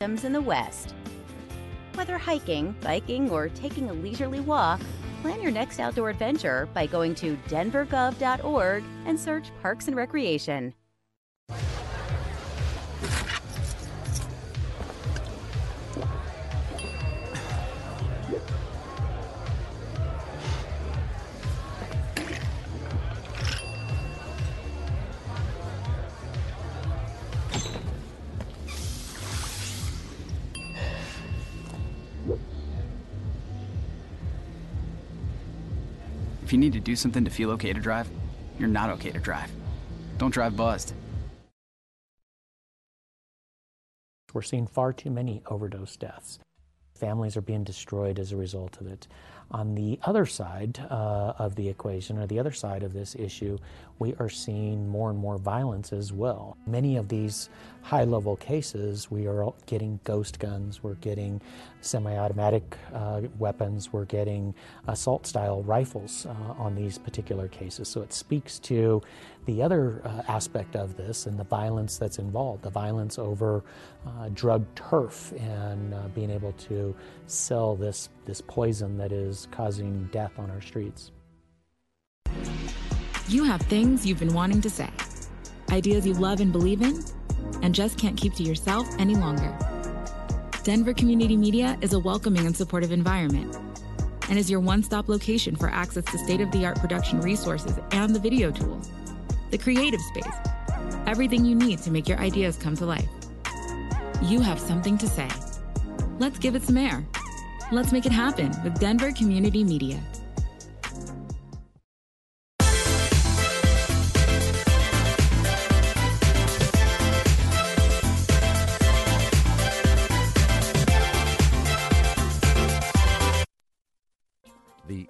systems in the West. Whether hiking, biking, or taking a leisurely walk, plan your next outdoor adventure by going to denvergov.org and search Parks and Recreation. You need to do something to feel okay to drive, you're not okay to drive. Don't drive buzzed. We're seeing far too many overdose deaths. Families are being destroyed as a result of it. On the other side uh, of the equation, or the other side of this issue, we are seeing more and more violence as well. Many of these high level cases, we are getting ghost guns, we're getting semi automatic uh, weapons, we're getting assault style rifles uh, on these particular cases. So it speaks to the other uh, aspect of this and the violence that's involved the violence over uh, drug turf and uh, being able to sell this, this poison that is causing death on our streets. You have things you've been wanting to say, ideas you love and believe in, and just can't keep to yourself any longer. Denver Community Media is a welcoming and supportive environment and is your one stop location for access to state of the art production resources and the video tools the creative space, everything you need to make your ideas come to life. You have something to say. Let's give it some air. Let's make it happen with Denver Community Media.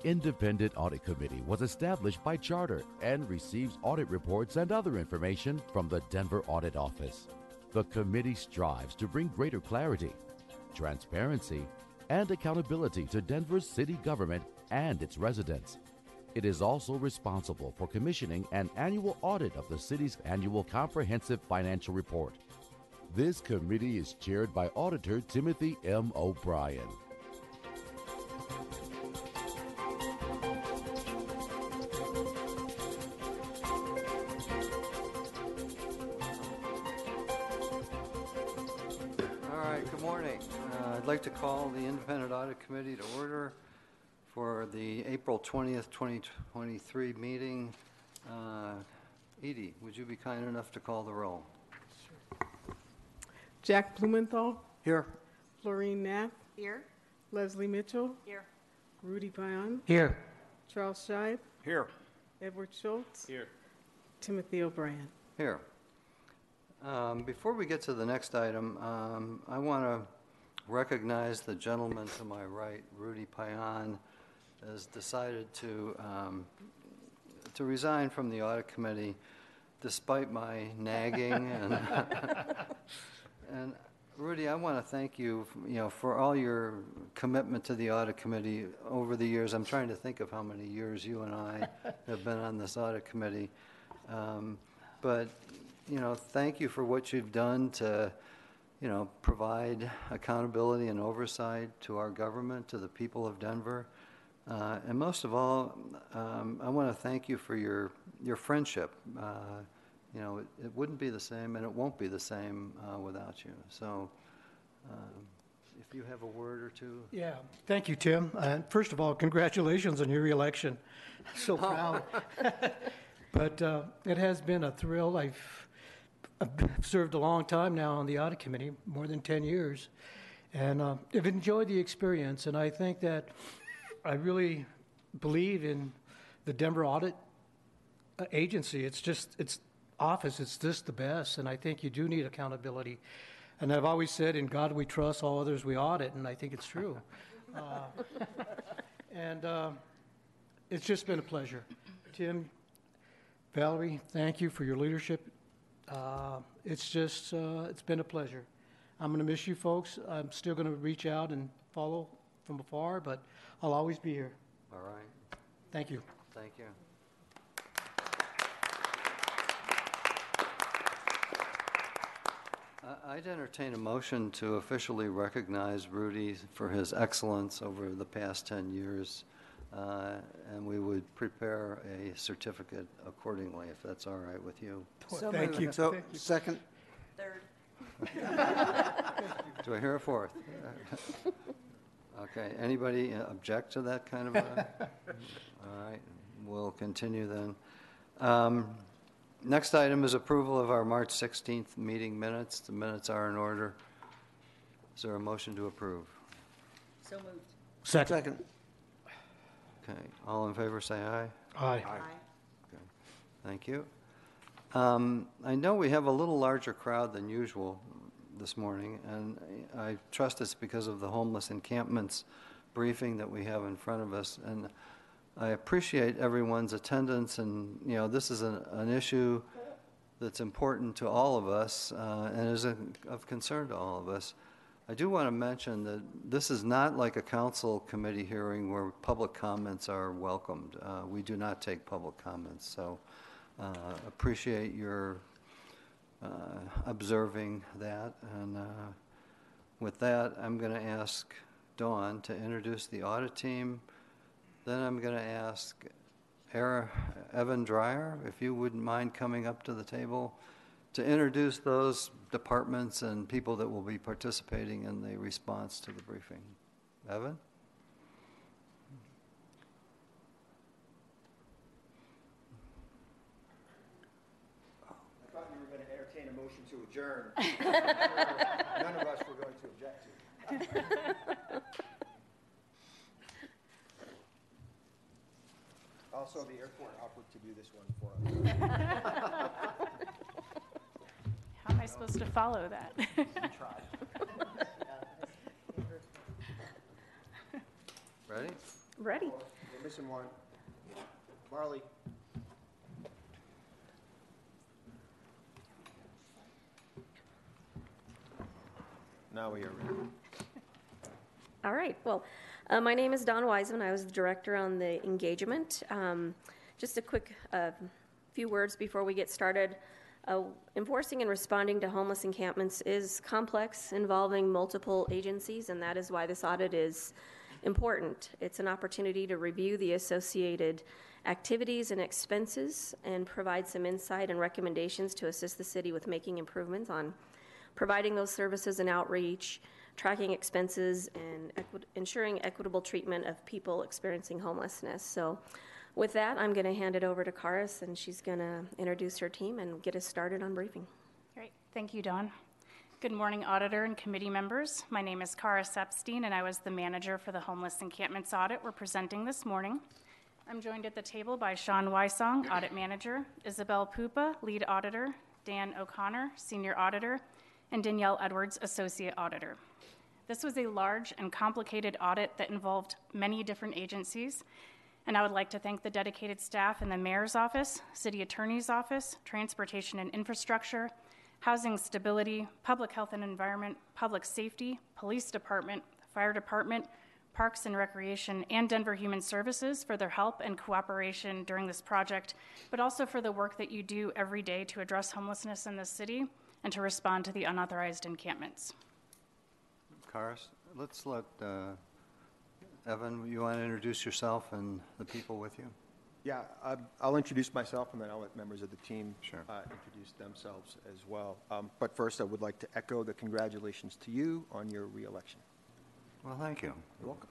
Independent Audit Committee was established by charter and receives audit reports and other information from the Denver Audit Office. The committee strives to bring greater clarity, transparency, and accountability to Denver's city government and its residents. It is also responsible for commissioning an annual audit of the city's annual comprehensive financial report. This committee is chaired by Auditor Timothy M. O'Brien. Like to call the Independent Audit Committee to order for the April 20th, 2023 meeting. Uh, Edie, would you be kind enough to call the roll? Jack Blumenthal, Here. Florine Knapp, Here. Leslie Mitchell, Here. Rudy Payan, Here. Charles Scheib, Here. Edward Scholz. Here. Timothy O'Brien. Here. Um, Before we get to the next item, um, I want to recognize the gentleman to my right, Rudy Payan, has decided to, um, to resign from the audit committee despite my nagging and, and Rudy, I want to thank you, you know, for all your commitment to the audit committee over the years. I'm trying to think of how many years you and I have been on this audit committee. Um, But, you know, thank you for what you've done to, you know, provide accountability and oversight to our government, to the people of Denver. Uh, And most of all, um, I want to thank you for your, your friendship. Uh, You know, it- it wouldn't be the same, and it won't be the same uh, without you. So um, if you have a word or two. Yeah, thank you, Tim. And first of all, congratulations on your reelection. So proud. But uh, it has been a thrill. I've I've served a long time now on the audit committee, more than 10 years. And uh, I've enjoyed the experience, and I think that I really believe in the Denver Audit uh, Agency. It's just, it's office, it's just the best, and I think you do need accountability. And I've always said, in God we trust, all others we audit, and I think it's true. Uh, and uh, it's just been a pleasure. Tim, Valerie, thank you for your leadership. Uh, it's just, uh, it's been a pleasure. I'm going to miss you folks. I'm still going to reach out and follow from afar, but I'll always be here. All right, Thank you. thank you. I'd entertain a motion to officially recognize Rudy for his excellence over the past 10 years, and we would prepare a certificate accordingly, if that's all right with you. Thank you. So, Thank you. second, Do I hear a fourth? Okay, anybody object to that kind of a? All right, we'll continue then. Um, Next item is approval of our March 16th meeting minutes. The minutes are in order. Is there a motion to approve? So Second. second. Okay, all in favor, say aye. Aye. Okay, Thank you. Um, I know we have a little larger crowd than usual this morning, and I trust it's because of the homeless encampments briefing that we have in front of us. And I appreciate everyone's attendance, and, you know, this is an, an issue that's important to all of us uh, and is a- of concern to all of us. I do want to mention that this is not like a council committee hearing where public comments are welcomed. Uh, We do not take public comments, so uh, appreciate your uh, observing that. And uh, with that, I'm going to ask Dawn to introduce the audit team. Then I'm going to ask Evan Dreyer, if you wouldn't mind coming up to the table to introduce those departments and people that will be participating in the response to the briefing. Evan? I thought you were going to entertain a motion to adjourn. None of us were going to object to. Also, the airport offered to do this one for us. How am I supposed to follow that? We. Ready? Ready. We're missing one. Marley. Now we are ready. All right, well, uh, my name is Dawn Wiseman. I was the director on the engagement. Um, Just a quick uh, few words before we get started. Uh, Enforcing and responding to homeless encampments is complex, involving multiple agencies, and that is why this audit is important. It's an opportunity to review the associated activities and expenses and provide some insight and recommendations to assist the city with making improvements on providing those services and outreach, tracking expenses, and equi- ensuring equitable treatment of people experiencing homelessness. So, with that, I'm going to hand it over to Karis, and she's going to introduce her team and get us started on briefing. Great, thank you, Dawn. Good morning, auditor and committee members. My name is Karis Eppstein, and I was the manager for the homeless encampments audit we're presenting this morning. I'm joined at the table by Sean Wysong, audit manager, Isabel Pupa, lead auditor, Dan O'Connor, senior auditor, and Danielle Edwards, associate auditor. This was a large and complicated audit that involved many different agencies, and I would like to thank the dedicated staff in the mayor's office, city attorney's office, transportation and infrastructure, housing stability, public health and environment, public safety, police department, fire department, parks and recreation, and Denver Human Services for their help and cooperation during this project, but also for the work that you do every day to address homelessness in the city and to respond to the unauthorized encampments. Karis, let's let, uh, Evan, you want to introduce yourself and the people with you? Yeah, I- I'll introduce myself, and then I'll let members of the team Sure. uh, introduce themselves as well. Um, But first, I would like to echo the congratulations to you on your reelection. Well, thank you. You're welcome.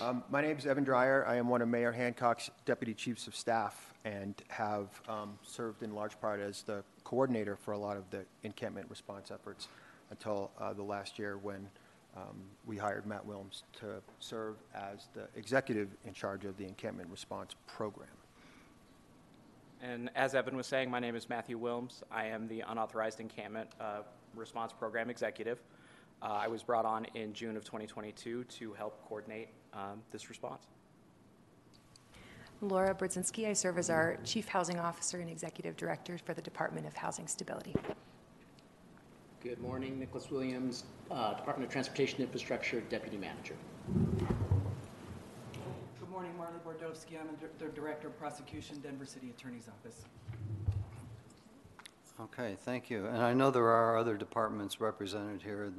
Um, My name is Evan Dreyer. I am one of Mayor Hancock's deputy chiefs of staff and have um, served in large part as the coordinator for a lot of the encampment response efforts until uh, the last year when um, we hired Matt Wilms to serve as the executive in charge of the encampment response program. And as Evan was saying, my name is Matthew Wilms. I am the unauthorized encampment uh, response program executive. Uh, I was brought on in June of 2022 to help coordinate um, this response. Laura Brzezinski. I serve as our Chief Housing Officer and Executive Director for the Department of Housing Stability. Good morning, Nicholas Williams, uh, Department of Transportation Infrastructure Deputy Manager. Good morning, Marley Bordovsky. I'm the Director of Prosecution, Denver City Attorney's Office. Okay, thank you. And I know there are other departments represented here.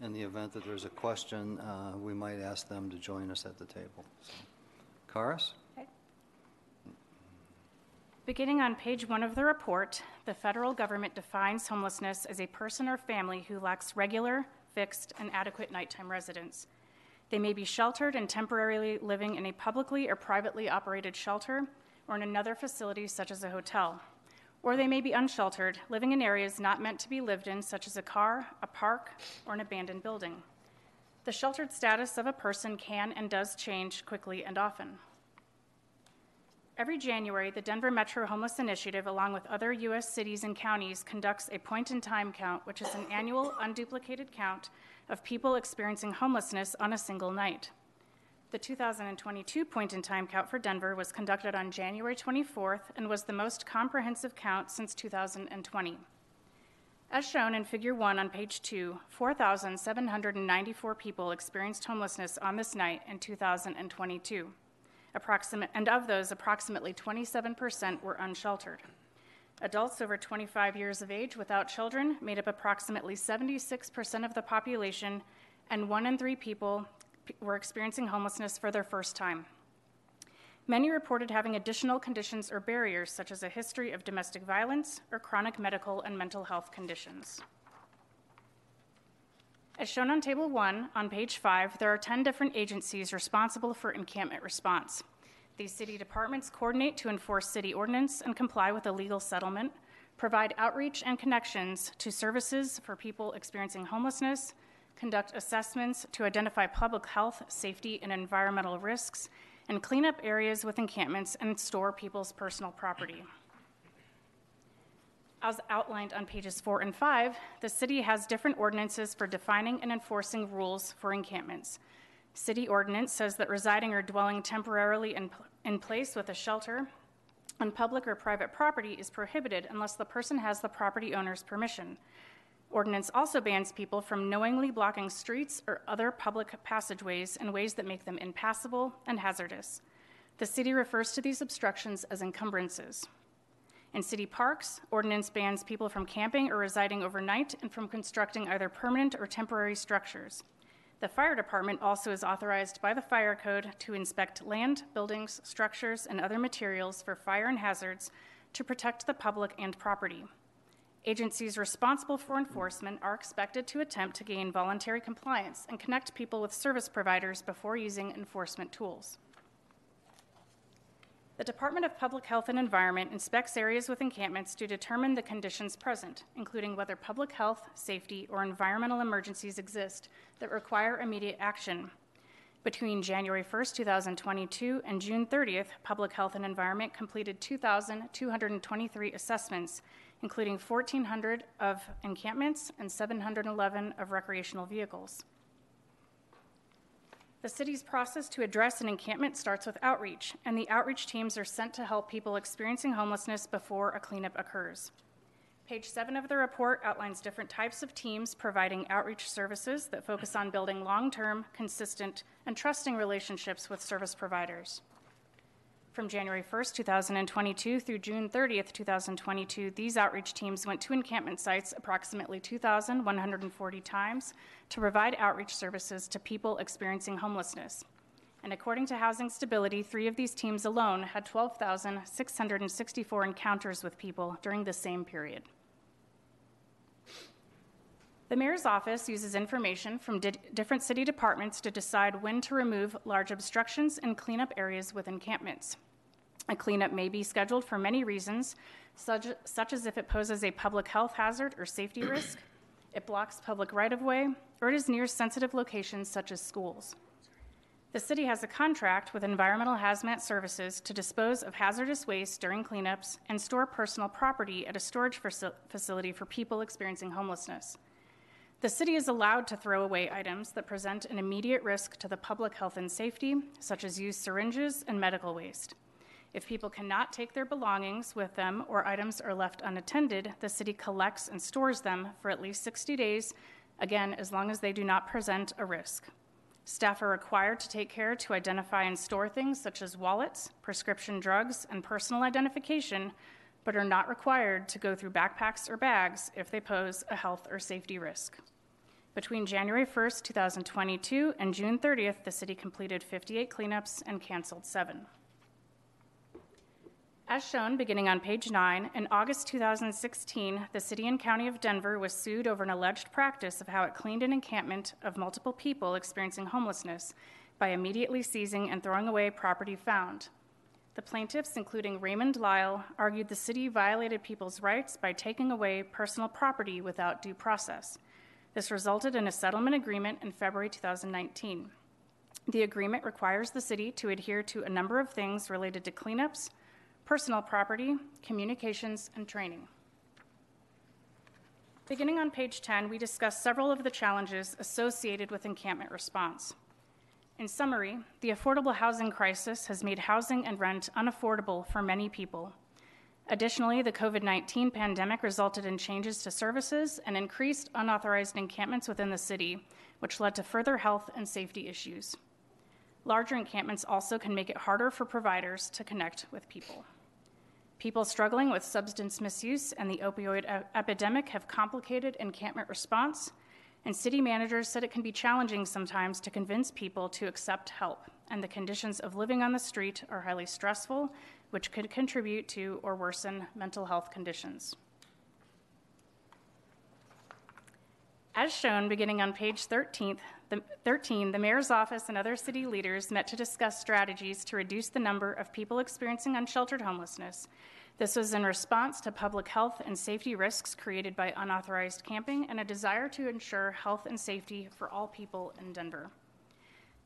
In the event that there's a question, uh, we might ask them to join us at the table. So, Karis? Beginning on page one of the report, the federal government defines homelessness as a person or family who lacks regular, fixed, and adequate nighttime residence. They may be sheltered and temporarily living in a publicly or privately operated shelter or in another facility, such as a hotel. Or they may be unsheltered, living in areas not meant to be lived in, such as a car, a park, or an abandoned building. The sheltered status of a person can and does change quickly and often. Every January, the Denver Metro Homeless Initiative, along with other U.S. cities and counties, conducts a point in time count, which is an annual unduplicated count of people experiencing homelessness on a single night. The 2022 point in time count for Denver was conducted on January 24th and was the most comprehensive count since 2020. As shown in Figure 1 on page 2, 4,794 people experienced homelessness on this night in 2022 approximate, and of those, approximately 27% were unsheltered. Adults over 25 years of age without children made up approximately 76% of the population, and one in three people were experiencing homelessness for their first time. Many reported having additional conditions or barriers, such as a history of domestic violence or chronic medical and mental health conditions. As shown on Table 1 on page 5, there are 10 different agencies responsible for encampment response. These city departments coordinate to enforce city ordinance and comply with a legal settlement, provide outreach and connections to services for people experiencing homelessness, conduct assessments to identify public health, safety, and environmental risks, and clean up areas with encampments and store people's personal property. As outlined on pages four and five, the city has different ordinances for defining and enforcing rules for encampments. City ordinance says that residing or dwelling temporarily in, in place with a shelter on public or private property is prohibited unless the person has the property owner's permission. Ordinance also bans people from knowingly blocking streets or other public passageways in ways that make them impassable and hazardous. The city refers to these obstructions as encumbrances. In city parks, ordinance bans people from camping or residing overnight and from constructing either permanent or temporary structures. The fire department also is authorized by the fire code to inspect land, buildings, structures, and other materials for fire and hazards to protect the public and property. Agencies responsible for enforcement are expected to attempt to gain voluntary compliance and connect people with service providers before using enforcement tools. The Department of Public Health and Environment inspects areas with encampments to determine the conditions present, including whether public health, safety, or environmental emergencies exist that require immediate action. Between January 1, 2022 and June 30th, Public Health and Environment completed 2,223 assessments, including 1,400 of encampments and 711 of recreational vehicles. The city's process to address an encampment starts with outreach, and the outreach teams are sent to help people experiencing homelessness before a cleanup occurs. Page 7 of the report outlines different types of teams providing outreach services that focus on building long term, consistent, and trusting relationships with service providers. From January 1st, 2022 through June 30th, 2022, these outreach teams went to encampment sites approximately 2,140 times to provide outreach services to people experiencing homelessness. And according to Housing Stability, three of these teams alone had 12,664 encounters with people during the same period. The mayor's office uses information from di- different city departments to decide when to remove large obstructions and clean up areas with encampments. A cleanup may be scheduled for many reasons, such, such as if it poses a public health hazard or safety risk, it blocks public right of way, or it is near sensitive locations such as schools. The city has a contract with Environmental Hazmat Services to dispose of hazardous waste during cleanups and store personal property at a storage facility for people experiencing homelessness. The city is allowed to throw away items that present an immediate risk to the public health and safety, such as used syringes and medical waste. If people cannot take their belongings with them or items are left unattended, the city collects and stores them for at least 60 days, again, as long as they do not present a risk. Staff are required to take care to identify and store things such as wallets, prescription drugs, and personal identification but are not required to go through backpacks or bags if they pose a health or safety risk. Between January 1st, 2022 and June 30th, the city completed 58 cleanups and canceled seven. As shown beginning on page 9, in August 2016, the City and County of Denver was sued over an alleged practice of how it cleaned an encampment of multiple people experiencing homelessness by immediately seizing and throwing away property found. The plaintiffs, including Raymond Lyall, argued the city violated people's rights by taking away personal property without due process. This resulted in a settlement agreement in February 2019. The agreement requires the city to adhere to a number of things related to cleanups, personal property, communications, and training. Beginning on page 10, we discuss several of the challenges associated with encampment response. In summary, the affordable housing crisis has made housing and rent unaffordable for many people. Additionally, the COVID 19 pandemic resulted in changes to services and increased unauthorized encampments within the city, which led to further health and safety issues. Larger encampments also can make it harder for providers to connect with people. People struggling with substance misuse and the opioid epidemic have complicated encampment response, and city managers said it can be challenging sometimes to convince people to accept help, and the conditions of living on the street are highly stressful, which could contribute to or worsen mental health conditions. As shown beginning on page 13, the, 13, the mayor's office and other city leaders met to discuss strategies to reduce the number of people experiencing unsheltered homelessness. This was in response to public health and safety risks created by unauthorized camping and a desire to ensure health and safety for all people in Denver.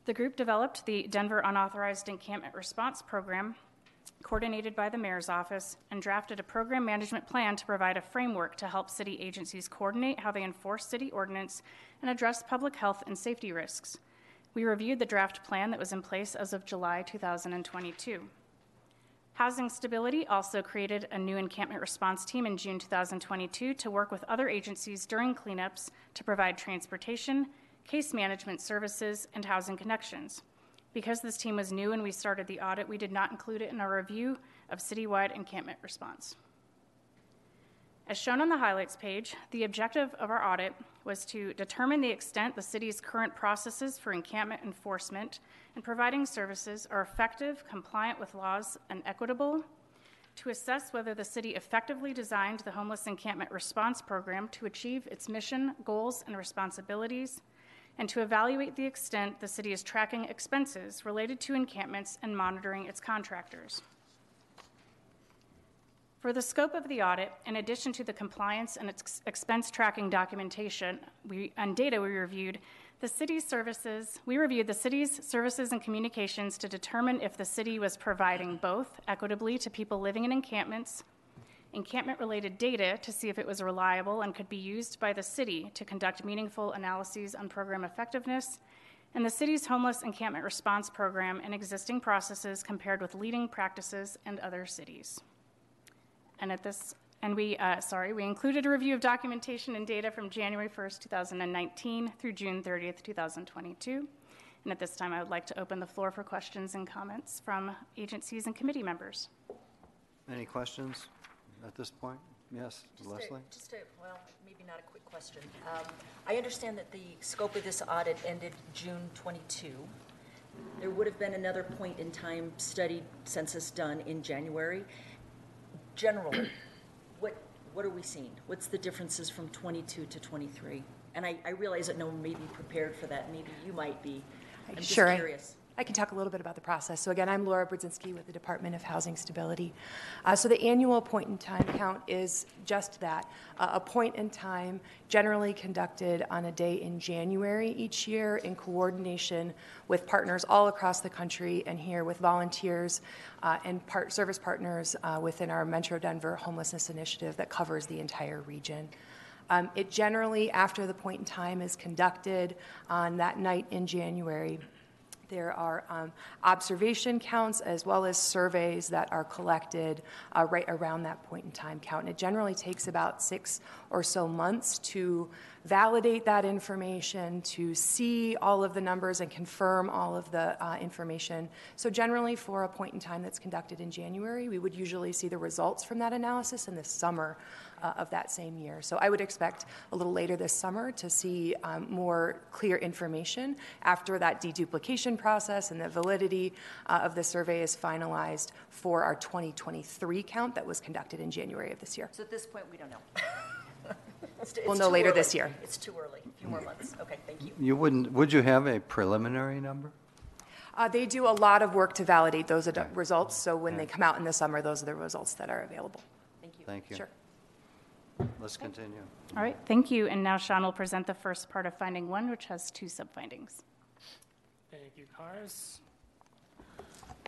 The group developed the Denver Unauthorized Encampment Response Program, coordinated by the mayor's office, and drafted a program management plan to provide a framework to help city agencies coordinate how they enforce city ordinance and address public health and safety risks. We reviewed the draft plan that was in place as of July 2022. Housing Stability also created a new encampment response team in June 2022 to work with other agencies during cleanups to provide transportation, case management services, and housing connections. Because this team was new and we started the audit, we did not include it in our review of citywide encampment response. As shown on the highlights page, the objective of our audit was to determine the extent the city's current processes for encampment enforcement and providing services are effective, compliant with laws, and equitable, to assess whether the city effectively designed the homeless encampment response program to achieve its mission, goals, and responsibilities, and to evaluate the extent the city is tracking expenses related to encampments and monitoring its contractors. For the scope of the audit, in addition to the compliance and ex- expense tracking documentation we, and data we reviewed, the city's services, we reviewed the city's services and communications to determine if the city was providing both equitably to people living in encampments, encampment related data to see if it was reliable and could be used by the city to conduct meaningful analyses on program effectiveness, and the city's homeless encampment response program and existing processes compared with leading practices and other cities. And at this, and we, uh, sorry, we included a review of documentation and data from January 1st, 2019 through June 30th, 2022. And at this time, I would like to open the floor for questions and comments from agencies and committee members. Any questions at this point? Yes, Just Leslie? A, just a, well, maybe not a quick question. Um, I understand that the scope of this audit ended June 22. There would have been another point in time study census done in January. Generally, what, what are we seeing? What's the differences from 22 to 23? And I, I realize that no one may be prepared for that. Maybe you might be. I'm just Sure. curious. I can talk a little bit about the process. So again, I'm Laura Brzezinski with the Department of Housing Stability. Uh, so the annual point in time count is just that, uh, a point in time generally conducted on a day in January each year in coordination with partners all across the country and here with volunteers uh, and part, service partners uh, within our Metro Denver Homelessness Initiative that covers the entire region. Um, it generally, after the point in time is conducted on that night in January, There are um, observation counts as well as surveys that are collected uh, right around that point in time count. And it generally takes about six or so months to validate that information, to see all of the numbers and confirm all of the uh, information. So, generally, for a point in time that's conducted in January, we would usually see the results from that analysis in the summer uh, of that same year. So, I would expect a little later this summer to see um, more clear information after that deduplication process and the validity uh, of the survey is finalized for our 2023 count that was conducted in January of this year. So at this point, we don't know. It's t- We'll know later early. this year. It's too early, a few more months. Okay, thank you. You wouldn't, would you have a preliminary number? Uh, they do a lot of work to validate those ad- results, so when they come out in the summer, those are the results that are available. Thank you. Thank you. Sure. Let's continue. All right, thank you. And now Sean will present the first part of finding one, which has two sub-findings. Thank you, Karis.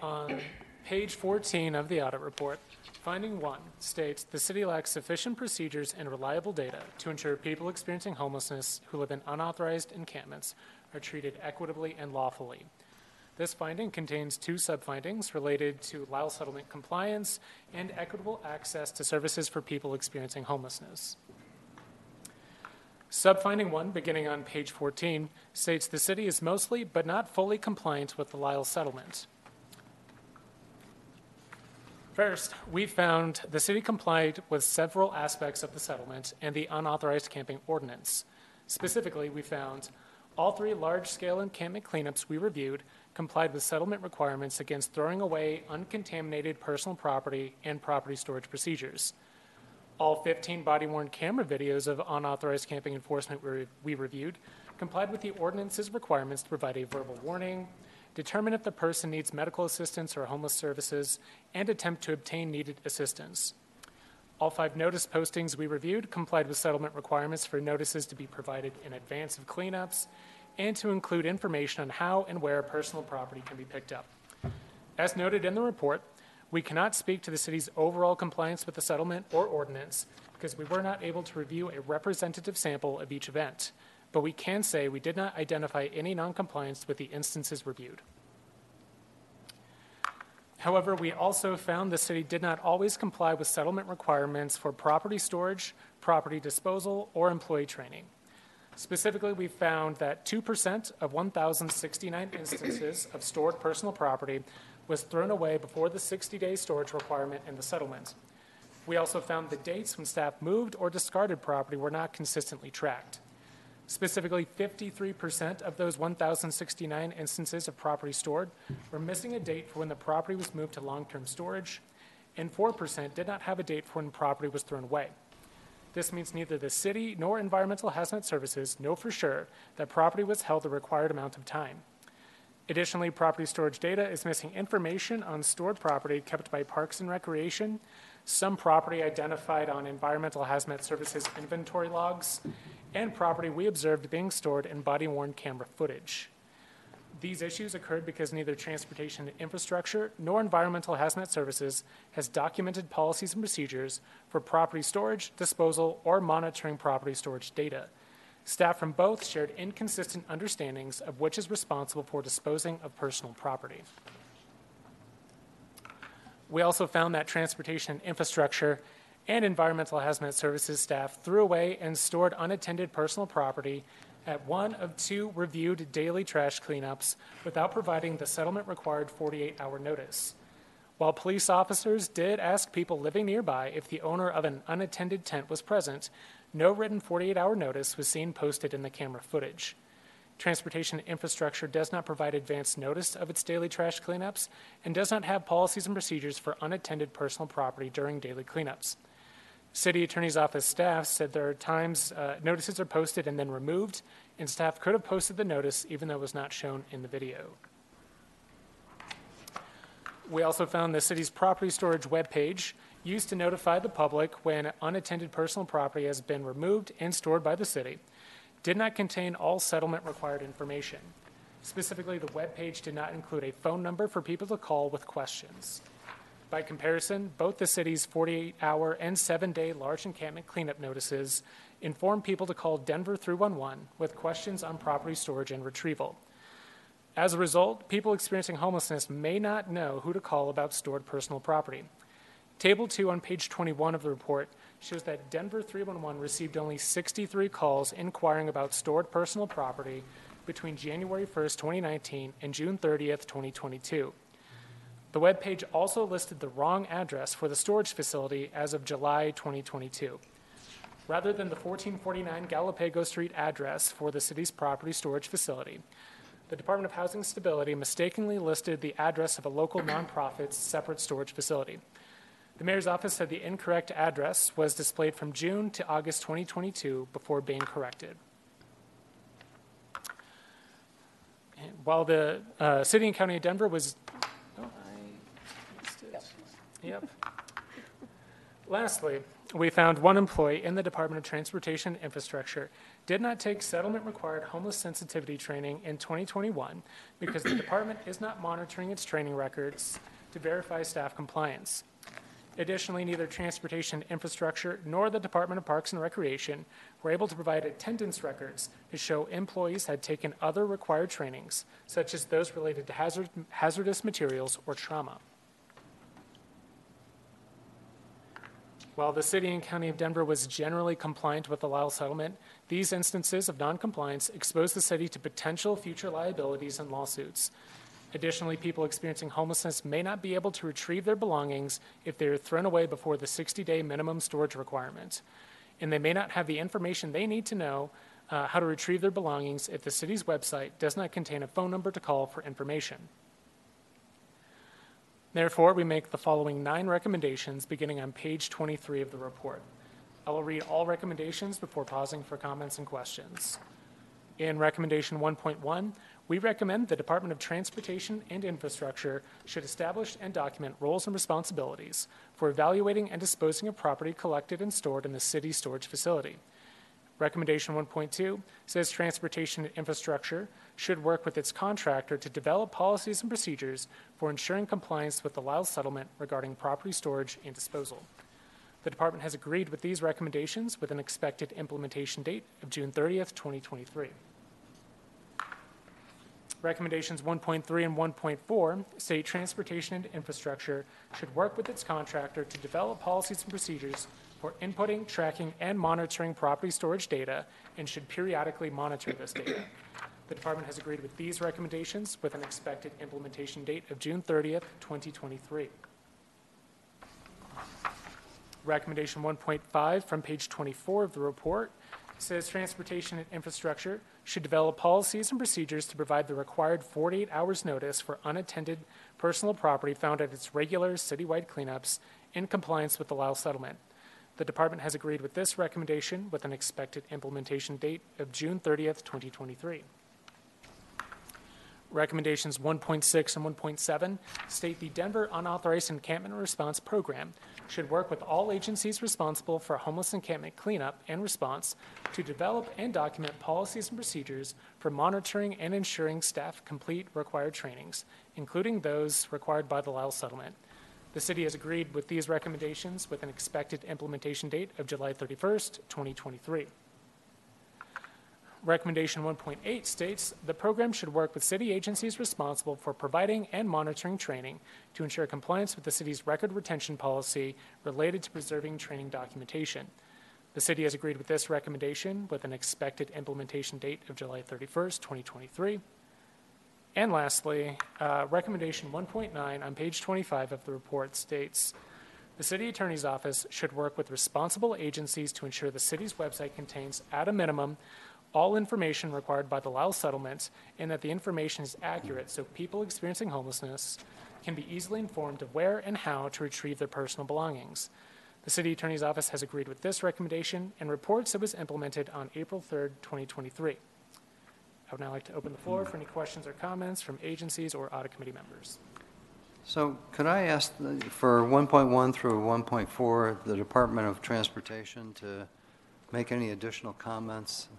On page 14 of the audit report, finding one states the city lacks sufficient procedures and reliable data to ensure people experiencing homelessness who live in unauthorized encampments are treated equitably and lawfully. This finding contains two subfindings related to Lyall settlement compliance and equitable access to services for people experiencing homelessness. Subfinding 1, beginning on page 14, states the city is mostly but not fully compliant with the Lyall settlement. First, we found the city complied with several aspects of the settlement and the unauthorized camping ordinance. Specifically, we found all three large scale encampment cleanups we reviewed complied with settlement requirements against throwing away uncontaminated personal property and property storage procedures. All 15 body worn camera videos of unauthorized camping enforcement we, we reviewed complied with the ordinance's requirements to provide a verbal warning, determine if the person needs medical assistance or homeless services, and attempt to obtain needed assistance. All five notice postings we reviewed complied with settlement requirements for notices to be provided in advance of cleanups and to include information on how and where personal property can be picked up. As noted in the report, we cannot speak to the city's overall compliance with the settlement or ordinance because we were not able to review a representative sample of each event, but we can say we did not identify any noncompliance with the instances reviewed. However, we also found the city did not always comply with settlement requirements for property storage, property disposal, or employee training. Specifically, we found that 2% of 1,069 instances of stored personal property was thrown away before the 60 day storage requirement in the settlement. We also found the dates when staff moved or discarded property were not consistently tracked. Specifically, 53% of those 1,069 instances of property stored were missing a date for when the property was moved to long term storage, and 4% did not have a date for when property was thrown away. This means neither the city nor Environmental Hazmat Services know for sure that property was held the required amount of time. Additionally, property storage data is missing information on stored property kept by Parks and Recreation, some property identified on Environmental Hazmat Services inventory logs, and property we observed being stored in body worn camera footage. These issues occurred because neither Transportation Infrastructure nor Environmental Hazmat Services has documented policies and procedures for property storage, disposal, or monitoring property storage data. Staff from both shared inconsistent understandings of which is responsible for disposing of personal property. We also found that Transportation Infrastructure and Environmental Hazmat Services staff threw away and stored unattended personal property at one of two reviewed daily trash cleanups without providing the settlement required 48 hour notice. While police officers did ask people living nearby if the owner of an unattended tent was present, no written 48 hour notice was seen posted in the camera footage. Transportation infrastructure does not provide advance notice of its daily trash cleanups and does not have policies and procedures for unattended personal property during daily cleanups. City Attorney's Office staff said there are times uh, notices are posted and then removed, and staff could have posted the notice even though it was not shown in the video. We also found the city's property storage webpage used to notify the public when unattended personal property has been removed and stored by the city did not contain all settlement required information. Specifically, the webpage did not include a phone number for people to call with questions. By comparison, both the city's 48 hour and 7 day large encampment cleanup notices inform people to call Denver 311 with questions on property storage and retrieval. As a result, people experiencing homelessness may not know who to call about stored personal property. Table 2 on page 21 of the report shows that Denver 311 received only 63 calls inquiring about stored personal property between January 1st, 2019 and June 30th, 2022. The web page also listed the wrong address for the storage facility as of July 2022. Rather than the 1449 Galapago Street address for the city's property storage facility, the Department of Housing Stability mistakenly listed the address of a local nonprofit's separate storage facility. The mayor's office said the incorrect address was displayed from June to August 2022 before being corrected. While the uh, city and county of Denver was. Oh, I missed it. Yep. Lastly, we found one employee in the Department of Transportation Infrastructure did not take settlement required homeless sensitivity training in 2021 because the department is not monitoring its training records to verify staff compliance. Additionally, neither Transportation Infrastructure nor the Department of Parks and Recreation were able to provide attendance records to show employees had taken other required trainings, such as those related to hazard, hazardous materials or trauma. While the City and County of Denver was generally compliant with the Lyall settlement, these instances of noncompliance expose the city to potential future liabilities and lawsuits. Additionally, people experiencing homelessness may not be able to retrieve their belongings if they are thrown away before the 60 day minimum storage requirement. And they may not have the information they need to know uh, how to retrieve their belongings if the city's website does not contain a phone number to call for information. Therefore, we make the following nine recommendations beginning on page 23 of the report. I will read all recommendations before pausing for comments and questions. In recommendation 1.1, we recommend the Department of Transportation and Infrastructure should establish and document roles and responsibilities for evaluating and disposing of property collected and stored in the city storage facility. Recommendation 1.2 says transportation infrastructure should work with its contractor to develop policies and procedures for ensuring compliance with the Lyall settlement regarding property storage and disposal. The department has agreed with these recommendations with an expected implementation date of June 30th, 2023. Recommendations 1.3 and 1.4 state transportation and infrastructure should work with its contractor to develop policies and procedures for inputting, tracking, and monitoring property storage data and should periodically monitor this data. The department has agreed with these recommendations with an expected implementation date of June 30th, 2023. Recommendation 1.5 from page 24 of the report says transportation and infrastructure should develop policies and procedures to provide the required 48 hours notice for unattended personal property found at its regular citywide cleanups in compliance with the Lyall settlement. The department has agreed with this recommendation with an expected implementation date of June 30th, 2023. Recommendations 1.6 and 1.7 state the Denver Unauthorized Encampment Response Program should work with all agencies responsible for homeless encampment cleanup and response to develop and document policies and procedures for monitoring and ensuring staff complete required trainings, including those required by the Lyall settlement. The city has agreed with these recommendations with an expected implementation date of July 31st, 2023. Recommendation 1.8 states the program should work with city agencies responsible for providing and monitoring training to ensure compliance with the city's record retention policy related to preserving training documentation. The city has agreed with this recommendation with an expected implementation date of July 31st, 2023. And lastly, uh, recommendation 1.9 on page 25 of the report states the city attorney's office should work with responsible agencies to ensure the city's website contains, at a minimum, all information required by the Lyall settlement and that the information is accurate so people experiencing homelessness can be easily informed of where and how to retrieve their personal belongings. The city attorney's office has agreed with this recommendation and reports it was implemented on April 3rd, 2023. I would now like to open the floor for any questions or comments from agencies or audit committee members. So could I ask the- for 1.1 through 1.4, the Department of Transportation to make any additional comments?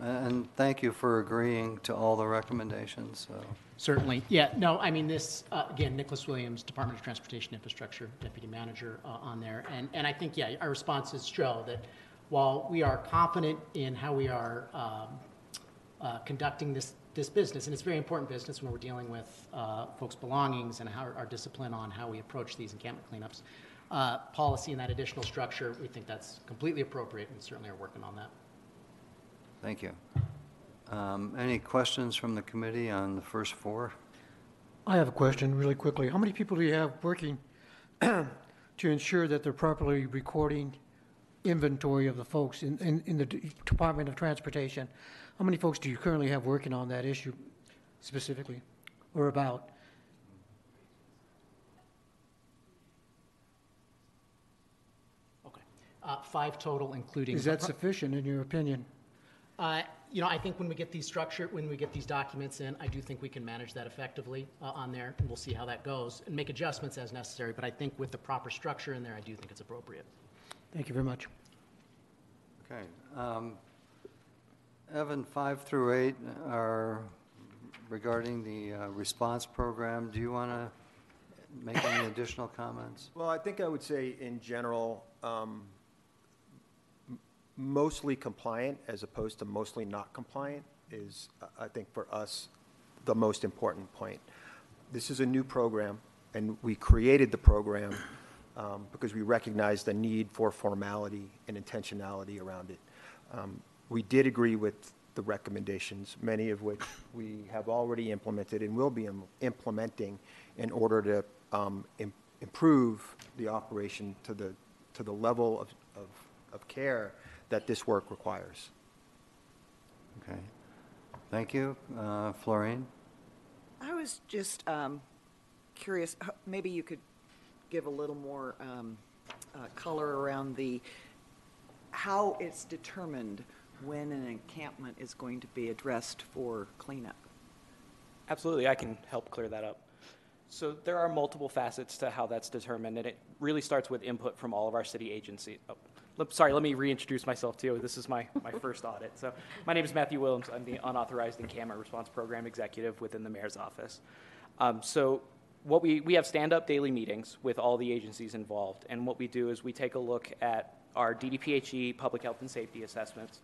And thank you for agreeing to all the recommendations. so. Certainly. Yeah, no, I mean, this, uh, again, Nicholas Williams, Department of Transportation Infrastructure, Deputy Manager uh, on there. And, and I think, yeah, our responses show that while we are confident in how we are um, uh, conducting this, this business. And it's very important business when we're dealing with uh, folks' belongings and how our discipline on how we approach these encampment cleanups. Uh, policy and that additional structure, we think that's completely appropriate and certainly are working on that. Thank you. Um, Any questions from the committee on the first four? I have a question really quickly. How many people do you have working to ensure that they're properly recording inventory of the folks in, in, in the Department of Transportation? How many folks do you currently have working on that issue specifically or about? Uh, Five total, including. Is that sufficient in your opinion? Uh, You know, I think when we get these structure, when we get these documents in, I do think we can manage that effectively uh, on there, and we'll see how that goes, and make adjustments as necessary, but I think with the proper structure in there, I do think it's appropriate. Thank you very much. Okay. um, Evan, five through eight are regarding the uh, response program. Do you want to make any additional comments? Well, I think I would say in general, um, mostly compliant as opposed to mostly not compliant is, uh, I think for us, the most important point. This is a new program, and we created the program um, because we recognized the need for formality and intentionality around it. Um, We did agree with the recommendations, many of which we have already implemented and will be im- implementing in order to um, im- improve the operation to the, to the level of, of, of care that this work requires. Okay. Thank you. Uh, Florine? I was just um, curious, maybe you could give a little more um, uh, color around the, how it's determined when an encampment is going to be addressed for cleanup. Absolutely, I can help clear that up. So there are multiple facets to how that's determined, and it really starts with input from all of our city agencies. Oh, sorry, let me reintroduce myself to you. This is my, my first audit. So my name is Matthew Williams. I'm the unauthorized encampment response program executive within the mayor's office. Um, so what we, we have stand-up daily meetings with all the agencies involved, and what we do is we take a look at our DDPHE public health and safety assessments,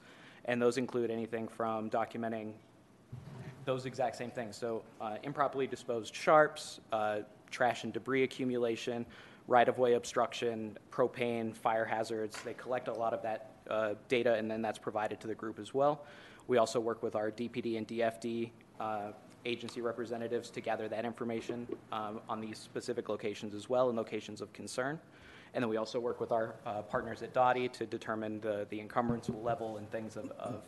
and those include anything from documenting those exact same things. So uh, improperly disposed sharps, uh, trash and debris accumulation, right-of-way obstruction, propane, fire hazards. They collect a lot of that uh, data, and then that's provided to the group as well. We also work with our DPD and DFD uh, agency representatives to gather that information um, on these specific locations as well, and locations of concern. And then we also work with our uh, partners at DOTI to determine the, the encumbrance level and things of, of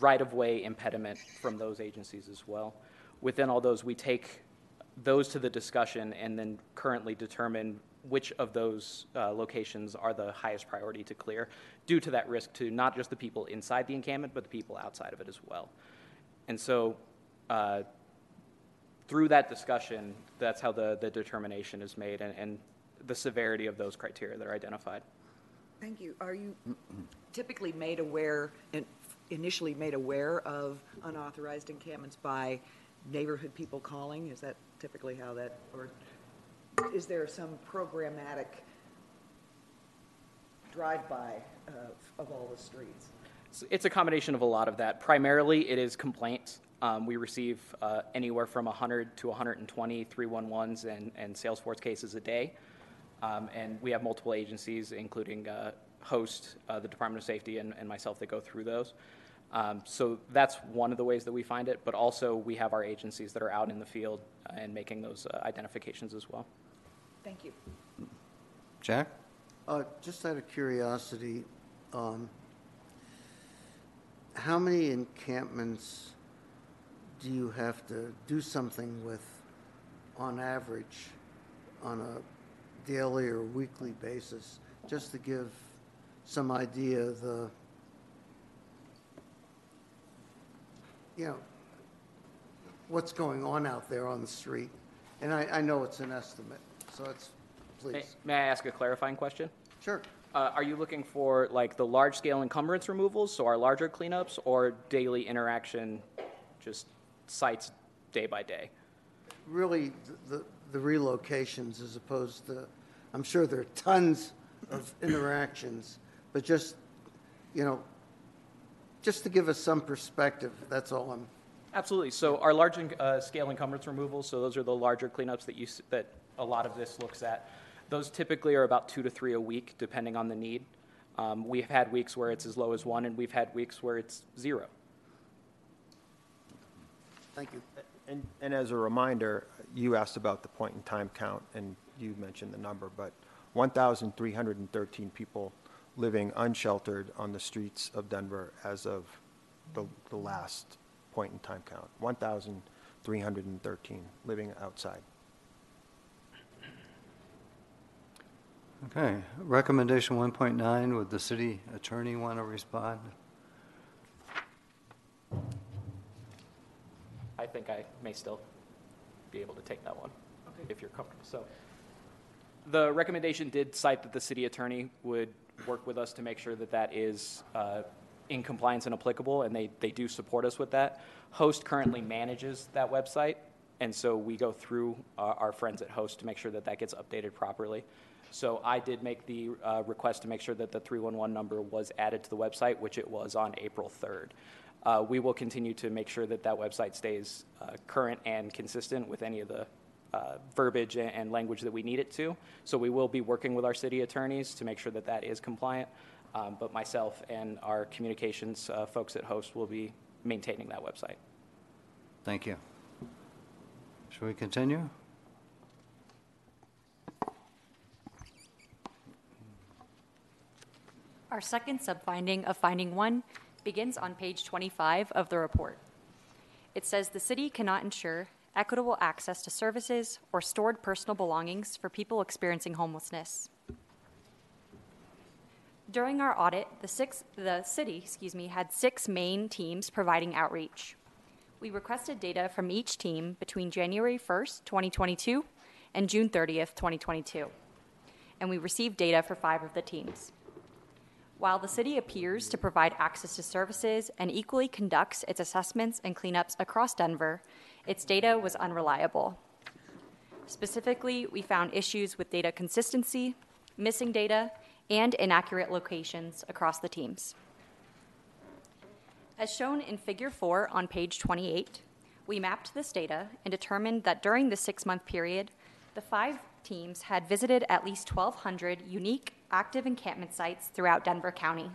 right-of-way impediment from those agencies as well. Within all those, we take those to the discussion and then currently determine which of those uh, locations are the highest priority to clear due to that risk to not just the people inside the encampment, but the people outside of it as well. And so uh, through that discussion, that's how the, the determination is made and, and the severity of those criteria that are identified. Thank you. Are you typically made aware, and initially made aware of unauthorized encampments by neighborhood people calling? Is that typically how that, or is there some programmatic drive-by of, of all the streets? It's- It's a combination of a lot of that. Primarily, it is complaints. Um, we receive uh, anywhere from 100 to 120 311s and, and Salesforce cases a day. Um, and we have multiple agencies, including uh, Host, uh, the Department of Safety, and, and myself that go through those. Um, so that's one of the ways that we find it, but also we have our agencies that are out in the field and making those uh, identifications as well. Thank you. Jack? Uh, Just out of curiosity, um, how many encampments do you have to do something with on average on a daily or weekly basis? Just to give some idea of the, you know, what's going on out there on the street. And I, I know it's an estimate, so it's, May, please. may I ask a clarifying question? Sure. Uh, are you looking for like the large scale encumbrance removals, so our larger cleanups, or daily interaction, just sites day by day? really the, the relocations as opposed to, I'm sure there are tons of interactions, but just, you know, just to give us some perspective, that's all I'm, Absolutely. So our large uh, scale encumbrance removals, so those are the larger cleanups that you, that a lot of this looks at. Those typically are about two to three a week, depending on the need. Um, We've had weeks where it's as low as one, and we've had weeks where it's zero. thank you. And, and as a reminder, you asked about the point-in-time count, and you mentioned the number, but 1,313 people living unsheltered on the streets of Denver as of the, the last point-in-time count. 1,313 living outside. Okay, recommendation 1.9, would the city attorney want to respond? I think I may still be able to take that one, if you're comfortable. So, the recommendation did cite that the city attorney would work with us to make sure that that is uh, in compliance and applicable, and they, they do support us with that. Host currently manages that website, and so we go through uh, our friends at Host to make sure that that gets updated properly. So I did make the uh, request to make sure that the 311 number was added to the website, which it was on April 3rd. Uh, we will continue to make sure that that website stays uh, current and consistent with any of the uh, verbiage and, and language that we need it to. So we will be working with our city attorneys to make sure that that is compliant. Um, but myself and our communications uh, folks at Host will be maintaining that website. Thank you. Shall we continue? Our second subfinding of finding one begins on page 25 of the report. It says the city cannot ensure equitable access to services or stored personal belongings for people experiencing homelessness. During our audit, the, six, the city excuse me, had six main teams providing outreach. We requested data from each team between January 1st, 2022 and June 30th, 2022. And we received data for five of the teams. While the city appears to provide access to services and equally conducts its assessments and cleanups across Denver, its data was unreliable. Specifically, we found issues with data consistency, missing data, and inaccurate locations across the teams. As shown in Figure 4 on page 28, we mapped this data and determined that during the six month period, the five teams had visited at least 1,200 unique active encampment sites throughout Denver County.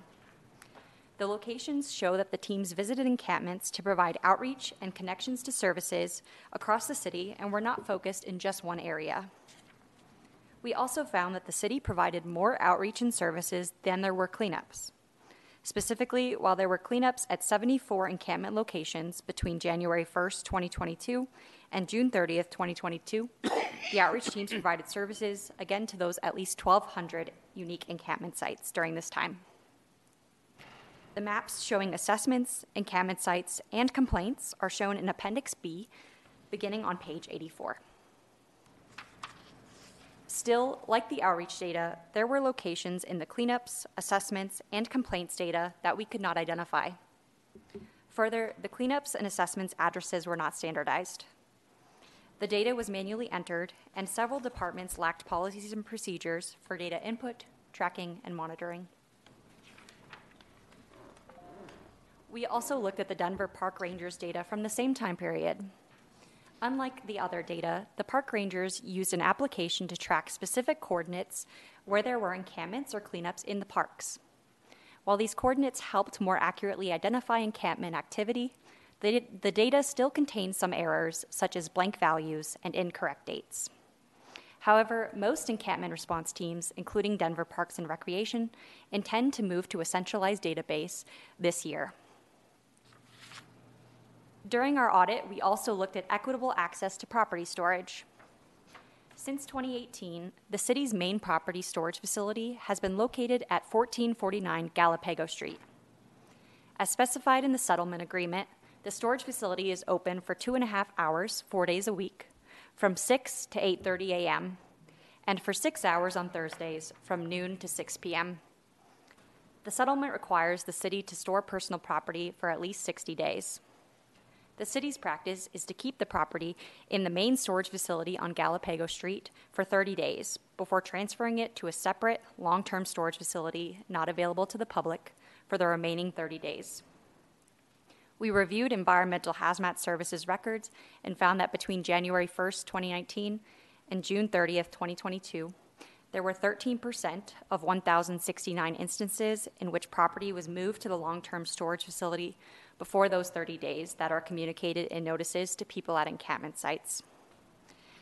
The locations show that the teams visited encampments to provide outreach and connections to services across the city and were not focused in just one area. We also found that the city provided more outreach and services than there were cleanups. Specifically, while there were cleanups at 74 encampment locations between January 1st, 2022 and June 30th, 2022, the outreach teams provided services again to those at least 1,200 unique encampment sites during this time. The maps showing assessments, encampment sites, and complaints are shown in Appendix B, beginning on page 84. Still, like the outreach data, there were locations in the cleanups, assessments, and complaints data that we could not identify. Further, the cleanups and assessments addresses were not standardized. The data was manually entered, and several departments lacked policies and procedures for data input, tracking, and monitoring. We also looked at the Denver Park Rangers data from the same time period. Unlike the other data, the park rangers used an application to track specific coordinates where there were encampments or cleanups in the parks. While these coordinates helped more accurately identify encampment activity, the, the data still contains some errors, such as blank values and incorrect dates. However, most encampment response teams, including Denver Parks and Recreation, intend to move to a centralized database this year. During our audit, we also looked at equitable access to property storage. Since 2018, the city's main property storage facility has been located at 1449 Galapago Street. As specified in the settlement agreement, the storage facility is open for two and a half hours, four days a week, from 6 to 8:30 a.m., and for six hours on Thursdays, from noon to 6 p.m. The settlement requires the city to store personal property for at least 60 days. The city's practice is to keep the property in the main storage facility on Galapago Street for 30 days before transferring it to a separate long term storage facility not available to the public for the remaining 30 days. We reviewed environmental hazmat services records and found that between January 1st, 2019 and June 30th, 2022, there were 13% of 1,069 instances in which property was moved to the long term storage facility before those 30 days that are communicated in notices to people at encampment sites.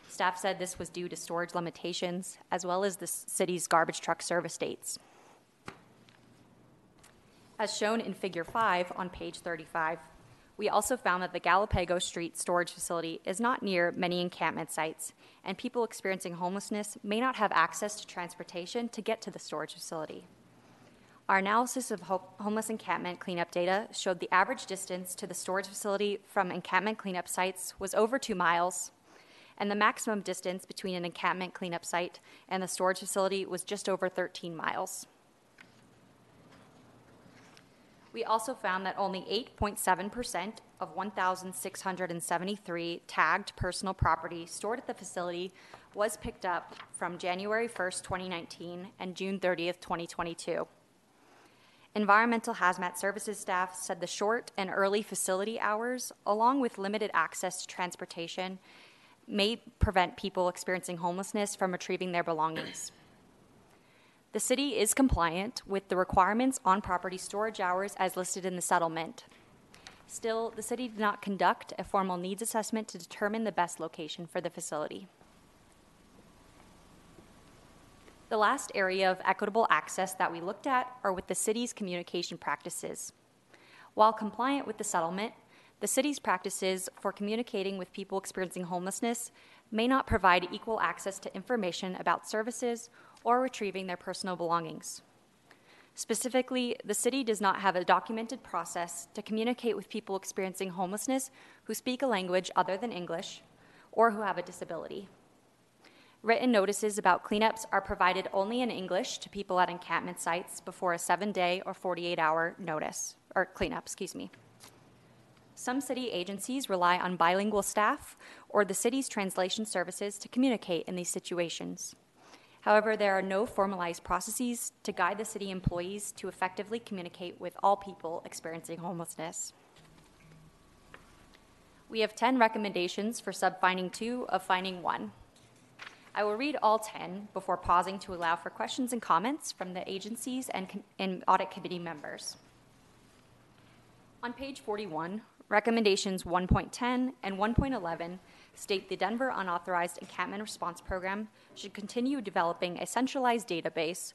Staff said this was due to storage limitations as well as the city's garbage truck service dates. As shown in Figure 5 on page 35, we also found that the Galapagos Street storage facility is not near many encampment sites, and people experiencing homelessness may not have access to transportation to get to the storage facility. Our analysis of ho- homeless encampment cleanup data showed the average distance to the storage facility from encampment cleanup sites was over two miles, and the maximum distance between an encampment cleanup site and the storage facility was just over 13 miles. We also found that only 8.7% of 1,673 tagged personal property stored at the facility was picked up from January 1st, 2019 and June 30th, 2022. Environmental hazmat services staff said the short and early facility hours, along with limited access to transportation, may prevent people experiencing homelessness from retrieving their belongings. The city is compliant with the requirements on property storage hours as listed in the settlement. Still, the city did not conduct a formal needs assessment to determine the best location for the facility. The last area of equitable access that we looked at are with the city's communication practices. While compliant with the settlement, the city's practices for communicating with people experiencing homelessness may not provide equal access to information about services or retrieving their personal belongings. Specifically, the city does not have a documented process to communicate with people experiencing homelessness who speak a language other than English or who have a disability. Written notices about cleanups are provided only in English to people at encampment sites before a seven day or 48 hour notice, or cleanup, excuse me. Some city agencies rely on bilingual staff or the city's translation services to communicate in these situations. However, there are no formalized processes to guide the city employees to effectively communicate with all people experiencing homelessness. We have 10 recommendations for subfinding 2 of finding 1. I will read all 10 before pausing to allow for questions and comments from the agencies and, and audit committee members. On page 41, Recommendations 1.10 and 1.11 state the Denver Unauthorized Encampment Response Program should continue developing a centralized database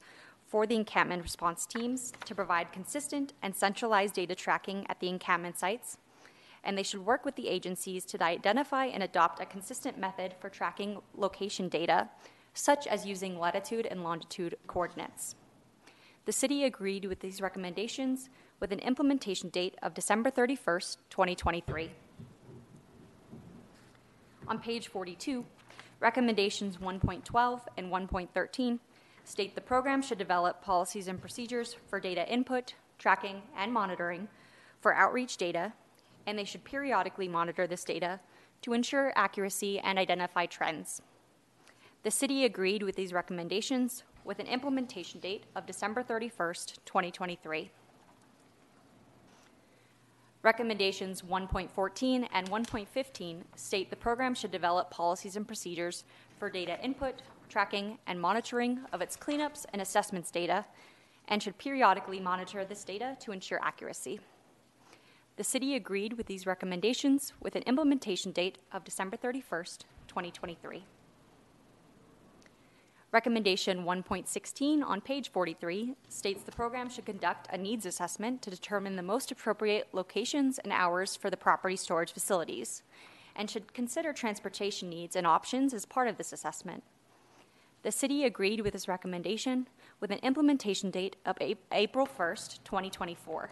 for the encampment response teams to provide consistent and centralized data tracking at the encampment sites, and they should work with the agencies to identify and adopt a consistent method for tracking location data, such as using latitude and longitude coordinates. The city agreed with these recommendations with an implementation date of December 31st, 2023. On page 42, recommendations 1.12 and 1.13 state the program should develop policies and procedures for data input, tracking, and monitoring for outreach data, and they should periodically monitor this data to ensure accuracy and identify trends. The city agreed with these recommendations with an implementation date of December 31st, 2023. Recommendations 1.14 and 1.15 state the program should develop policies and procedures for data input, tracking, and monitoring of its cleanups and assessments data, and should periodically monitor this data to ensure accuracy. The City agreed with these recommendations with an implementation date of December 31st, 2023. Recommendation 1.16 on page 43 states the program should conduct a needs assessment to determine the most appropriate locations and hours for the property storage facilities and should consider transportation needs and options as part of this assessment. The city agreed with this recommendation with an implementation date of April 1st, 2024.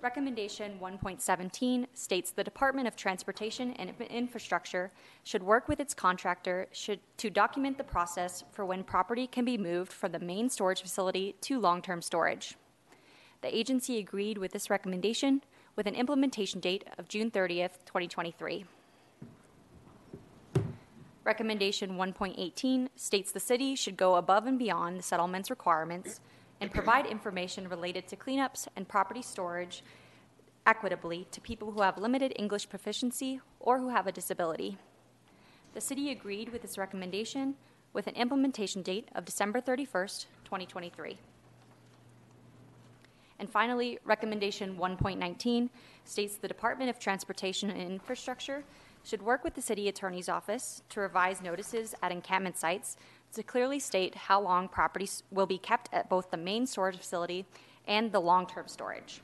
Recommendation 1.17 states the Department of Transportation and Infrastructure should work with its contractor should, to document the process for when property can be moved from the main storage facility to long term storage. The agency agreed with this recommendation with an implementation date of June 30th, 2023. Recommendation 1.18 states the city should go above and beyond the settlement's requirements and provide information related to cleanups and property storage equitably to people who have limited English proficiency or who have a disability. The city agreed with this recommendation with an implementation date of December 31st, 2023. And finally, recommendation 1.19 states the Department of Transportation and Infrastructure should work with the city attorney's office to revise notices at encampment sites to clearly state how long properties will be kept at both the main storage facility and the long-term storage.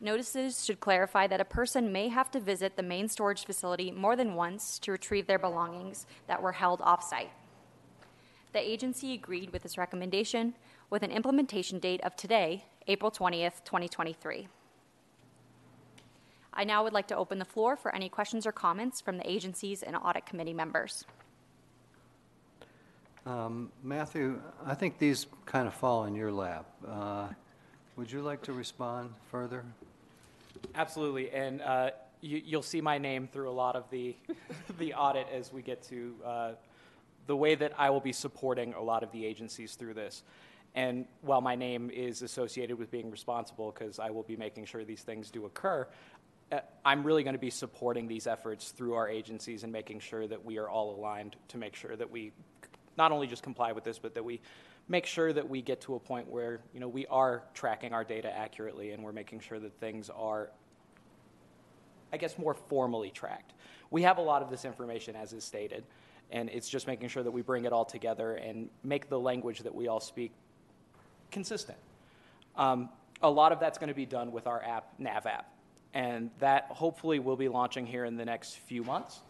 Notices should clarify that a person may have to visit the main storage facility more than once to retrieve their belongings that were held off-site. The agency agreed with this recommendation with an implementation date of today, April 20th, 2023. I now would like to open the floor for any questions or comments from the agencies and audit committee members. Um, Matthew, I think these kind of fall in your lap. Uh, Would you like to respond further? Absolutely, and uh, you, you'll see my name through a lot of the the audit as we get to uh, the way that I will be supporting a lot of the agencies through this. And while my name is associated with being responsible, because I will be making sure these things do occur, uh, I'm really going to be supporting these efforts through our agencies and making sure that we are all aligned to make sure that we not only just comply with this, but that we make sure that we get to a point where you know we are tracking our data accurately and we're making sure that things are I guess more formally tracked. We have a lot of this information as is stated, and it's just making sure that we bring it all together and make the language that we all speak consistent. Um, a lot of that's going to be done with our app, Nav app, and that hopefully will be launching here in the next few months.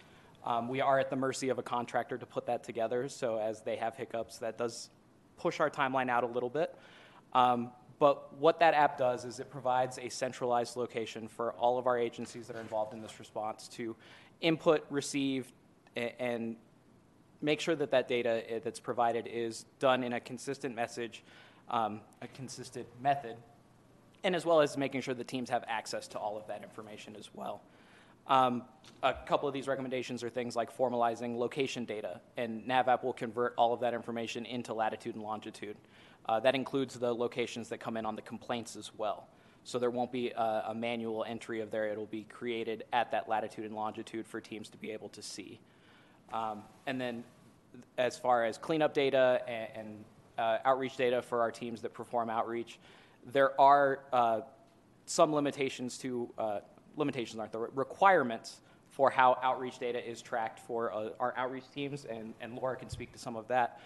Um, we are at the mercy of a contractor to put that together, so as they have hiccups, that does push our timeline out a little bit. Um, but what that app does is it provides a centralized location for all of our agencies that are involved in this response to input, receive, and make sure that that data eh, that's provided is done in a consistent message, um, a consistent method, and as well as making sure the teams have access to all of that information as well. Um, a couple of these recommendations are things like formalizing location data, and NavApp will convert all of that information into latitude and longitude. Uh, that includes the locations that come in on the complaints as well. So there won't be a, a, manual entry of there. It'll be created at that latitude and longitude for teams to be able to see. Um, and then as far as cleanup data and, and uh, outreach data for our teams that perform outreach, there are uh, some limitations to uh, limitations aren't the requirements for how outreach data is tracked for uh, our outreach teams, and, and Laura can speak to some of that.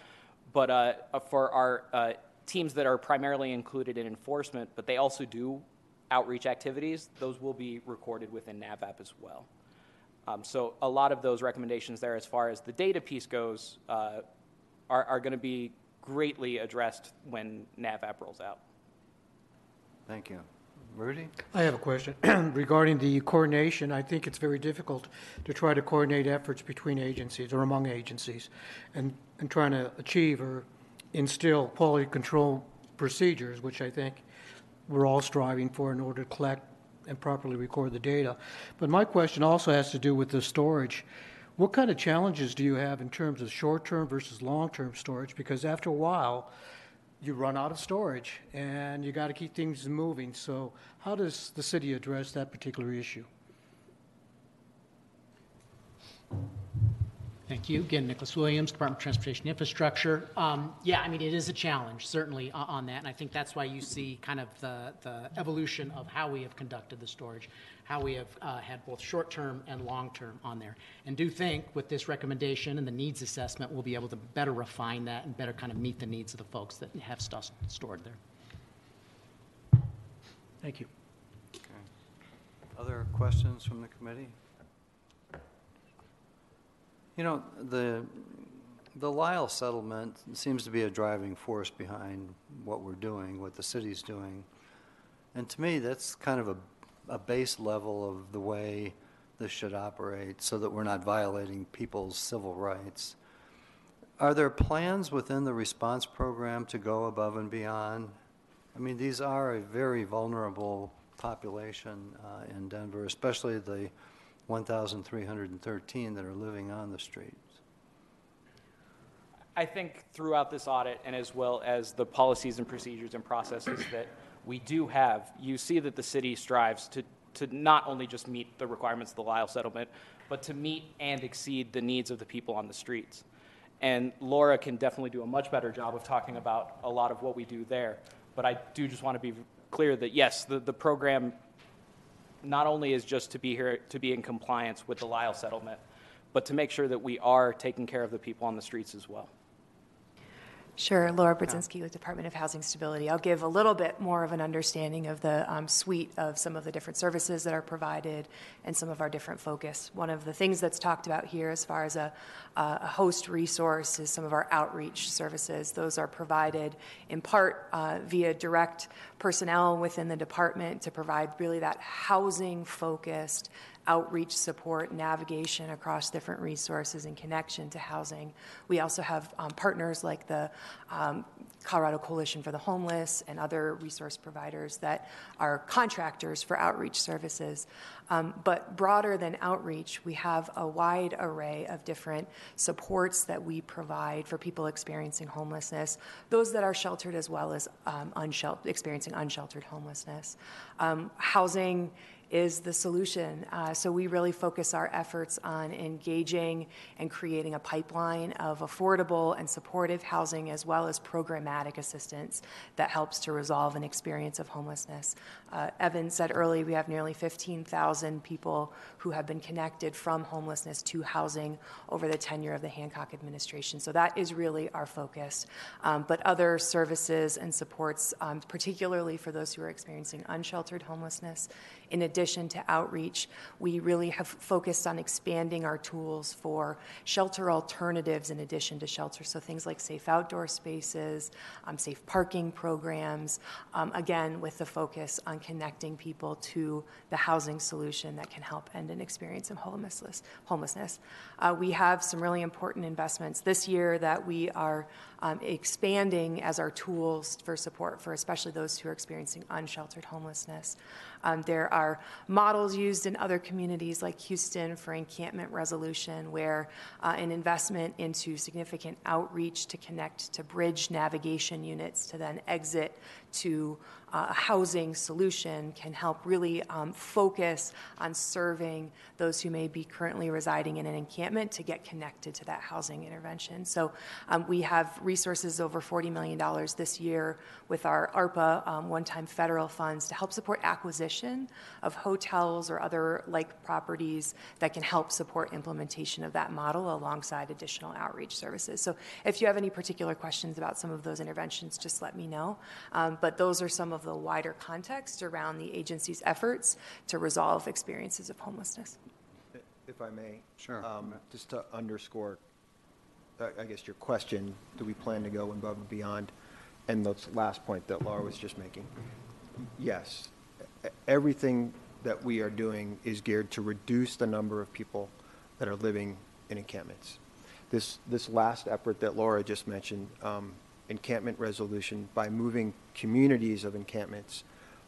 But uh, for our uh, teams that are primarily included in enforcement, but they also do outreach activities, those will be recorded within NavApp as well. Um, so a lot of those recommendations there, as far as the data piece goes, uh, are, are going to be greatly addressed when NavApp rolls out. Thank you. Rudy? I have a question regarding the coordination. I think it's very difficult to try to coordinate efforts between agencies or among agencies and, and trying to achieve or instill quality control procedures, which I think we're all striving for in order to collect and properly record the data. But my question also has to do with the storage. What kind of challenges do you have in terms of short term versus long term storage? Because after a while, you run out of storage and you got to keep things moving. So, how does the city address that particular issue? Thank you. Again, Nicholas Williams, Department of Transportation Infrastructure. Um, yeah, I mean, it is a challenge, certainly, on, on that. And I think that's why you see kind of the, the evolution of how we have conducted the storage how we have uh, had both short term and long term on there. And do think with this recommendation and the needs assessment, we'll be able to better refine that and better kind of meet the needs of the folks that have stuff stored there. Thank you. Okay. Other questions from the committee? You know, the the Lyall settlement seems to be a driving force behind what we're doing, what the city's doing. And to me, that's kind of a a base level of the way this should operate so that we're not violating people's civil rights. Are there plans within the response program to go above and beyond? I mean, these are a very vulnerable population uh, in Denver, especially the 1,313 that are living on the streets. I think throughout this audit and as well as the policies and procedures and processes that we do have, you see that the city strives to, to not only just meet the requirements of the Lyall settlement, but to meet and exceed the needs of the people on the streets. And Laura can definitely do a much better job of talking about a lot of what we do there. But I do just want to be clear that yes, the, the program not only is just to be here to be in compliance with the Lyall settlement, but to make sure that we are taking care of the people on the streets as well. Sure, Laura Brudzynski with Department of Housing Stability. I'll give a little bit more of an understanding of the um, suite of some of the different services that are provided and some of our different focus. One of the things that's talked about here, as far as a, a host resource, is some of our outreach services. Those are provided in part uh, via direct personnel within the department to provide really that housing focused outreach support, navigation across different resources, and connection to housing. We also have um, partners like the um, Colorado Coalition for the Homeless and other resource providers that are contractors for outreach services. Um, but broader than outreach, we have a wide array of different supports that we provide for people experiencing homelessness, those that are sheltered as well as um, unsheltered, experiencing unsheltered homelessness. Um, housing is the solution. Uh, so we really focus our efforts on engaging and creating a pipeline of affordable and supportive housing as well as programmatic assistance that helps to resolve an experience of homelessness. Uh, Evan said earlier we have nearly 15,000 people who have been connected from homelessness to housing over the tenure of the Hancock administration. So that is really our focus. Um, but other services and supports, um, particularly for those who are experiencing unsheltered homelessness, in addition to outreach, we really have focused on expanding our tools for shelter alternatives in addition to shelter. So things like safe outdoor spaces, um, safe parking programs, um, again, with the focus on connecting people to the housing solution that can help end an experience of homelessness. homelessness. Uh, we have some really important investments this year that we are um, expanding as our tools for support for especially those who are experiencing unsheltered homelessness. Um, there are models used in other communities like Houston for encampment resolution, where uh, an investment into significant outreach to connect to bridge navigation units to then exit to uh, a housing solution can help really um, focus on serving those who may be currently residing in an encampment to get connected to that housing intervention. So um, we have resources over $40 million this year with our ARPA um, one time federal funds to help support acquisition of hotels or other like properties that can help support implementation of that model alongside additional outreach services. So if you have any particular questions about some of those interventions, just let me know. But those are some of the wider context around the agency's efforts to resolve experiences of homelessness. If I may. Sure. um, Just to underscore, uh, I guess, your question, do we plan to go above and beyond? And the last point that Laura was just making. Yes. Everything that we are doing is geared to reduce the number of people that are living in encampments. This, this last effort that Laura just mentioned, um, encampment resolution, by moving communities of encampments,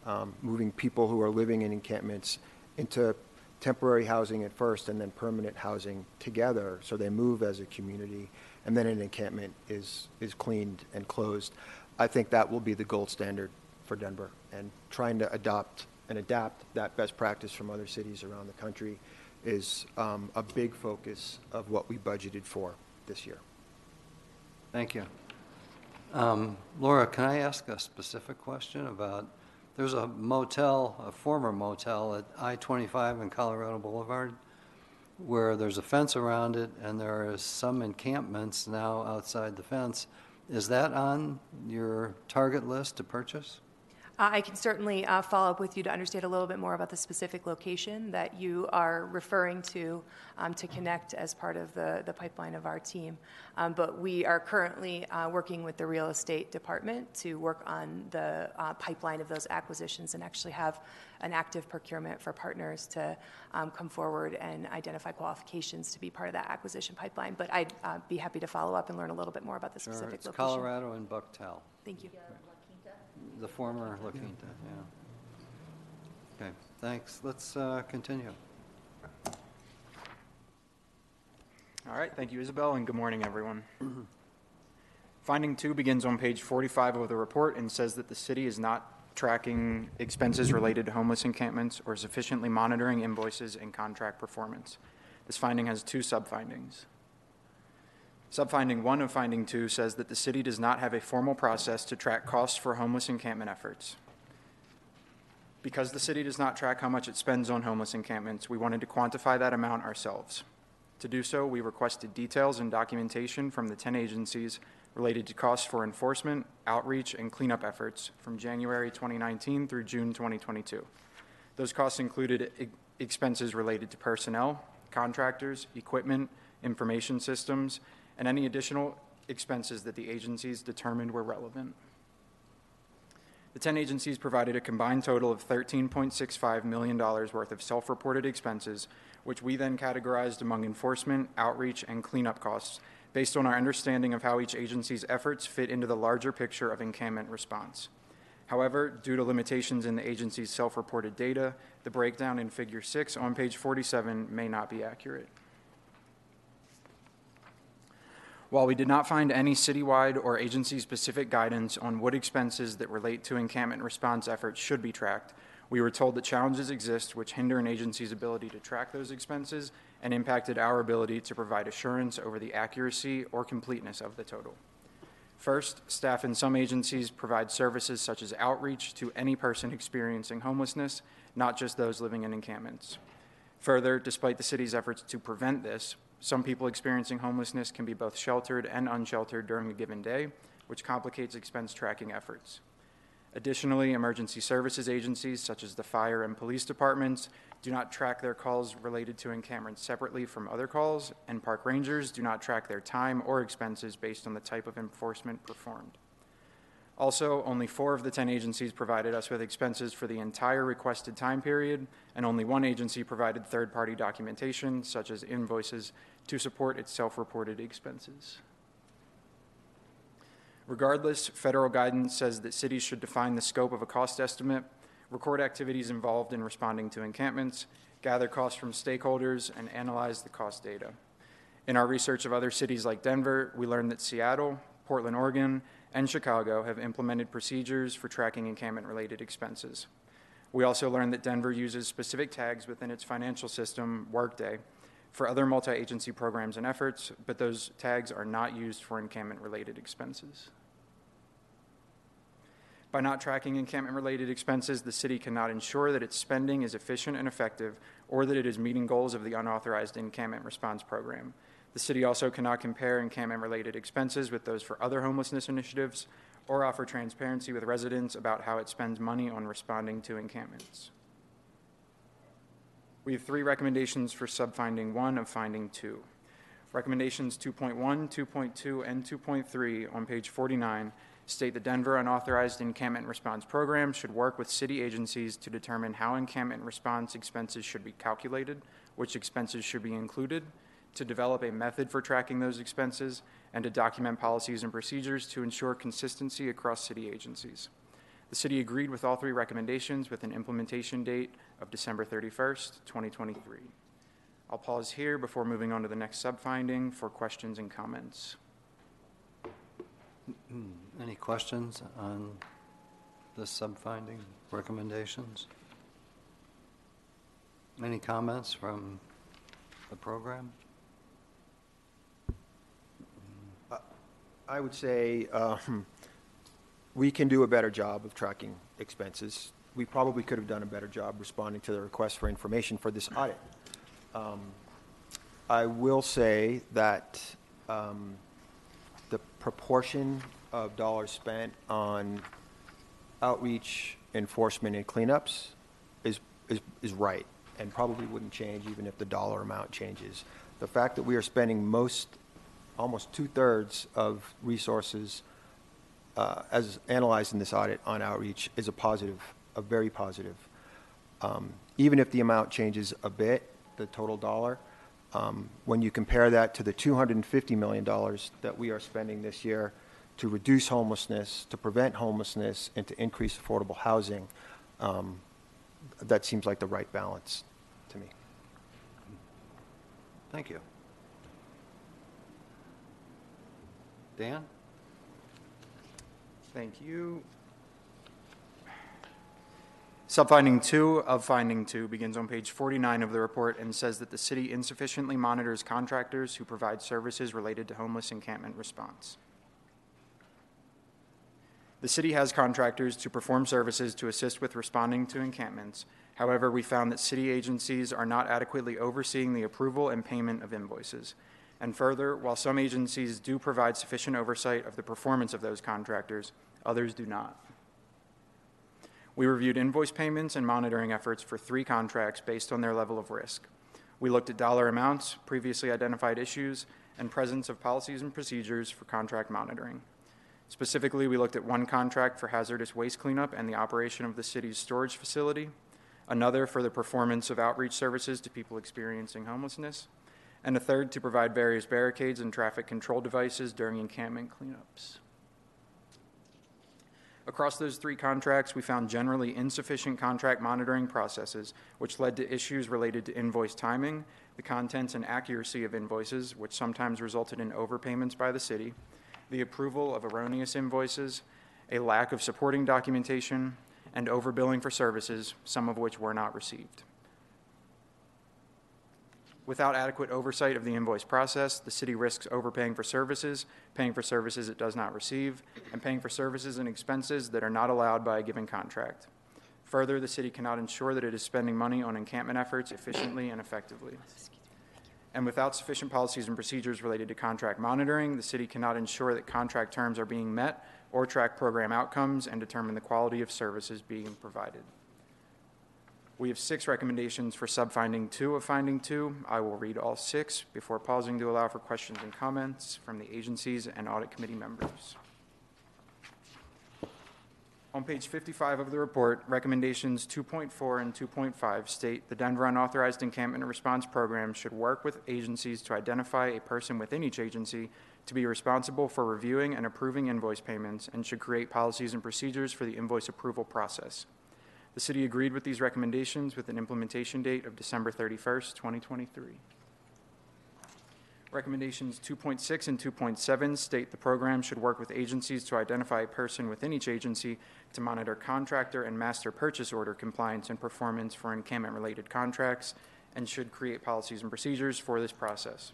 um, moving people who are living in encampments into temporary housing at first and then permanent housing together, so they move as a community, and then an encampment is, is cleaned and closed. I think that will be the gold standard for Denver, and trying to adopt and adapt that best practice from other cities around the country is um, a big focus of what we budgeted for this year. Thank you. Um, Laura, can I ask a specific question about, there's a motel, a former motel at I-25 and Colorado Boulevard, where there's a fence around it, and there are some encampments now outside the fence. Is that on your target list to purchase? Uh, I can certainly uh, follow up with you to understand a little bit more about the specific location that you are referring to um, to connect as part of the, the pipeline of our team. Um, but we are currently uh, working with the real estate department to work on the uh, pipeline of those acquisitions and actually have an active procurement for partners to um, come forward and identify qualifications to be part of that acquisition pipeline. But I'd uh, be happy to follow up and learn a little bit more about the Sure, specific it's location. Colorado and Buchtel. Thank you. The former La Quinta, yeah. Okay, thanks. Let's uh, continue. All right, thank you, Isabel, and good morning, everyone. Finding two begins on page 45 of the report and says that the city is not tracking expenses related to homeless encampments or sufficiently monitoring invoices and contract performance. This finding has two sub-findings. Subfinding one of finding two says that the city does not have a formal process to track costs for homeless encampment efforts. Because the city does not track how much it spends on homeless encampments, we wanted to quantify that amount ourselves. To do so, we requested details and documentation from the 10 agencies related to costs for enforcement, outreach, and cleanup efforts from January 2019 through June 2022. Those costs included e- expenses related to personnel, contractors, equipment, information systems, and any additional expenses that the agencies determined were relevant. The 10 agencies provided a combined total of $13.65 million worth of self reported expenses, which we then categorized among enforcement, outreach, and cleanup costs based on our understanding of how each agency's efforts fit into the larger picture of encampment response. However, due to limitations in the agency's self reported data, the breakdown in Figure 6 on page 47 may not be accurate. While we did not find any citywide or agency specific guidance on what expenses that relate to encampment response efforts should be tracked, we were told that challenges exist which hinder an agency's ability to track those expenses and impacted our ability to provide assurance over the accuracy or completeness of the total. First, staff in some agencies provide services such as outreach to any person experiencing homelessness, not just those living in encampments. Further, despite the city's efforts to prevent this, some people experiencing homelessness can be both sheltered and unsheltered during a given day, which complicates expense tracking efforts. Additionally, emergency services agencies such as the fire and police departments do not track their calls related to encampments separately from other calls, and park rangers do not track their time or expenses based on the type of enforcement performed. Also, only four of the 10 agencies provided us with expenses for the entire requested time period, and only one agency provided third party documentation, such as invoices, to support its self reported expenses. Regardless, federal guidance says that cities should define the scope of a cost estimate, record activities involved in responding to encampments, gather costs from stakeholders, and analyze the cost data. In our research of other cities like Denver, we learned that Seattle, Portland, Oregon, and Chicago have implemented procedures for tracking encampment related expenses. We also learned that Denver uses specific tags within its financial system, Workday, for other multi agency programs and efforts, but those tags are not used for encampment related expenses. By not tracking encampment related expenses, the city cannot ensure that its spending is efficient and effective or that it is meeting goals of the unauthorized encampment response program. The city also cannot compare encampment related expenses with those for other homelessness initiatives or offer transparency with residents about how it spends money on responding to encampments. We have three recommendations for subfinding one of finding two. Recommendations 2.1, 2.2, and 2.3 on page 49 state the Denver Unauthorized Encampment Response Program should work with city agencies to determine how encampment response expenses should be calculated, which expenses should be included, to develop a method for tracking those expenses, and to document policies and procedures to ensure consistency across city agencies. The city agreed with all three recommendations with an implementation date of December 31st, 2023. I'll pause here before moving on to the next subfinding for questions and comments. Any questions on this subfinding recommendations? Any comments from the program? I would say um, we can do a better job of tracking expenses. We probably could have done a better job responding to the request for information for this audit. Um, I will say that um, the proportion of dollars spent on outreach, enforcement, and cleanups is, is, is right and probably wouldn't change even if the dollar amount changes. The fact that we are spending most almost two-thirds of resources uh, as analyzed in this audit on outreach is a positive, a very positive. Um, even if the amount changes a bit, the total dollar, um, when you compare that to the $250 million that we are spending this year to reduce homelessness, to prevent homelessness, and to increase affordable housing, um, that seems like the right balance to me. Thank you. Dan? Thank you. Subfinding two of finding two begins on page 49 of the report and says that the city insufficiently monitors contractors who provide services related to homeless encampment response. The city has contractors to perform services to assist with responding to encampments. However, we found that city agencies are not adequately overseeing the approval and payment of invoices. And further, while some agencies do provide sufficient oversight of the performance of those contractors, others do not. We reviewed invoice payments and monitoring efforts for three contracts based on their level of risk. We looked at dollar amounts, previously identified issues, and presence of policies and procedures for contract monitoring. Specifically, we looked at one contract for hazardous waste cleanup and the operation of the city's storage facility, another for the performance of outreach services to people experiencing homelessness, and a third to provide various barricades and traffic control devices during encampment cleanups. Across those three contracts, we found generally insufficient contract monitoring processes, which led to issues related to invoice timing, the contents and accuracy of invoices, which sometimes resulted in overpayments by the city, the approval of erroneous invoices, a lack of supporting documentation, and overbilling for services, some of which were not received. Without adequate oversight of the invoice process, the city risks overpaying for services, paying for services it does not receive, and paying for services and expenses that are not allowed by a given contract. Further, the city cannot ensure that it is spending money on encampment efforts efficiently and effectively. And without sufficient policies and procedures related to contract monitoring, the city cannot ensure that contract terms are being met or track program outcomes and determine the quality of services being provided. We have six recommendations for subfinding two of finding two. I will read all six before pausing to allow for questions and comments from the agencies and audit committee members. On page 55 of the report, recommendations 2.4 and 2.5 state the Denver Unauthorized Encampment Response Program should work with agencies to identify a person within each agency to be responsible for reviewing and approving invoice payments and should create policies and procedures for the invoice approval process. The city agreed with these recommendations with an implementation date of December 31st, 2023. Recommendations 2.6 and 2.7 state the program should work with agencies to identify a person within each agency to monitor contractor and master purchase order compliance and performance for encampment related contracts and should create policies and procedures for this process.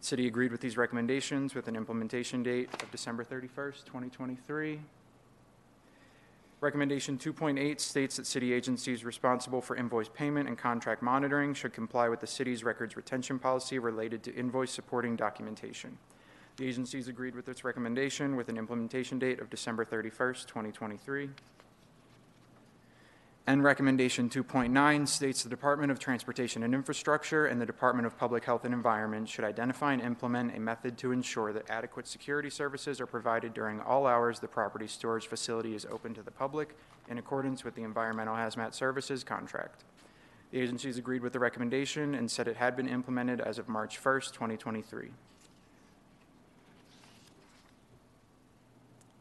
The city agreed with these recommendations with an implementation date of December 31st, 2023. Recommendation 2.8 states that city agencies responsible for invoice payment and contract monitoring should comply with the city's records retention policy related to invoice supporting documentation. The agencies agreed with this recommendation with an implementation date of December 31st, 2023. And recommendation 2.9 states the Department of Transportation and Infrastructure and the Department of Public Health and Environment should identify and implement a method to ensure that adequate security services are provided during all hours the property storage facility is open to the public in accordance with the Environmental Hazmat Services contract. The agencies agreed with the recommendation and said it had been implemented as of March 1st, 2023.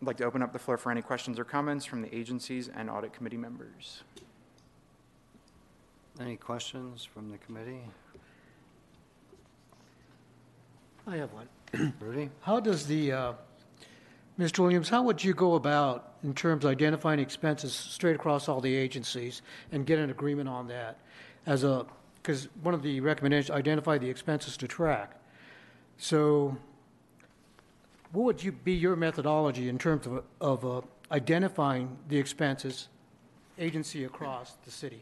I'd like to open up the floor for any questions or comments from the agencies and audit committee members. Any questions from the committee? I have one. Rudy? How does the, uh, Mr. Williams, how would you go about in terms of identifying expenses straight across all the agencies and get an agreement on that? As a, because one of the recommendations, identify the expenses to track. So what would you be your methodology in terms of, of uh, identifying the expenses agency across the city?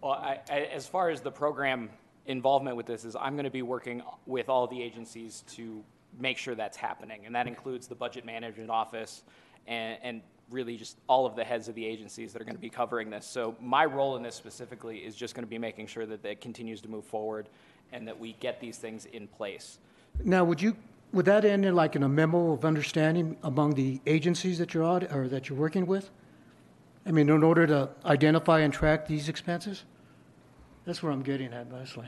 Well, I, I, as far as the program involvement with this is, I'm going to be working with all the agencies to make sure that's happening, and that includes the budget management office and, and really just all of the heads of the agencies that are going to be covering this. So my role in this specifically is just going to be making sure that it continues to move forward and that we get these things in place. Now, would you would that end in like in a memo of understanding among the agencies that you're audit, or that you're working with? I mean, in order to identify and track these expenses? That's where I'm getting at mostly.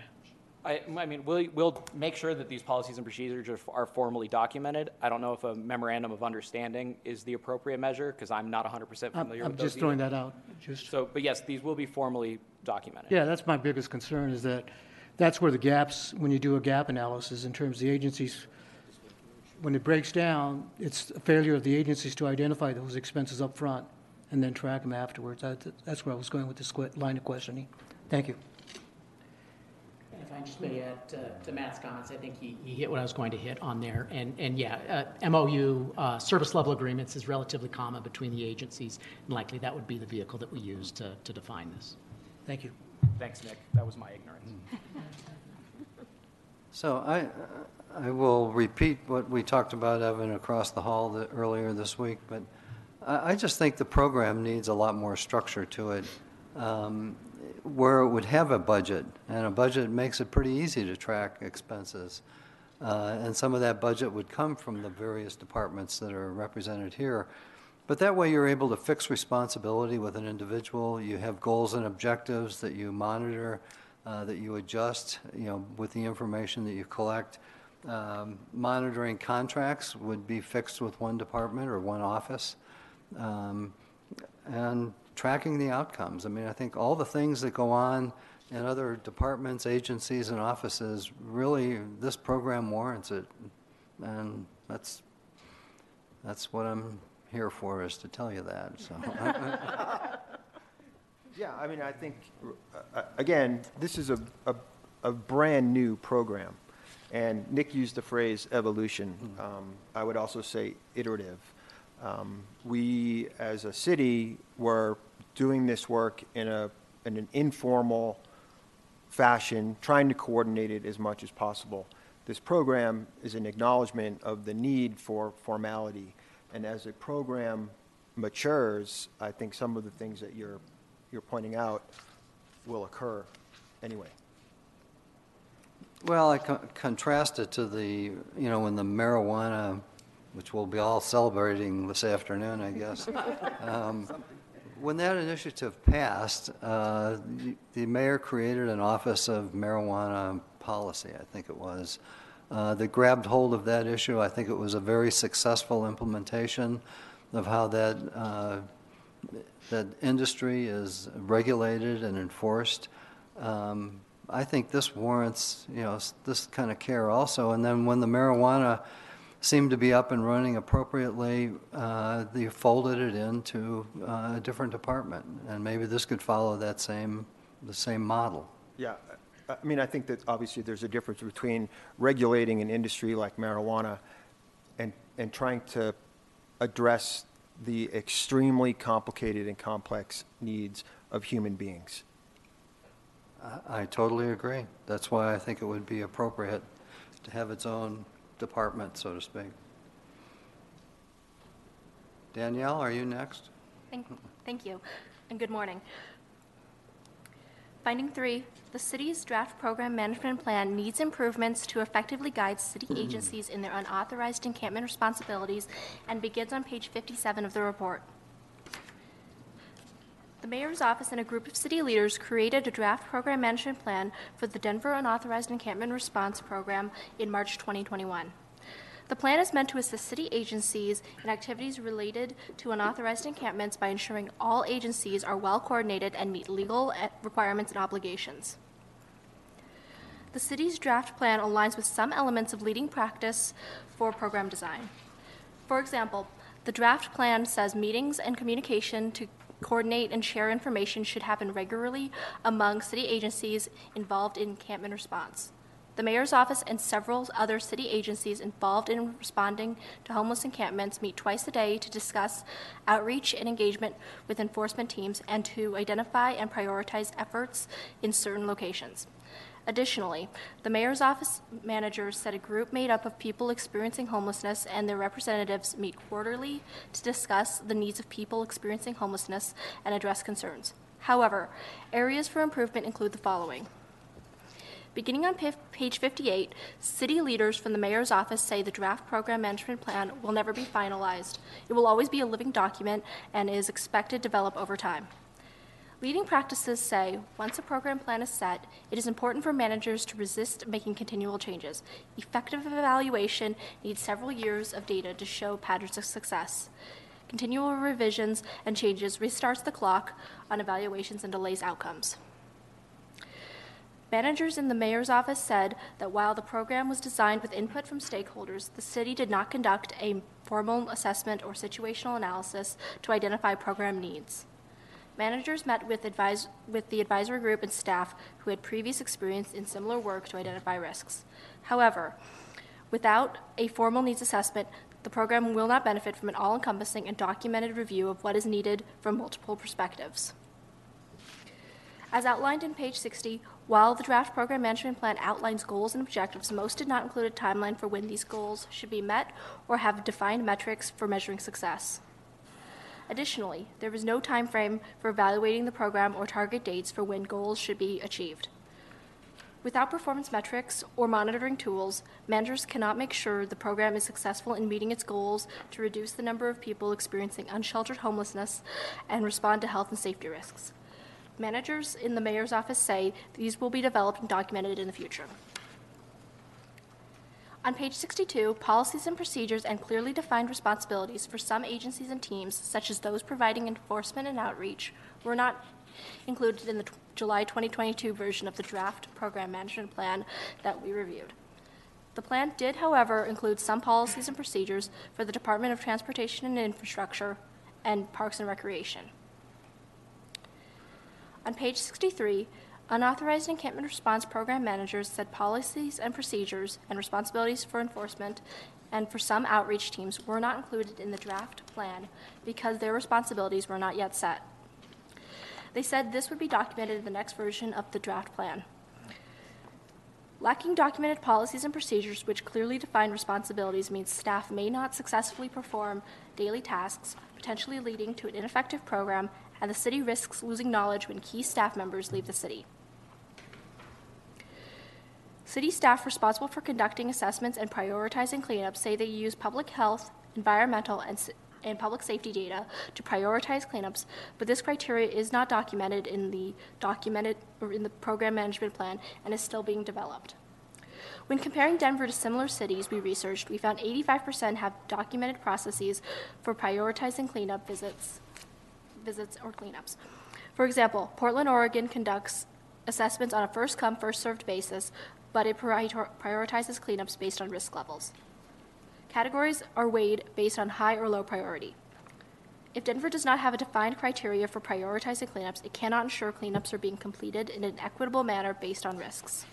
I, I mean, we'll, we'll make sure that these policies and procedures are, are formally documented. I don't know if a memorandum of understanding is the appropriate measure because I'm not 100% familiar I'm, with I'm those just throwing either. that out. Just So, but yes, these will be formally documented. yeah, that's my biggest concern is that that's where the gaps when you do a gap analysis in terms of the agencies when it breaks down, it's a failure of the agencies to identify those expenses up front and then track them afterwards. That- That's where I was going with this line of questioning. Thank you. And If I just may add to- to Matt's comments, I think he, he hit what I was going to hit on there. And, and yeah, uh, MOU, uh, service level agreements is relatively common between the agencies. And likely that would be the vehicle that we use to, to define this. Thank you. Thanks, Nick. That was my ignorance. So I, I will repeat what we talked about, Evan, across the hall the- earlier this week, but I, I just think the program needs a lot more structure to it, um, where it would have a budget, and a budget makes it pretty easy to track expenses. Uh, And some of that budget would come from the various departments that are represented here. But that way, you're able to fix responsibility with an individual. You have goals and objectives that you monitor, uh, that you adjust, you know, with the information that you collect. Um, Monitoring contracts would be fixed with one department or one office. Um, And tracking the outcomes. I mean, I think all the things that go on in other departments, agencies, and offices, really, this program warrants it. And that's, that's what I'm here for, is to tell you that, so. Yeah, I mean, I think, uh, uh, again, this is a, a, a brand-new program. And Nick used the phrase evolution. Um, I would also say iterative. Um, We, as a city, were doing this work in a, in an informal fashion, trying to coordinate it as much as possible. This program is an acknowledgement of the need for formality. And as a program matures, I think some of the things that you're, you're pointing out will occur anyway. Well, I co- contrast it to the, you know, when the marijuana, which we'll be all celebrating this afternoon, I guess. um, When that initiative passed, uh, the- the mayor created an Office of Marijuana Policy, I think it was, uh, that grabbed hold of that issue. I think it was a very successful implementation of how that, uh, that industry is regulated and enforced. Um, I think this warrants, you know, this kind of care also. And then when the marijuana seemed to be up and running appropriately, uh, they folded it into uh, a different department. And maybe this could follow that same, the same model. Yeah, I I mean, I think that obviously there's a difference between regulating an industry like marijuana and, and trying to address the extremely complicated and complex needs of human beings. I- I totally agree. That's why I think it would be appropriate to have its own department, so to speak. Danielle, are you next? Thank, thank you, and good morning. Finding three, the city's draft program management plan needs improvements to effectively guide city mm-hmm. agencies in their unauthorized encampment responsibilities and begins on page 57 of the report. The mayor's office and a group of city leaders created a draft program management plan for the Denver Unauthorized Encampment Response Program in March 2021. The plan is meant to assist city agencies in activities related to unauthorized encampments by ensuring all agencies are well coordinated and meet legal eh, requirements and obligations. The city's draft plan aligns with some elements of leading practice for program design. For example, the draft plan says meetings and communication to coordinate and share information should happen regularly among city agencies involved in encampment response. The mayor's office and several other city agencies involved in responding to homeless encampments meet twice a day to discuss outreach and engagement with enforcement teams and to identify and prioritize efforts in certain locations. Additionally, the mayor's office managers said a group made up of people experiencing homelessness and their representatives meet quarterly to discuss the needs of people experiencing homelessness and address concerns. However, areas for improvement include the following. Beginning on page 58, city leaders from the mayor's office say the draft program management plan will never be finalized. It will always be a living document and is expected to develop over time. Leading practices say once a program plan is set, it is important for managers to resist making continual changes. Effective evaluation needs several years of data to show patterns of success. Continual revisions and changes restarts the clock on evaluations and delays outcomes. Managers in the mayor's office said that while the program was designed with input from stakeholders, the city did not conduct a formal assessment or situational analysis to identify program needs. Managers met with, advise, with the advisory group and staff who had previous experience in similar work to identify risks. However, without a formal needs assessment, the program will not benefit from an all encompassing and documented review of what is needed from multiple perspectives. As outlined in page 60, while the draft program management plan outlines goals and objectives, most did not include a timeline for when these goals should be met or have defined metrics for measuring success. Additionally, there was no time frame for evaluating the program or target dates for when goals should be achieved. Without performance metrics or monitoring tools, managers cannot make sure the program is successful in meeting its goals to reduce the number of people experiencing unsheltered homelessness and respond to health and safety risks. Managers in the mayor's office say these will be developed and documented in the future. On page 62, policies and procedures and clearly defined responsibilities for some agencies and teams, such as those providing enforcement and outreach, were not included in the t- July 2022 version of the draft program management plan that we reviewed. The plan did, however, include some policies and procedures for the Department of Transportation and Infrastructure and Parks and Recreation. On page 63, unauthorized encampment response program managers said policies and procedures and responsibilities for enforcement and for some outreach teams were not included in the draft plan because their responsibilities were not yet set. They said this would be documented in the next version of the draft plan. Lacking documented policies and procedures which clearly define responsibilities means staff may not successfully perform daily tasks, potentially leading to an ineffective program and the city risks losing knowledge when key staff members leave the city. City staff responsible for conducting assessments and prioritizing cleanups say they use public health, environmental, and, and public safety data to prioritize cleanups, but this criteria is not documented in the documented or in the program management plan and is still being developed. When comparing Denver to similar cities we researched, we found 85% have documented processes for prioritizing cleanup visits visits or cleanups. For example, Portland, Oregon conducts assessments on a first come, first served basis, but it prioritizes cleanups based on risk levels. Categories are weighed based on high or low priority. If Denver does not have a defined criteria for prioritizing cleanups, it cannot ensure cleanups are being completed in an equitable manner based on risks.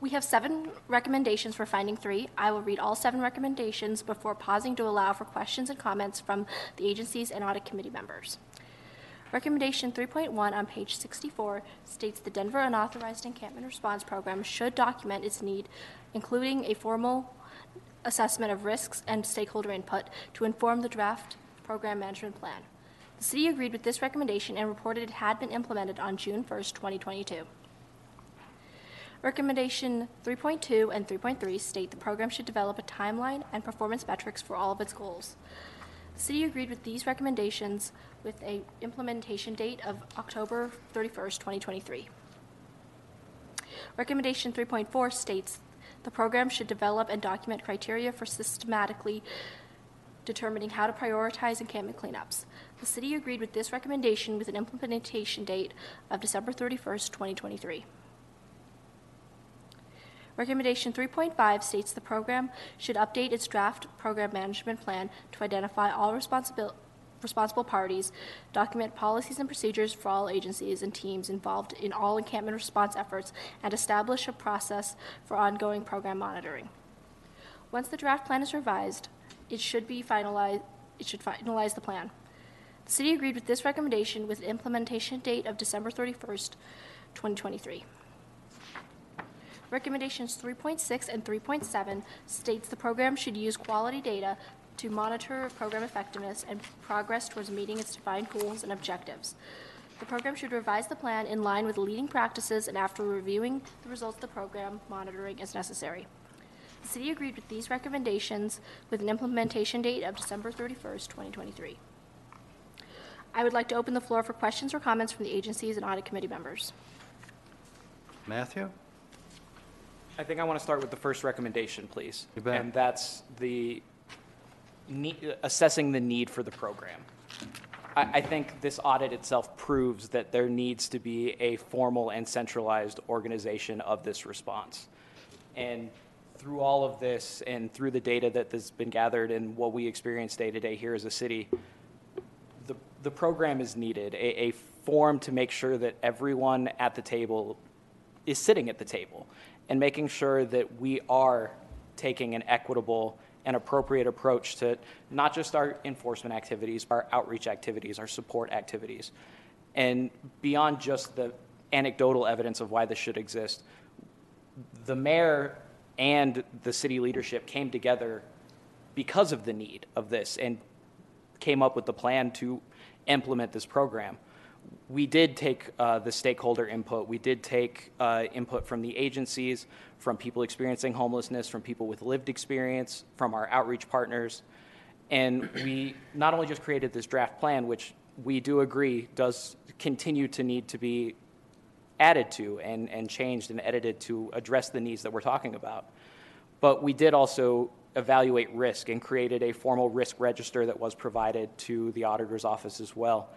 We have seven recommendations for finding three. I will read all seven recommendations before pausing to allow for questions and comments from the agencies and audit committee members. Recommendation 3.1 on page 64 states the Denver Unauthorized Encampment Response Program should document its need, including a formal assessment of risks and stakeholder input to inform the draft program management plan. The city agreed with this recommendation and reported it had been implemented on June 1, 2022. Recommendation 3.2 and 3.3 state the program should develop a timeline and performance metrics for all of its goals. The city agreed with these recommendations with a implementation date of October 31st, 2023. Recommendation 3.4 states the program should develop and document criteria for systematically determining how to prioritize encampment cleanups. The city agreed with this recommendation with an implementation date of December 31st, 2023. Recommendation 3.5 states the program should update its draft program management plan to identify all responsible, responsible parties, document policies and procedures for all agencies and teams involved in all encampment response efforts, and establish a process for ongoing program monitoring. Once the draft plan is revised, it should be finalized. It should finalize the plan. The city agreed with this recommendation with an implementation date of December 31st, 2023. Recommendations 3.6 and 3.7 states the program should use quality data to monitor program effectiveness and progress towards meeting its defined goals and objectives. The program should revise the plan in line with leading practices and after reviewing the results of the program, monitoring as necessary. The city agreed with these recommendations with an implementation date of December 31st, 2023. I would like to open the floor for questions or comments from the agencies and audit committee members. Matthew? I think I want to start with the first recommendation, please. You bet. And that's the assessing the need for the program. I, I think this audit itself proves that there needs to be a formal and centralized organization of this response. And through all of this and through the data that has been gathered and what we experience day to day here as a city, the, the program is needed, a, a form to make sure that everyone at the table is sitting at the table and making sure that we are taking an equitable and appropriate approach to not just our enforcement activities, our outreach activities, our support activities. And beyond just the anecdotal evidence of why this should exist, the mayor and the city leadership came together because of the need of this and came up with the plan to implement this program. We did take uh, the stakeholder input. We did take uh, input from the agencies, from people experiencing homelessness, from people with lived experience, from our outreach partners. And we not only just created this draft plan, which we do agree does continue to need to be added to and, and changed and edited to address the needs that we're talking about. But we did also evaluate risk and created a formal risk register that was provided to the auditor's office as well.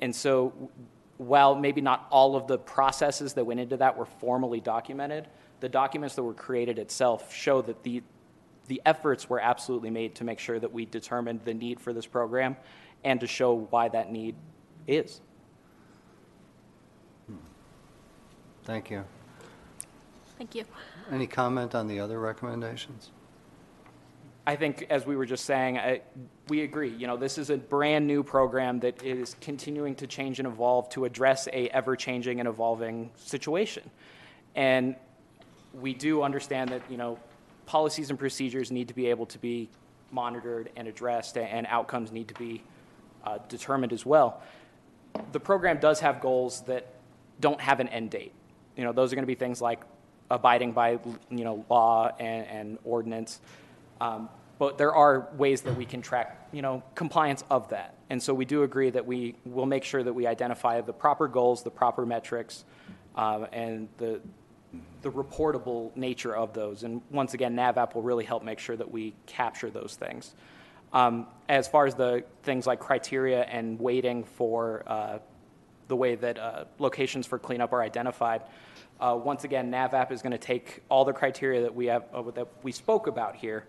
And so, while maybe not all of the processes that went into that were formally documented, the documents that were created itself show that the, the efforts were absolutely made to make sure that we determined the need for this program and to show why that need is. Hmm. Thank you. Thank you. Any comment on the other recommendations? I think, as we were just saying, I, we agree. You know, this is a brand new program that is continuing to change and evolve to address a ever-changing and evolving situation. And we do understand that you know policies and procedures need to be able to be monitored and addressed, and outcomes need to be uh, determined as well. The program does have goals that don't have an end date. You know, those are going to be things like abiding by you know law and, and ordinance. Um, but there are ways that we can track you know compliance of that, and so we do agree that we will make sure that we identify the proper goals, the proper metrics, uh, and the the reportable nature of those. And once again, NAVAP will really help make sure that we capture those things. Um, as far as the things like criteria and waiting for uh, the way that uh, locations for cleanup are identified, uh, once again, NAVAP is going to take all the criteria that we have uh, that we spoke about here,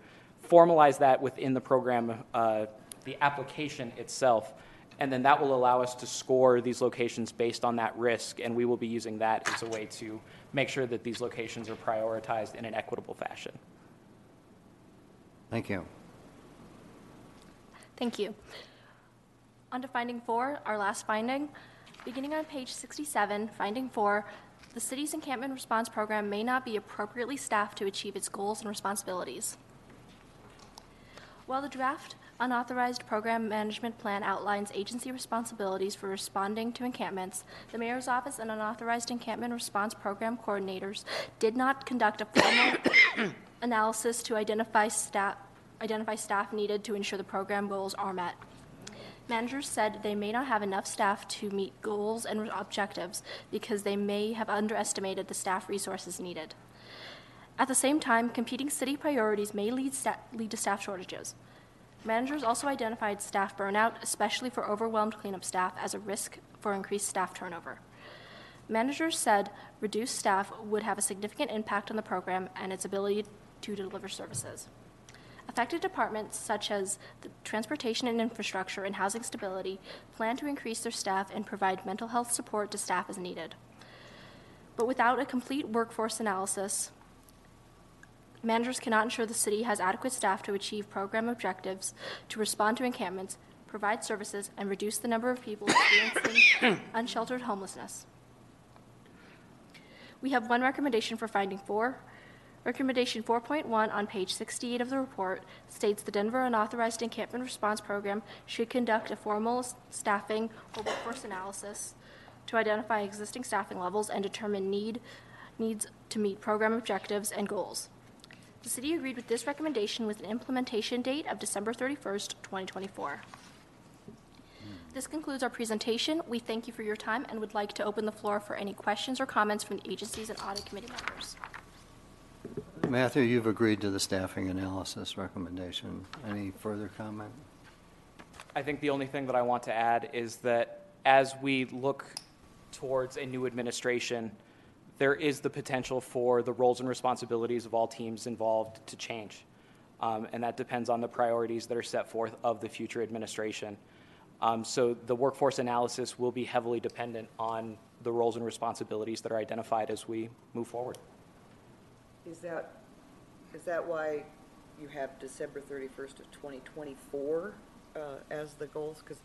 formalize that within the program, uh, the application itself, and then that will allow us to score these locations based on that risk, and we will be using that as a way to make sure that these locations are prioritized in an equitable fashion. Thank you. Thank you. On to finding four, our last finding. Beginning on page 67, finding four, the city's encampment response program may not be appropriately staffed to achieve its goals and responsibilities. While the draft unauthorized program management plan outlines agency responsibilities for responding to encampments, the mayor's office and unauthorized encampment response program coordinators did not conduct a formal analysis to identify staff, identify staff needed to ensure the program goals are met. Managers said they may not have enough staff to meet goals and objectives because they may have underestimated the staff resources needed. At the same time, competing city priorities may lead, lead to staff shortages. Managers also identified staff burnout, especially for overwhelmed cleanup staff, as a risk for increased staff turnover. Managers said reduced staff would have a significant impact on the program and its ability to deliver services. Affected departments, such as the transportation and infrastructure and housing stability, plan to increase their staff and provide mental health support to staff as needed. But without a complete workforce analysis, managers cannot ensure the city has adequate staff to achieve program objectives, to respond to encampments, provide services, and reduce the number of people experiencing unsheltered homelessness. We have one recommendation for finding four, Recommendation 4.1 on page 68 of the report states the Denver Unauthorized Encampment Response Program should conduct a formal staffing or workforce analysis to identify existing staffing levels and determine need, needs to meet program objectives and goals. The city agreed with this recommendation with an implementation date of December 31st, 2024. This concludes our presentation. We thank you for your time and would like to open the floor for any questions or comments from the agencies and audit committee members. Matthew, you've agreed to the staffing analysis recommendation. Any further comment? I think the only thing that I want to add is that as we look towards a new administration, there is the potential for the roles and responsibilities of all teams involved to change. Um, and that depends on the priorities that are set forth of the future administration. Um, so the workforce analysis will be heavily dependent on the roles and responsibilities that are identified as we move forward. Is that, is that why you have December 31st of 2024 uh, as the goals? Because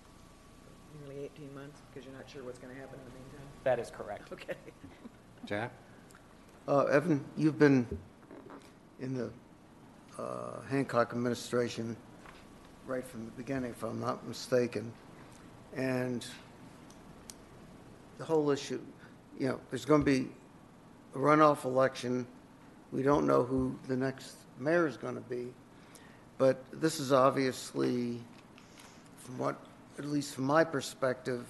nearly 18 months, because you're not sure what's going to happen in the meantime? That is correct. Okay. Jack? Uh, Evan, you've been in the uh, Hancock administration right from the beginning, if I'm not mistaken. And the whole issue, you know, there's going to be a runoff election. We don't know who the next mayor is going to be. But this is obviously, from what, at least from my perspective,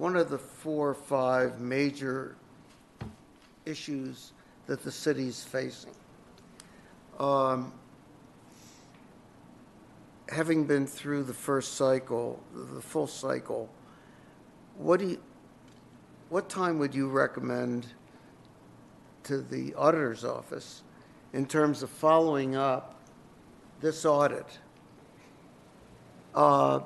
one of the four or five major issues that the city's facing. Um, having been through the first cycle, the full cycle, what do you, what time would you recommend to the auditor's office in terms of following up this audit uh,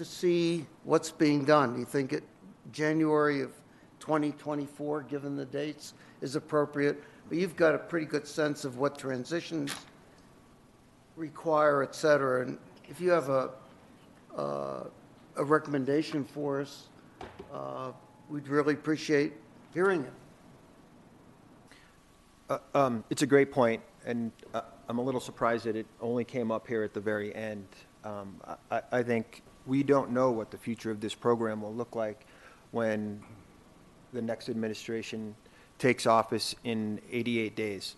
to see what's being done? Do you think it January of 2024, given the dates, is appropriate? But you've got a pretty good sense of what transitions require, et cetera. And if you have a, uh, a recommendation for us, uh, we'd really appreciate hearing it. Uh, um, It's a great point, and uh, I'm a little surprised that it only came up here at the very end. Um, I I think we don't know what the future of this program will look like when the next administration takes office in 88 days,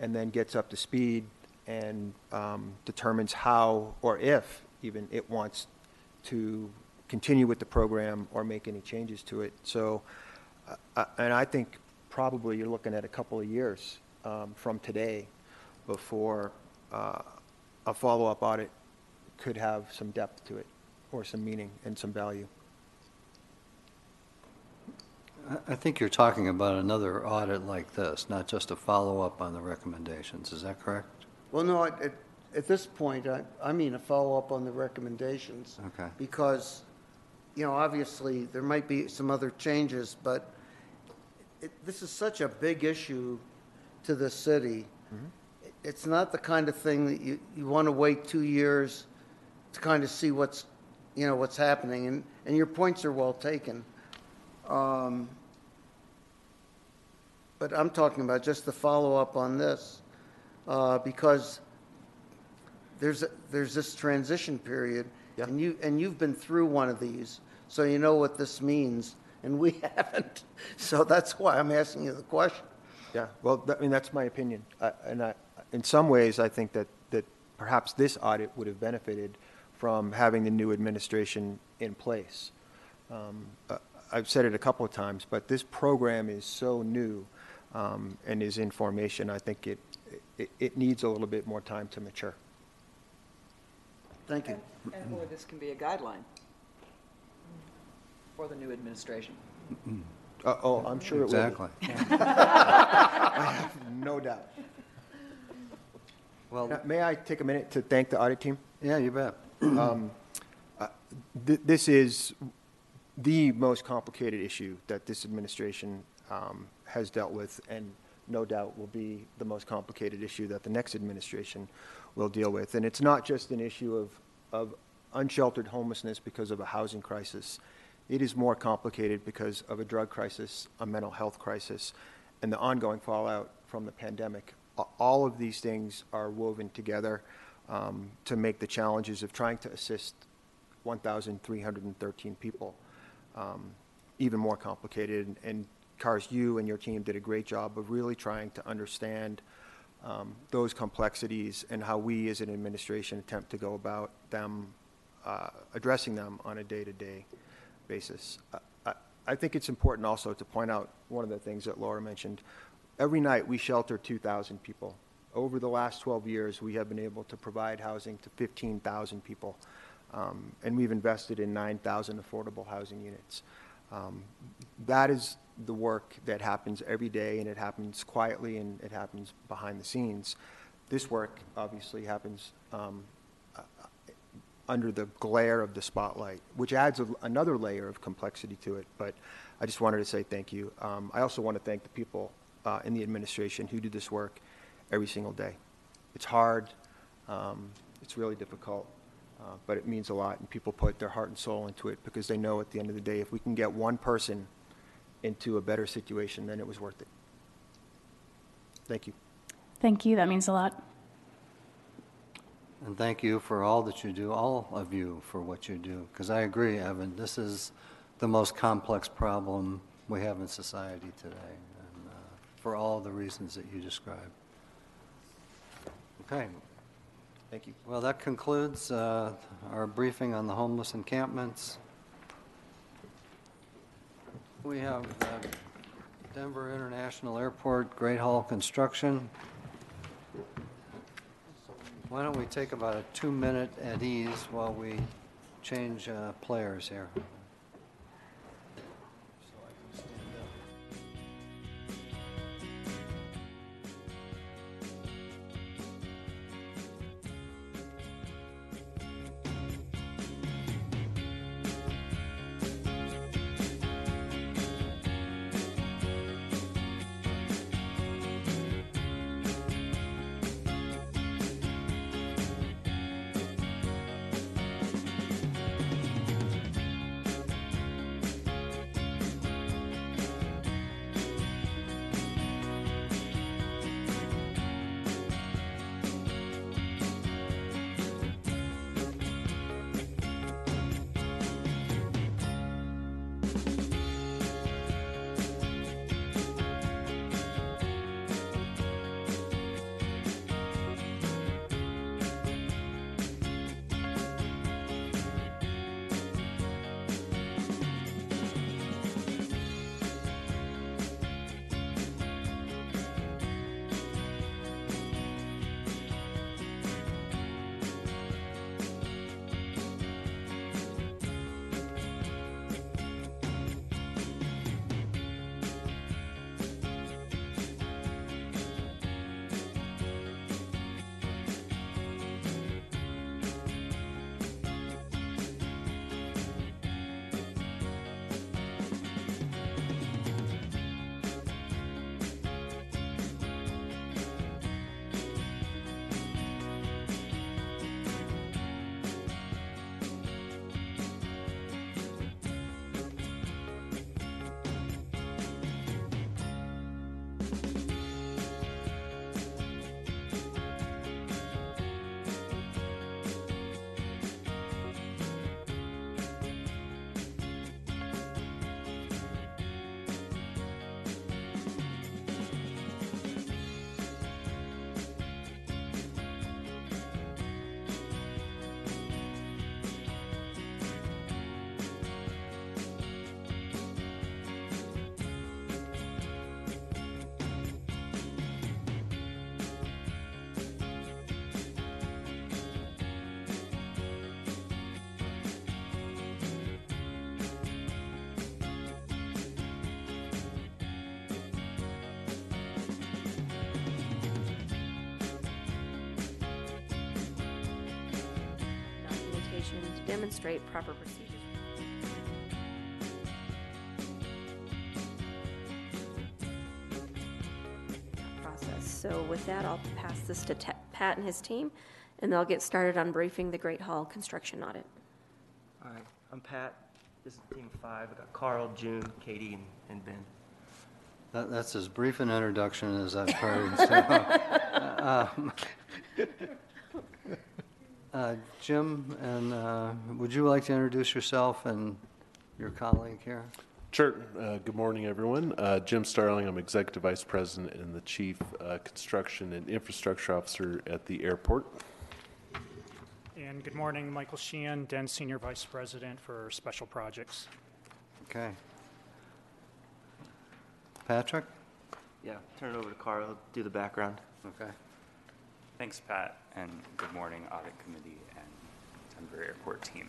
and then gets up to speed and um, determines how, or if even, it wants to continue with the program or make any changes to it. So, uh, uh, and I think probably you're looking at a couple of years um, from today before uh, a follow-up audit could have some depth to it, or some meaning and some value. I- I think you're talking about another audit like this, not just a follow-up on the recommendations. Is that correct? Well, no, at, at- at this point, I, I mean a follow-up on the recommendations. Okay. Because, you know, obviously, there might be some other changes, but it, this is such a big issue to the city. Mm-hmm. It's not the kind of thing that you, you want to wait two years to kind of see what's, you know, what's happening, and, and your points are well taken. Um, But I'm talking about just the follow-up on this, uh, because there's, a- there's this transition period, and you, and you've been through one of these, so you know what this means, and we haven't. So that's why I'm asking you the question. Yeah, well, I mean, that's my opinion. I- And I, in some ways, I think that, that perhaps this audit would have benefited from having the new administration in place. Um, uh, I've said it a couple of times, but this program is so new um, and is in formation, I think it, it, it needs a little bit more time to mature. Thank you. And or this can be a guideline for the new administration. Uh, Oh, I'm sure it will. Exactly. I have no doubt. Well, Now, May I take a minute to thank the audit team? Yeah, you bet. Um, uh, th- This is the most complicated issue that this administration um, has dealt with, and no doubt will be the most complicated issue that the next administration will deal with. And it's not just an issue of, of unsheltered homelessness because of a housing crisis. It is more complicated because of a drug crisis, a mental health crisis, and the ongoing fallout from the pandemic. All of these things are woven together um, to make the challenges of trying to assist 1,313 people um, even more complicated. And- And Karis, you and your team did a great job of really trying to understand um, those complexities and how we as an administration attempt to go about them, uh, addressing them on a day-to-day basis. I- I, I think it's important also to point out one of the things that Laura mentioned. Every night, we shelter 2,000 people over the last 12 years, we have been able to provide housing to 15,000 people. Um, and we've invested in 9,000 affordable housing units. Um, that is the work that happens every day, and it happens quietly and it happens behind the scenes. This work obviously happens um, uh, under the glare of the spotlight, which adds a, another layer of complexity to it. But I just wanted to say thank you. Um, I also want to thank the people uh, in the administration who do this work every single day. It's hard, um, it's really difficult, uh, but it means a lot, and people put their heart and soul into it because they know at the end of the day, if we can get one person into a better situation, then it was worth it. Thank you. Thank you. That means a lot. And thank you for all that you do, all of you for what you do. Because I agree, Evan, this is the most complex problem we have in society today, and uh, for all the reasons that you described. Okay. Thank you. Well, that concludes uh, our briefing on the homeless encampments. We have uh, Denver International Airport Great Hall construction. Why don't we take about a two-minute at ease while we change uh, players here? Demonstrate proper procedures. Process. So with that, I'll pass this to Ta- Pat and his team, and they'll get started on briefing the Great Hall construction audit. All right, I'm Pat. This is team five. I got Carl, June, Katie, and, and Ben. That- That's as brief an introduction as I've heard. so, um, uh, Jim, and uh, would you like to introduce yourself and your colleague here? Sure. Uh, Good morning, everyone. Uh, Jim Starling, I'm Executive Vice President and the Chief uh, Construction and Infrastructure Officer at the airport. And good morning, Michael Sheehan, Den Senior Vice President for Special Projects. Okay. Patrick? Yeah, turn it over to Carl. He'll do the background. Okay. Thanks, Pat, and good morning, Audit Committee and Denver Airport team.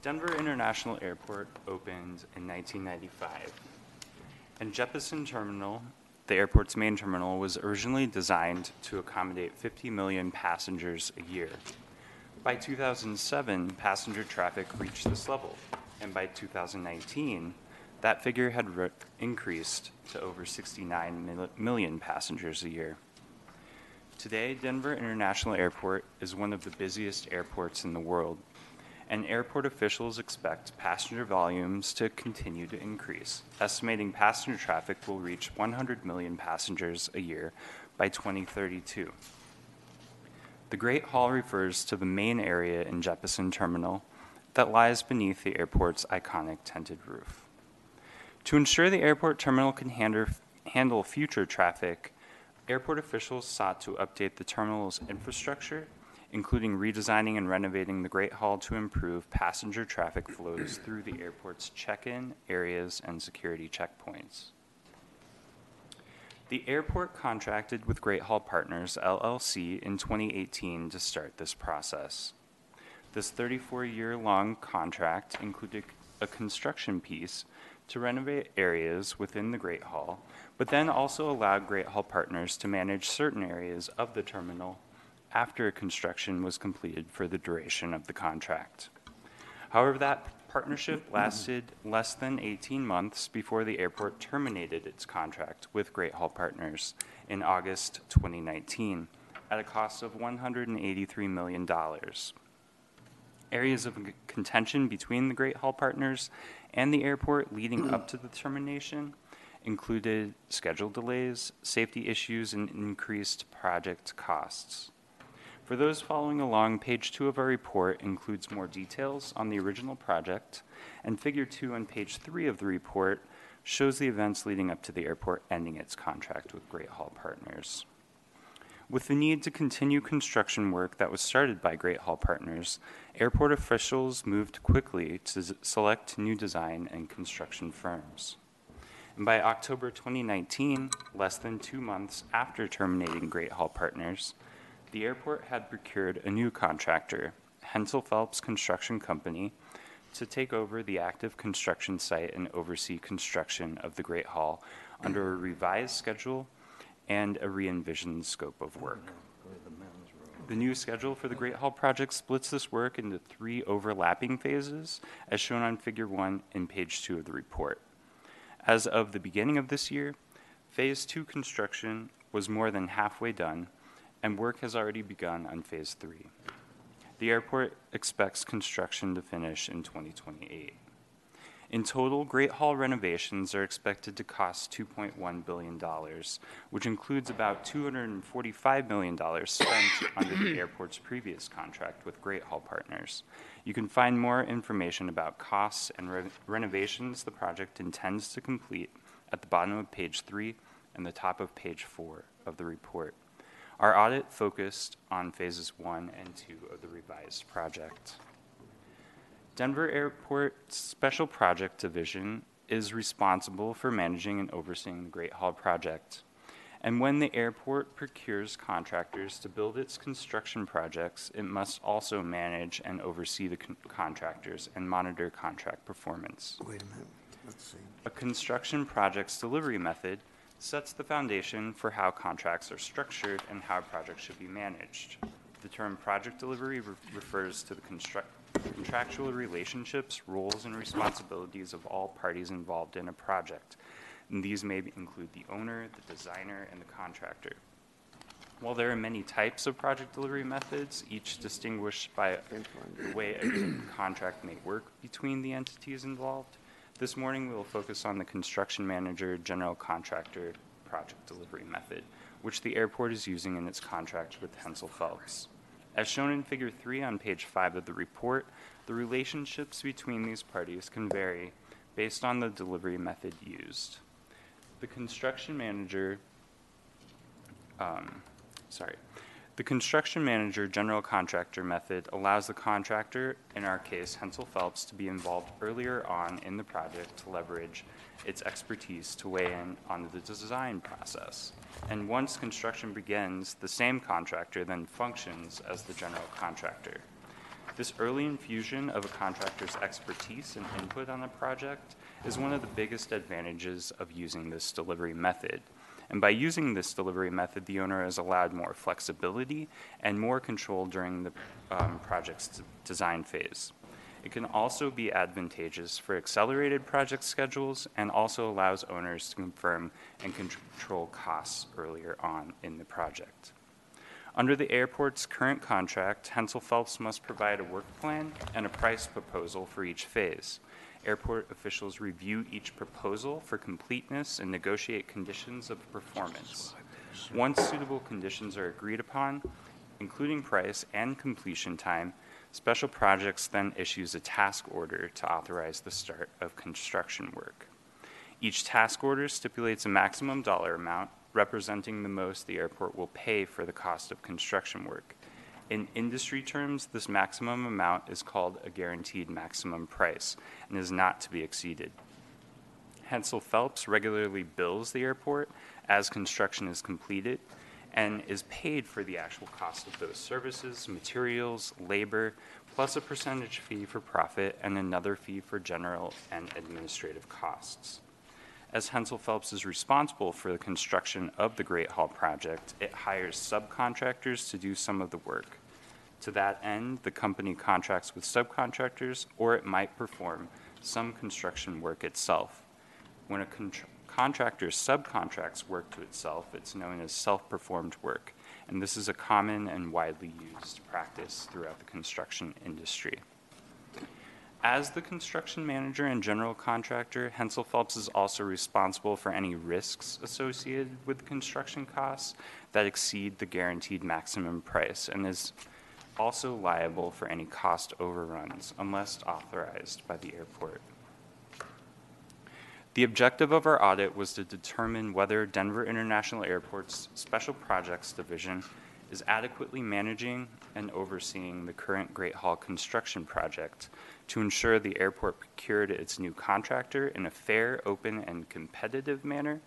Denver International Airport opened in 1995, and Jeppesen Terminal, the airport's main terminal, was originally designed to accommodate 50 million passengers a year. By 2007, passenger traffic reached this level, and by 2019, that figure had re- increased to over 69 mil- million passengers a year. Today, Denver International Airport is one of the busiest airports in the world, and airport officials expect passenger volumes to continue to increase, estimating passenger traffic will reach 100 million passengers a year by 2032. The Great Hall refers to the main area in Jeppesen Terminal that lies beneath the airport's iconic tented roof. To ensure the airport terminal can handle future traffic, airport officials sought to update the terminal's infrastructure, including redesigning and renovating the Great Hall to improve passenger traffic flows through the airport's check in areas and security checkpoints. The airport contracted with Great Hall Partners LLC in 2018 to start this process. This 34 year long contract included a construction piece to renovate areas within the Great Hall, but then also allowed Great Hall Partners to manage certain areas of the terminal after construction was completed for the duration of the contract. However, that partnership lasted less than 18 months before the airport terminated its contract with Great Hall Partners in August 2019 at a cost of $183 million. Areas of contention between the Great Hall Partners and the airport leading up to the termination included schedule delays, safety issues, and increased project costs. For those following along, page two of our report includes more details on the original project, and figure two on page three of the report shows the events leading up to the airport ending its contract with Great Hall Partners. With the need to continue construction work that was started by Great Hall Partners, airport officials moved quickly to select new design and construction firms. And by October 2019, less than two months after terminating Great Hall Partners, the airport had procured a new contractor, Hensel Phelps Construction Company, to take over the active construction site and oversee construction of the Great Hall under a revised schedule and a re envisioned scope of work. The new schedule for the Great Hall project splits this work into three overlapping phases, as shown on Figure 1 in page 2 of the report. As of the beginning of this year, Phase 2 construction was more than halfway done, and work has already begun on Phase 3. The airport expects construction to finish in 2028. In total, Great Hall renovations are expected to cost $2.1 billion, which includes about $245 million spent under the airport's previous contract with Great Hall Partners. You can find more information about costs and re- renovations the project intends to complete at the bottom of page three and the top of page four of the report. Our audit focused on phases one and two of the revised project. Denver Airport's Special Project Division is responsible for managing and overseeing the Great Hall project. And when the airport procures contractors to build its construction projects, it must also manage and oversee the con- contractors and monitor contract performance. Wait a minute, let's see. A construction project's delivery method sets the foundation for how contracts are structured and how projects should be managed. The term project delivery re- refers to the construct- contractual relationships, roles, and responsibilities of all parties involved in a project. And these may include the owner, the designer, and the contractor. While there are many types of project delivery methods, each distinguished by the way a contract may work between the entities involved, this morning we will focus on the construction manager general contractor project delivery method, which the airport is using in its contract with Hensel Phelps. As shown in Figure 3 on page 5 of the report, the relationships between these parties can vary based on the delivery method used. The construction manager, um, sorry, The construction manager general contractor method allows the contractor, in our case Hensel Phelps, to be involved earlier on in the project to leverage its expertise to weigh in on the design process. And once construction begins, the same contractor then functions as the general contractor. This early infusion of a contractor's expertise and input on a project is one of the biggest advantages of using this delivery method. And by using this delivery method, the owner is allowed more flexibility and more control during the um, project's design phase. It can also be advantageous for accelerated project schedules and also allows owners to confirm and control costs earlier on in the project. Under the airport's current contract, Hensel Phelps must provide a work plan and a price proposal for each phase. Airport officials review each proposal for completeness and negotiate conditions of performance. Once suitable conditions are agreed upon, including price and completion time, Special Projects then issues a task order to authorize the start of construction work. Each task order stipulates a maximum dollar amount representing the most the airport will pay for the cost of construction work. In industry terms, this maximum amount is called a guaranteed maximum price and is not to be exceeded. Hensel Phelps regularly bills the airport as construction is completed and is paid for the actual cost of those services, materials, labor, plus a percentage fee for profit and another fee for general and administrative costs. As Hensel Phelps is responsible for the construction of the Great Hall project, it hires subcontractors to do some of the work. To that end, the company contracts with subcontractors, or it might perform some construction work itself. When a contr- contractor subcontracts work to itself, it's known as self performed work, and this is a common and widely used practice throughout the construction industry. As the construction manager and general contractor, Hensel Phelps is also responsible for any risks associated with construction costs that exceed the guaranteed maximum price and is also liable for any cost overruns unless authorized by the airport. The objective of our audit was to determine whether Denver International Airport's Special Projects Division is adequately managing and overseeing the current Great Hall construction project to ensure the airport procured its new contractor in a fair, open, and competitive manner,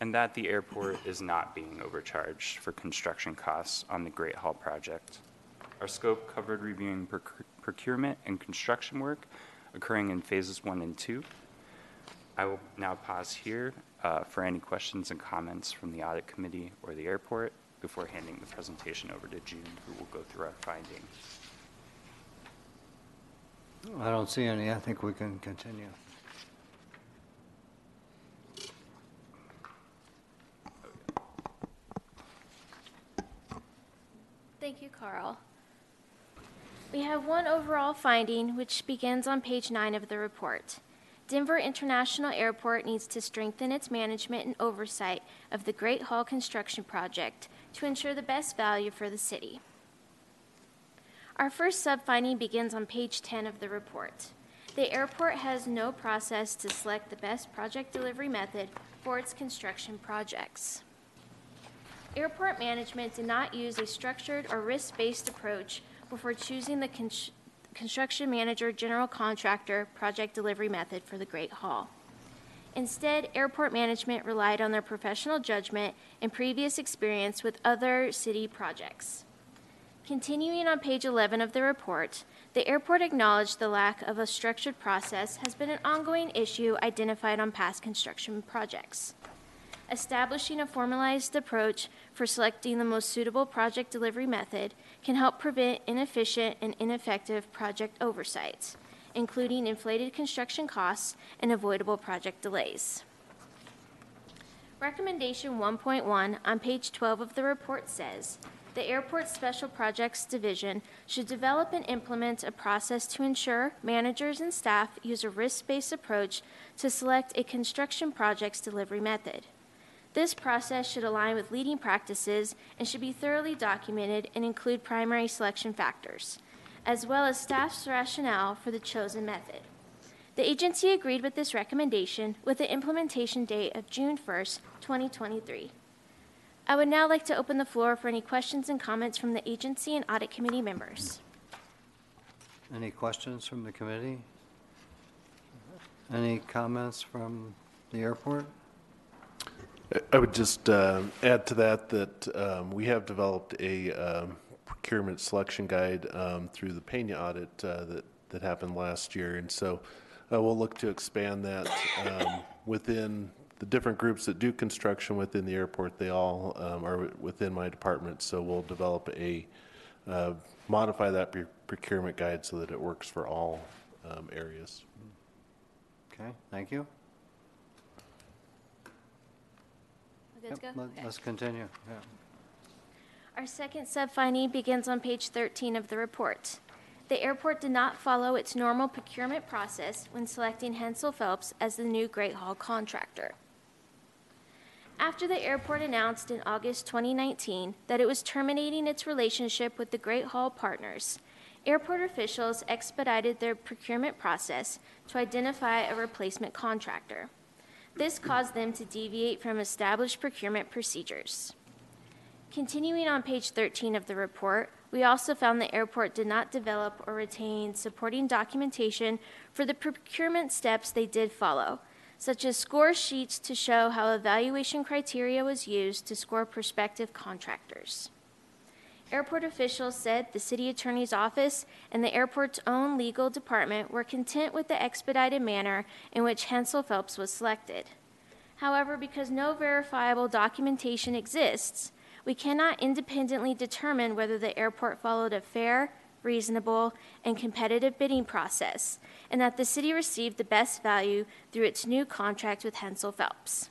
and that the airport is not being overcharged for construction costs on the Great Hall project. Our scope covered reviewing proc- procurement and construction work occurring in phases one and two. I will now pause here uh, for any questions and comments from the audit committee or the airport before handing the presentation over to June, who will go through our findings. I don't see any. I think we can continue. Thank you, Carl. We have one overall finding, which begins on page nine of the report. Denver International Airport needs to strengthen its management and oversight of the Great Hall construction project to ensure the best value for the city. Our first sub-finding begins on page 10 of the report. The airport has no process to select the best project delivery method for its construction projects. Airport management did not use a structured or risk-based approach before choosing the con- construction manager general contractor project delivery method for the Great Hall. Instead, airport management relied on their professional judgment and previous experience with other city projects. Continuing on page 11 of the report, the airport acknowledged the lack of a structured process has been an ongoing issue identified on past construction projects. Establishing a formalized approach for selecting the most suitable project delivery method can help prevent inefficient and ineffective project oversights, including inflated construction costs and avoidable project delays. Recommendation 1.1 on page 12 of the report says the Airport Special Projects Division should develop and implement a process to ensure managers and staff use a risk based approach to select a construction project's delivery method. This process should align with leading practices and should be thoroughly documented and include primary selection factors, as well as staff's rationale for the chosen method. The agency agreed with this recommendation with the implementation date of June 1st, 2023. I would now like to open the floor for any questions and comments from the agency and audit committee members. Any questions from the committee? Any comments from the airport? I would just uh, add to that that um, we have developed a um, procurement selection guide um, through the Pena audit uh, that, that happened last year. And so uh, we'll look to expand that um, within the different groups that do construction within the airport. They all um, are within my department. So we'll develop a, uh, modify that procurement guide so that it works for all um, areas. Okay, thank you. We're good to Yep, go? let- Okay. Let's continue, yeah. Our second sub-finding begins on page 13 of the report. The airport did not follow its normal procurement process when selecting Hensel Phelps as the new Great Hall contractor. After the airport announced in August 2019 that it was terminating its relationship with the Great Hall Partners, airport officials expedited their procurement process to identify a replacement contractor. This caused them to deviate from established procurement procedures. Continuing on page 13 of the report, we also found the airport did not develop or retain supporting documentation for the procurement steps they did follow, such as score sheets to show how evaluation criteria was used to score prospective contractors. Airport officials said the city attorney's office and the airport's own legal department were content with the expedited manner in which Hensel Phelps was selected. However, because no verifiable documentation exists, we cannot independently determine whether the airport followed a fair, reasonable, and competitive bidding process, and that the city received the best value through its new contract with Hensel Phelps.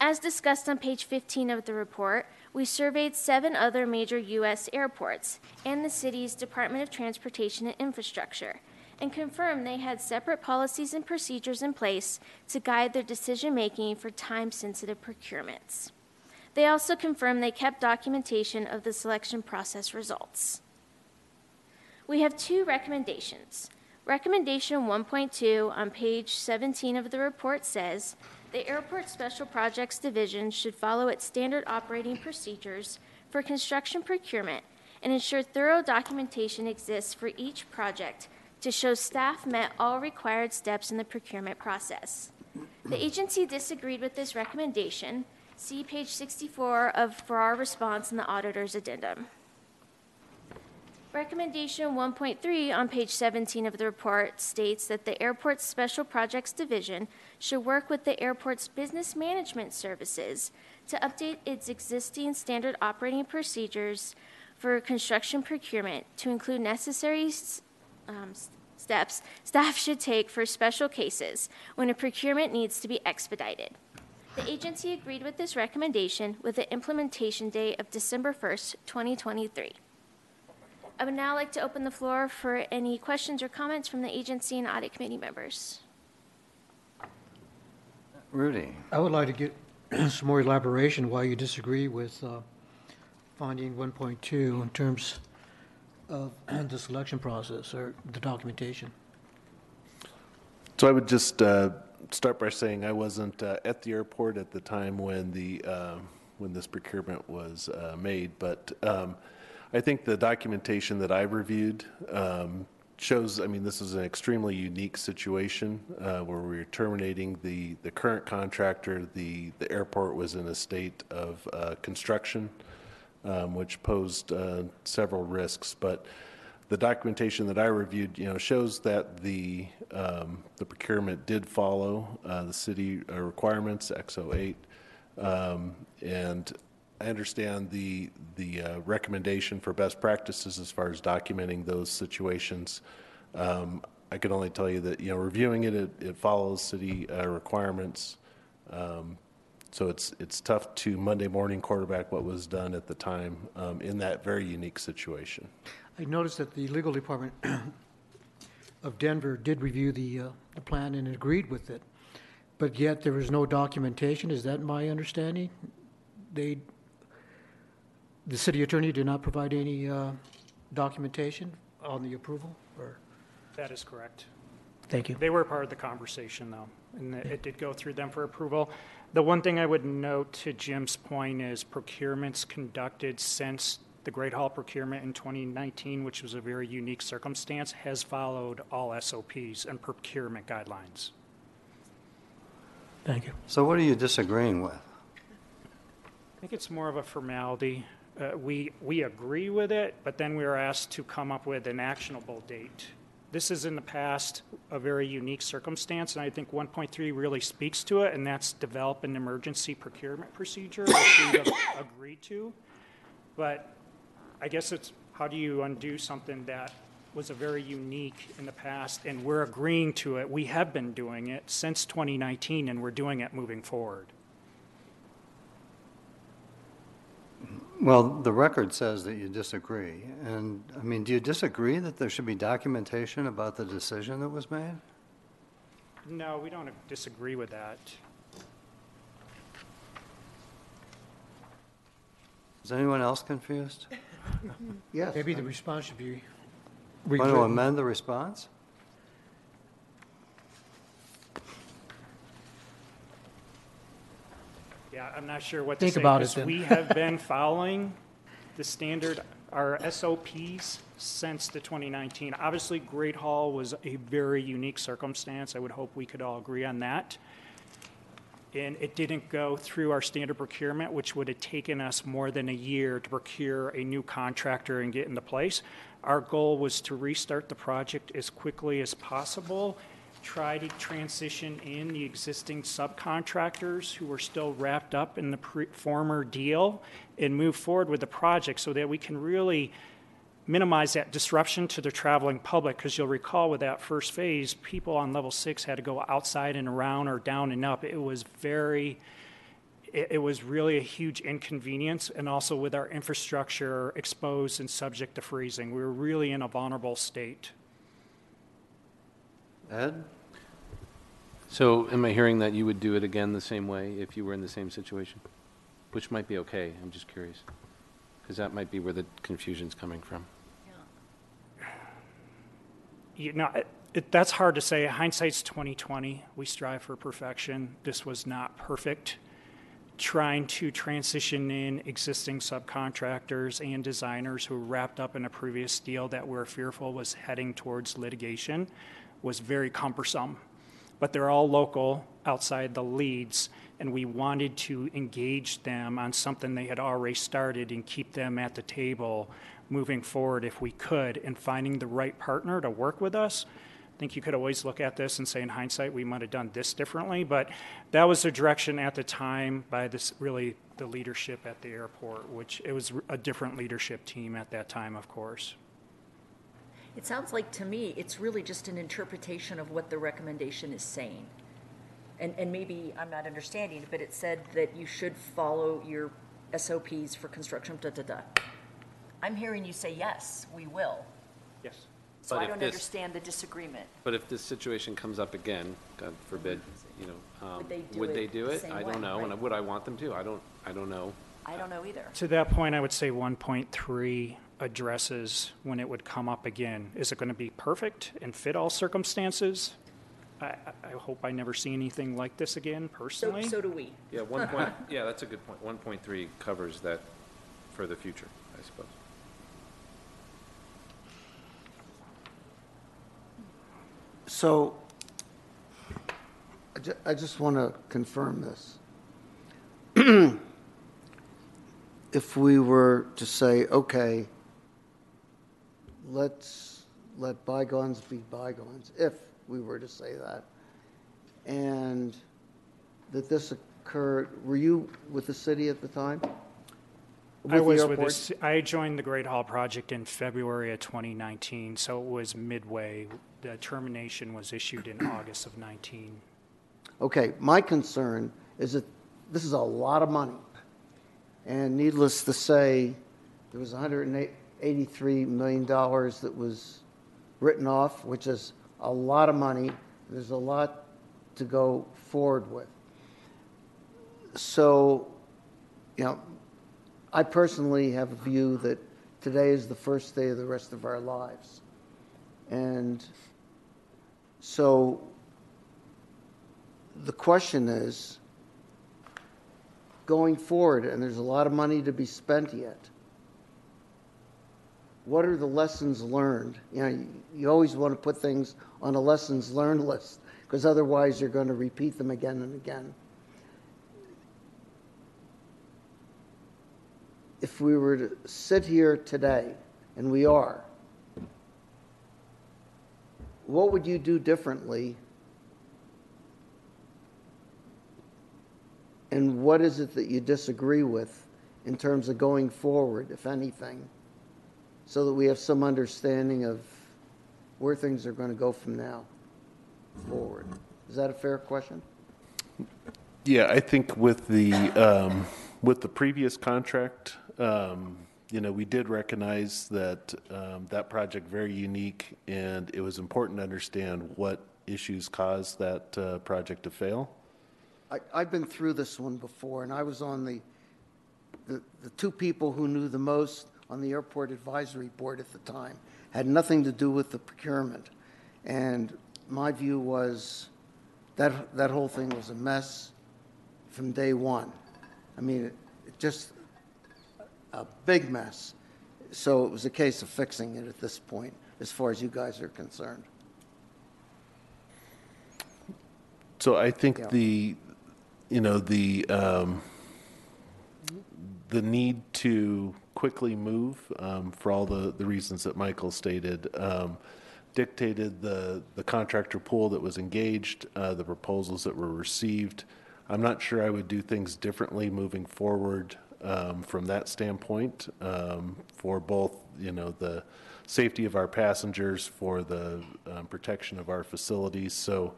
As discussed on page 15 of the report, we surveyed seven other major U.S. airports and the city's Department of Transportation and Infrastructure and confirmed they had separate policies and procedures in place to guide their decision making for time sensitive procurements. They also confirmed they kept documentation of the selection process results. We have two recommendations. Recommendation 1.2 on page 17 of the report says the Airport Special Projects Division should follow its standard operating procedures for construction procurement and ensure thorough documentation exists for each project to show staff met all required steps in the procurement process. The agency disagreed with this recommendation. See page 64 of for our response in the auditor's addendum. Recommendation 1.3 on page 17 of the report states that the airport's Special Projects Division should work with the airport's business management services to update its existing standard operating procedures for construction procurement to include necessary um, steps staff should take for special cases when a procurement needs to be expedited. The agency agreed with this recommendation with the implementation date of December 1st, 2023. I would now like to open the floor for any questions or comments from the agency and audit committee members. Rudy? I would like to get some more elaboration why you disagree with uh, finding 1.2 in terms of the selection process or the documentation. So I would just uh, start by saying I wasn't uh, at the airport at the time when the, um, when this procurement was uh, made, but um, I think the documentation that I reviewed um, shows, I mean, this is an extremely unique situation uh, where we're terminating the, the current contractor. The, the airport was in a state of uh, construction, um, which posed uh, several risks. But the documentation that I reviewed, you know, shows that the, um, the procurement did follow uh, the city uh, requirements, XO8. Um, And I understand the, the uh, recommendation for best practices as far as documenting those situations. Um, I can only tell you that, you know, reviewing it, it, it follows city uh, requirements. Um, So it's, it's tough to Monday morning quarterback what was done at the time um, in that very unique situation. I noticed that the legal department of Denver did review the, uh, the plan and agreed with it, but yet there was no documentation. Is that my understanding? They, the city attorney did not provide any uh, documentation on the approval, or? That is correct. Thank you. They were part of the conversation, though. and it it did go through them for approval. The one thing I would note to Jim's point is procurements conducted since the Great Hall procurement in 2019, which was a very unique circumstance, has followed all SOPs and procurement guidelines. Thank you. So what are you disagreeing with? I think it's more of a formality. Uh, We, we agree with it, but then we are asked to come up with an actionable date. This is in the past a very unique circumstance, and I think 1.3 really speaks to it, and that's develop an emergency procurement procedure, which we have agreed to. But I guess it's, how do you undo something that was a very unique in the past, and we're agreeing to it? We have been doing it since 2019, and we're doing it moving forward. Well, the record says that you disagree. And, I mean, do you disagree that there should be documentation about the decision that was made? No, we don't disagree with that. Is anyone else confused? Yes. Maybe the response should be Want to rewritten. amend the response? Yeah, I'm not sure what to Think say. about it 'cause then. We have been following the standard, our SOPs since the 2019. Obviously, Great Hall was a very unique circumstance. I would hope we could all agree on that. And it didn't go through our standard procurement, which would have taken us more than a year to procure a new contractor and get into place. Our goal was to restart the project as quickly as possible, try to transition in the existing subcontractors who were still wrapped up in the pre- former deal, and move forward with the project so that we can really minimize that disruption to the traveling public, because you'll recall with that first phase, people on level six had to go outside and around or down and up. It was very, it, it was really a huge inconvenience, and also with our infrastructure exposed and subject to freezing. We were really in a vulnerable state. Ed? So am I hearing that you would do it again the same way if you were in the same situation? Which might be okay, I'm just curious. Because that might be where the confusion's coming from. You know, it, it, that's hard to say. Hindsight's 2020. We strive for perfection. This was not perfect. Trying to transition in existing subcontractors and designers who wrapped up in a previous deal that we're fearful was heading towards litigation was very cumbersome. But they're all local outside the leads, and we wanted to engage them on something they had already started and keep them at the table moving forward if we could, and finding the right partner to work with us. I think you could always look at this and say, in hindsight, we might have done this differently, but that was the direction at the time by this really the leadership at the airport, which it was a different leadership team at that time, of course. It sounds like to me, it's really just an interpretation of what the recommendation is saying. And, and maybe I'm not understanding, but it said that you should follow your SOPs for construction, da, da, da. I'm hearing you say, yes, we will. Yes. So But I if don't this- understand the disagreement. But if this situation comes up again, God forbid, you know, um, Would they do would it they do the it? same I way, don't know, and would I want them to? I don't, I don't know. I don't know either. To that point, I would say 1.3 addresses when it would come up again. Is it going to be perfect and fit all circumstances? I, I- I hope I never see anything like this again So, personally. so do we. Yeah, one point, yeah, that's a good point. One point three covers that for the future, I suppose. So, I ju- I just want to confirm this. If we were to say, okay, let's let bygones be bygones, if we were to say that, and that this occurred, were you with the city at the time? I was with airport? this, I joined the Great Hall project in February of 2019, so it was midway. The termination was issued in August of 19. Okay, my concern is that this is a lot of money. And needless to say, there was $183 million that was written off, which is a lot of money. There's a lot to go forward with. So, you know, I personally have a view that today is the first day of the rest of our lives. And so the question is, going forward, and there's a lot of money to be spent yet, what are the lessons learned? You know, you, you always want to put things on a lessons learned list, because otherwise you're going to repeat them again and again. If we were to sit here today, and we are, what would you do differently? And what is it that you disagree with in terms of going forward, if anything, so that we have some understanding of where things are going to go from now forward? Is that a fair question? Yeah, I think with the, um, with the previous contract, um, you know, we did recognize that, um, that project very unique and it was important to understand what issues caused that, uh, project to fail. I, I've been through this one before, and I was on the, the, the two people who knew the most on the airport advisory board at the time. Had nothing to do with the procurement. And my view was that, that whole thing was a mess from day one. I mean, it, it just a big mess. So it was a case of fixing it at this point, as far as you guys are concerned. So I think Yeah. the, you know, the, um, the need to quickly move, um, for all the, the reasons that Michael stated, um, dictated the, the contractor pool that was engaged, uh, the proposals that were received. I'm not sure I would do things differently moving forward, um, from that standpoint, um, for both, you know, the safety of our passengers, for the, um, protection of our facilities. So,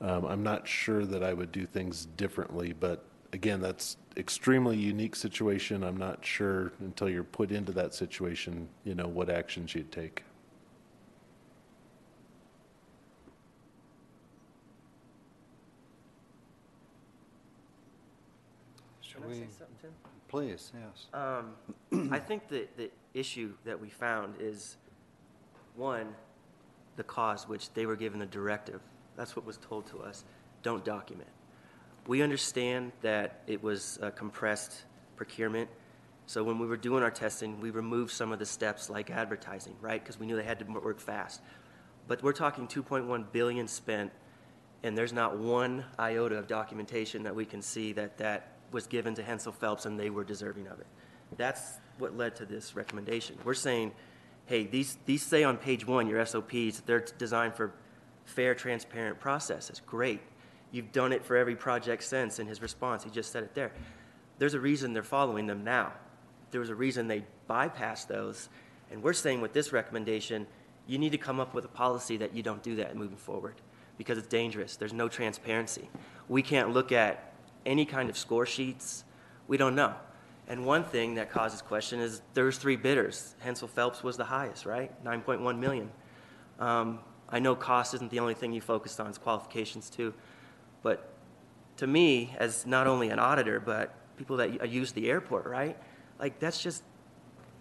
um, I'm not sure that I would do things differently, but again, that's extremely unique situation. I'm not sure until you're put into that situation, you know, what actions you'd take. Should Can say we, something, Tim? Please, yes. Um, I think the, the issue that we found is, one, the cause, which they were given a directive. That's what was told to us. Don't document. We understand that it was a compressed procurement. So when we were doing our testing, we removed some of the steps like advertising, right? Because we knew they had to work fast. But we're talking 2.1 billion spent, and there's not one iota of documentation that we can see that that was given to Hensel Phelps and they were deserving of it. That's what led to this recommendation. We're saying, hey, these, these say on page one, your SOPs, they're designed for fair, transparent processes. Great. You've done it for every project since in his response. He just said it there. There's a reason they're following them now. There was a reason they bypassed those. And we're saying with this recommendation, you need to come up with a policy that you don't do that moving forward because it's dangerous. There's no transparency. We can't look at any kind of score sheets. We don't know. And one thing that causes question is there's three bidders. Hensel Phelps was the highest, right? 9.1 million. Um, I know cost isn't the only thing you focused on, it's qualifications too. But to me, as not only an auditor, but people that use the airport, right? Like, that's just,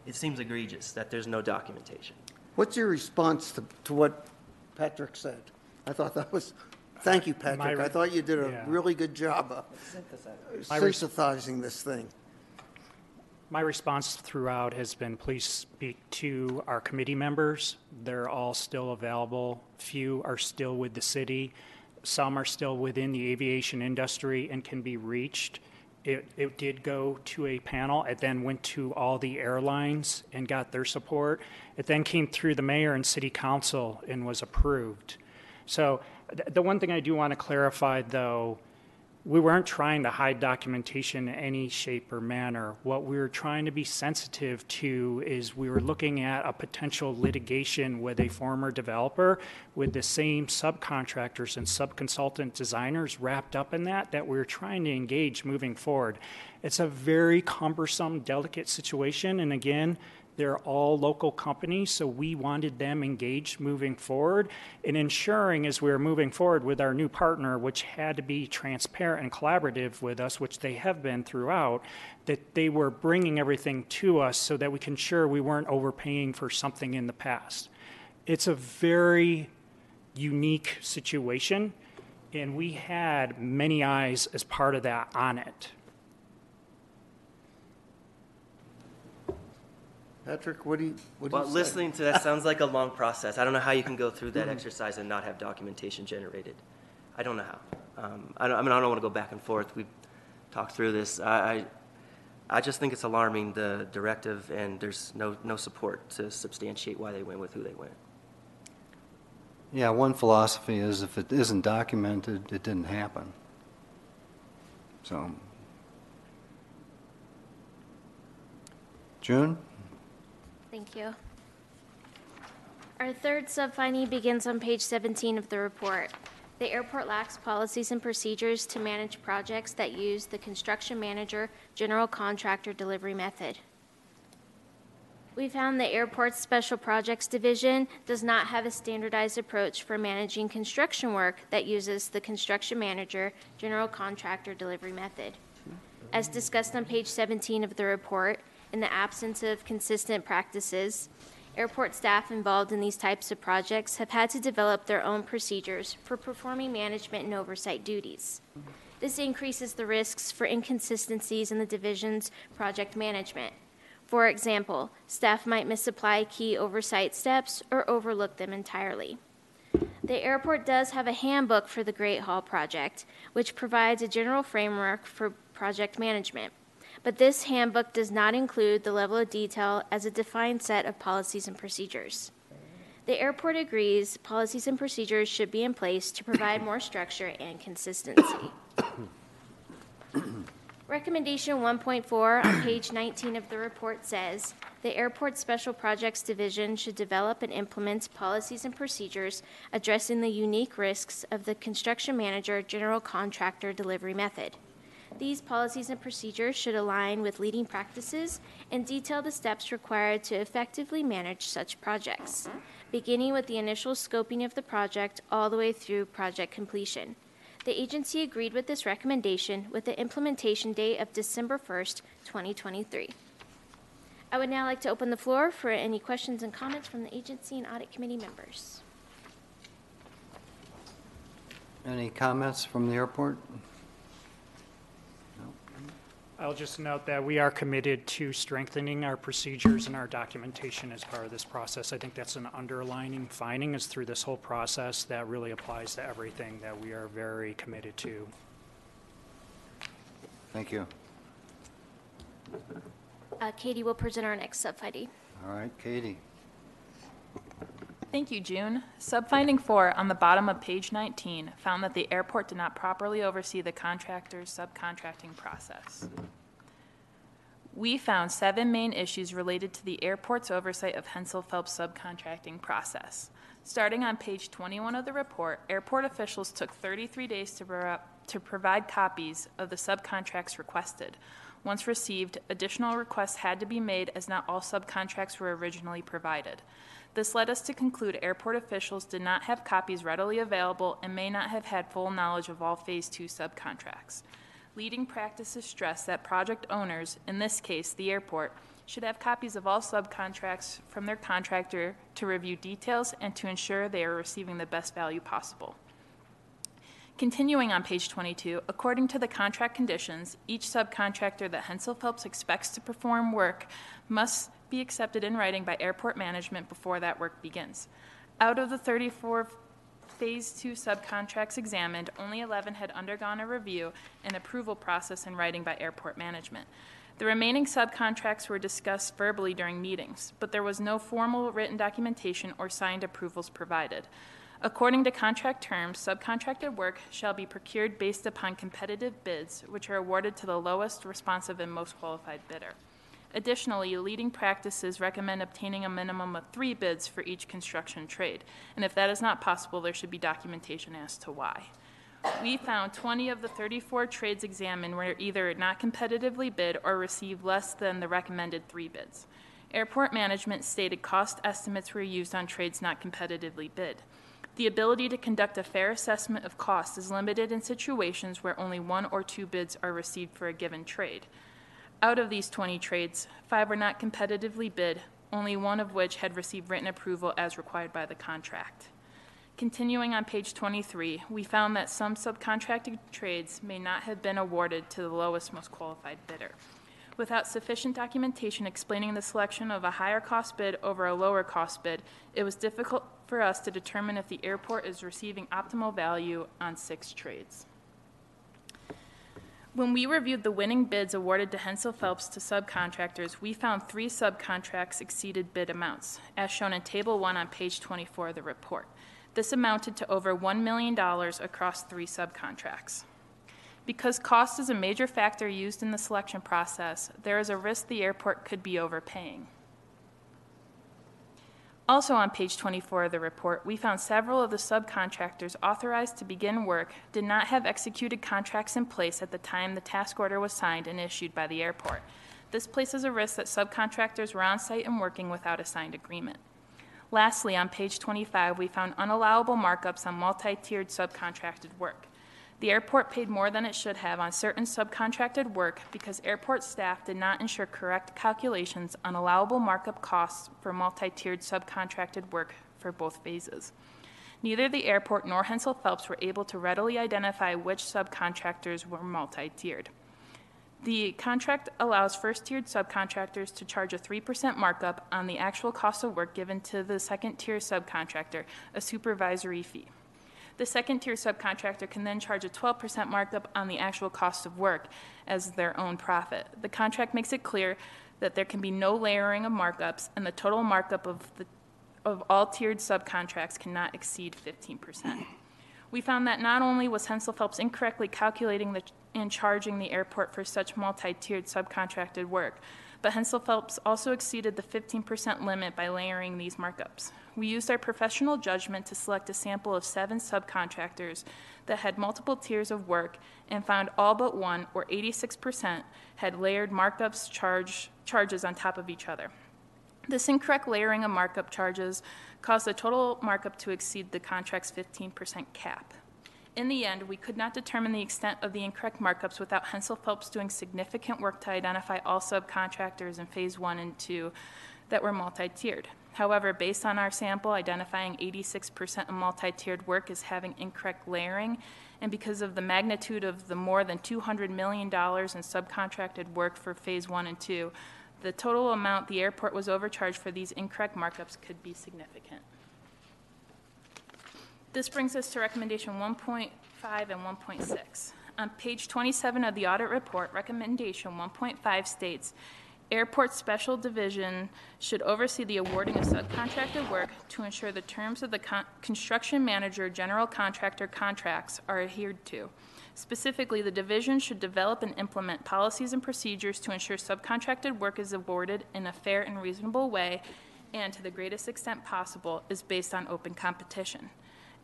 it seems egregious that there's no documentation. What's your response to, to what Patrick said? I thought that was, thank you, Patrick. I thought you did a yeah. really good job of My res- synthesizing this thing. My response throughout has been, please speak to our committee members. They're all still available. Few are still with the city. Some are still within the aviation industry and can be reached. It, it did go to a panel. It then went to all the airlines and got their support. It then came through the mayor and city council and was approved. So the one thing I do want to clarify, though, we weren't trying to hide documentation in any shape or manner. What we were trying to be sensitive to is we were looking at a potential litigation with a former developer with the same subcontractors and subconsultant designers wrapped up in that that we were trying to engage moving forward. It's a very cumbersome, delicate situation. And again, they're all local companies, so we wanted them engaged moving forward and ensuring as we were moving forward with our new partner, which had to be transparent and collaborative with us, which they have been throughout, that they were bringing everything to us so that we can ensure we weren't overpaying for something in the past. It's a very unique situation. And we had many eyes as part of that on it. Patrick, what do you, what do you Well, say? listening to that sounds like a long process. I don't know how you can go through that exercise and not have documentation generated. I don't know how. Um, I, don't, I mean, I don't want to go back and forth. We've talked through this. I, I, I just think it's alarming the directive, and there's no no support to substantiate why they went with who they went. Yeah, one philosophy is if it isn't documented, it didn't happen. So. June? Thank you. Our third subfinding begins on page 17 of the report. The airport lacks policies and procedures to manage projects that use the construction manager general contractor delivery method. We found the airport's special projects division does not have a standardized approach for managing construction work that uses the construction manager general contractor delivery method. As discussed on page 17 of the report, in the absence of consistent practices, airport staff involved in these types of projects have had to develop their own procedures for performing management and oversight duties. This increases the risks for inconsistencies in the division's project management. For example, staff might misapply key oversight steps or overlook them entirely. The airport does have a handbook for the Great Hall project, which provides a general framework for project management. But this handbook does not include the level of detail as a defined set of policies and procedures. The airport agrees policies and procedures should be in place to provide more structure and consistency. Recommendation 1.4 on page 19 of the report says the Airport Special Projects Division should develop and implement policies and procedures addressing the unique risks of the construction manager general contractor delivery method. These policies and procedures should align with leading practices and detail the steps required to effectively manage such projects, beginning with the initial scoping of the project all the way through project completion. The agency agreed with this recommendation with the implementation date of December 1st, 2023. I would now like to open the floor for any questions and comments from the agency and audit committee members. Any comments from the airport? I'll just note that we are committed to strengthening our procedures and our documentation as part of this process. I think that's an underlining finding is through this whole process that really applies to everything that we are very committed to. Thank you. Uh, Katie will present our next subfinding. All right, Katie. Thank you, June. Subfinding four on the bottom of page 19 found that the airport did not properly oversee the contractor's subcontracting process. We found seven main issues related to the airport's oversight of Hensel Phelps subcontracting process. Starting on page 21 of the report, airport officials took 33 days to, pro- to provide copies of the subcontracts requested. Once received, additional requests had to be made as not all subcontracts were originally provided. This led us to conclude airport officials did not have copies readily available and may not have had full knowledge of all Phase 2 subcontracts. Leading practices stress that project owners, in this case the airport, should have copies of all subcontracts from their contractor to review details and to ensure they are receiving the best value possible. Continuing on page 22, according to the contract conditions, each subcontractor that Hensel Phelps expects to perform work must be accepted in writing by airport management before that work begins. Out of the 34 Phase 2 subcontracts examined, only 11 had undergone a review and approval process in writing by airport management. The remaining subcontracts were discussed verbally during meetings, but there was no formal written documentation or signed approvals provided. According to contract terms, subcontracted work shall be procured based upon competitive bids, which are awarded to the lowest responsive and most qualified bidder. Additionally, leading practices recommend obtaining a minimum of three bids for each construction trade, and if that is not possible, there should be documentation as to why. We found 20 of the 34 trades examined were either not competitively bid or received less than the recommended three bids. Airport management stated cost estimates were used on trades not competitively bid. The ability to conduct a fair assessment of cost is limited in situations where only one or two bids are received for a given trade. Out of these 20 trades, five were not competitively bid, only one of which had received written approval as required by the contract. Continuing on page 23, we found that some subcontracted trades may not have been awarded to the lowest, most qualified bidder. Without sufficient documentation explaining the selection of a higher cost bid over a lower cost bid, it was difficult for us to determine if the airport is receiving optimal value on six trades. When we reviewed the winning bids awarded to Hensel Phelps to subcontractors, we found three subcontracts exceeded bid amounts, as shown in Table 1 on page 24 of the report. This amounted to over $1 million across three subcontracts. Because cost is a major factor used in the selection process, there is a risk the airport could be overpaying. Also on page 24 of the report, we found several of the subcontractors authorized to begin work did not have executed contracts in place at the time the task order was signed and issued by the airport. This places a risk that subcontractors were on site and working without a signed agreement. Lastly, on page 25, we found unallowable markups on multi-tiered subcontracted work. The airport paid more than it should have on certain subcontracted work because airport staff did not ensure correct calculations on allowable markup costs for multi-tiered subcontracted work for both phases. Neither the airport nor Hensel Phelps were able to readily identify which subcontractors were multi-tiered. The contract allows first-tiered subcontractors to charge a 3% markup on the actual cost of work given to the second-tier subcontractor, a supervisory fee. The second tier subcontractor can then charge a 12% markup on the actual cost of work as their own profit. The contract makes it clear that there can be no layering of markups, and the total markup of, the, of all tiered subcontracts cannot exceed 15%. We found that not only was Hensel Phelps incorrectly calculating the, and charging the airport for such multi tiered subcontracted work, but Hensel Phelps also exceeded the 15% limit by layering these markups. We used our professional judgment to select a sample of seven subcontractors that had multiple tiers of work and found all but one, or 86%, had layered markups charge, charges on top of each other. This incorrect layering of markup charges caused the total markup to exceed the contract's 15% cap. In the end, we could not determine the extent of the incorrect markups without Hensel Phelps doing significant work to identify all subcontractors in phase one and two that were multi tiered. However, based on our sample identifying 86% of multi-tiered work as having incorrect layering, and because of the magnitude of the more than $200 million in subcontracted work for phase one and two, the total amount the airport was overcharged for these incorrect markups could be significant. This brings us to recommendation 1.5 and 1.6. On page 27 of the audit report, recommendation 1.5 states Airport Special Division should oversee the awarding of subcontracted work to ensure the terms of the con- construction manager general contractor contracts are adhered to. Specifically, the division should develop and implement policies and procedures to ensure subcontracted work is awarded in a fair and reasonable way and to the greatest extent possible is based on open competition.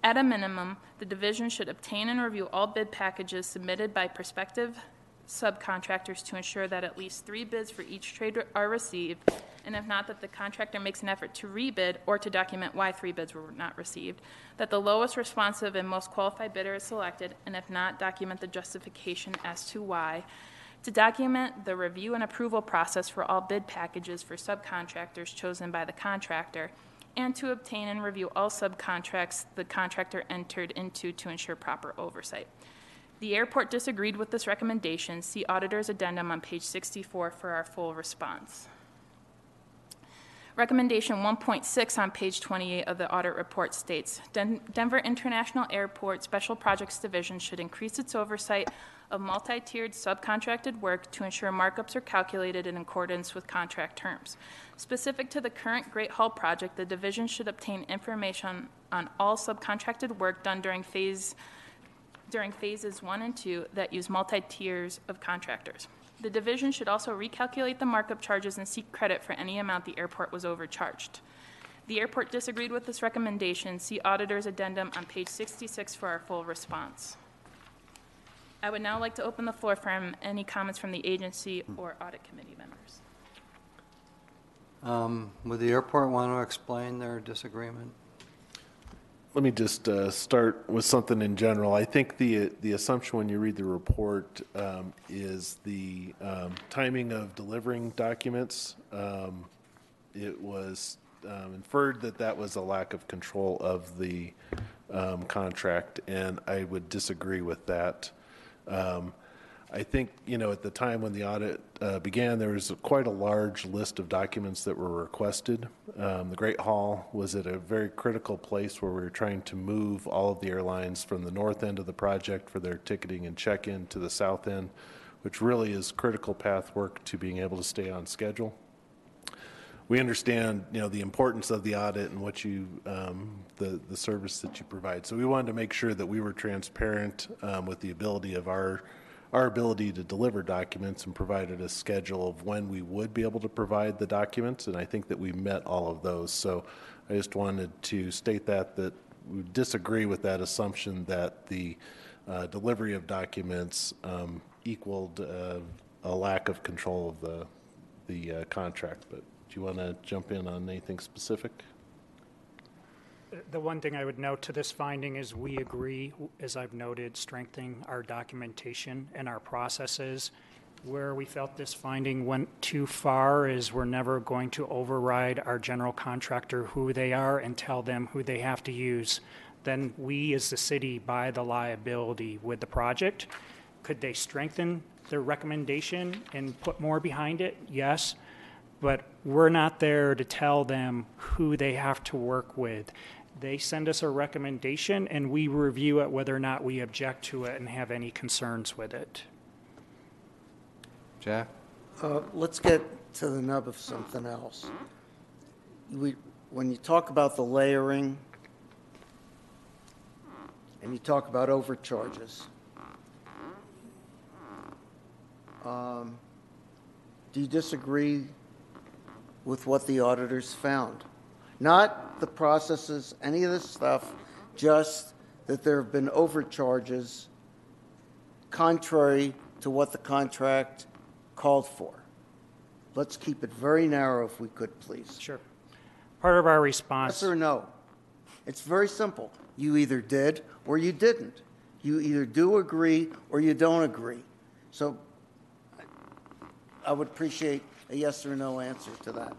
At a minimum, the division should obtain and review all bid packages submitted by prospective subcontractors to ensure that at least three bids for each trade are received, and if not, that the contractor makes an effort to rebid or to document why three bids were not received, that the lowest responsive and most qualified bidder is selected, and if not, document the justification as to why, to document the review and approval process for all bid packages for subcontractors chosen by the contractor, and to obtain and review all subcontracts the contractor entered into to ensure proper oversight. The airport disagreed with this recommendation. See auditor's addendum on page 64 for our full response. Recommendation 1.6 on page 28 of the audit report states Den- Denver International Airport Special Projects Division should increase its oversight of multi tiered subcontracted work to ensure markups are calculated in accordance with contract terms. Specific to the current Great Hall project, the division should obtain information on all subcontracted work done during phase during phases one and two that use multi-tiers of contractors. The division should also recalculate the markup charges and seek credit for any amount the airport was overcharged. The airport disagreed with this recommendation. See auditor's addendum on page 66 for our full response. I would now like to open the floor for any comments from the agency or audit committee members. Um, Would the airport want to explain their disagreement? Let me just uh, start with something in general. I think the the assumption when you read the report um, is the um, timing of delivering documents. Um, it was um, inferred that that was a lack of control of the um, contract, and I would disagree with that. I think, you know, at the time when the audit uh, began, there was quite a large list of documents that were requested. Um, The Great Hall was at a very critical place where we were trying to move all of the airlines from the north end of the project for their ticketing and check-in to the south end, which really is critical path work to being able to stay on schedule we understand, you know, the importance of the audit and what you, um, the, the service that you provide. So we wanted to make sure that we were transparent um, with the ability of our, our ability to deliver documents and provided a schedule of when we would be able to provide the documents. And I think that we met all of those. So I just wanted to state that, that we disagree with that assumption that the uh, delivery of documents um, equaled uh, a lack of control of the, the uh, contract. But do you want to jump in on anything specific? The one thing I would note to this finding is we agree, as I've noted, strengthening our documentation and our processes. Where we felt this finding went too far is we're never going to override our general contractor who they are and tell them who they have to use. Then we, as the city, buy the liability with the project. Could they strengthen their recommendation and put more behind it? Yes but we're not there to tell them who they have to work with. They send us a recommendation and we review it whether or not we object to it and have any concerns with it. Jack? Uh, Let's get to the nub of something else. We, when you talk about the layering, and you talk about overcharges, um, do you disagree with what the auditors found? Not the processes, any of this stuff, just that there have been overcharges contrary to what the contract called for. Let's keep it very narrow if we could, please. Sure. Part of our response. Yes or no? It's very simple. You either did or you didn't. You either do agree or you don't agree. So I would appreciate a yes or no answer to that.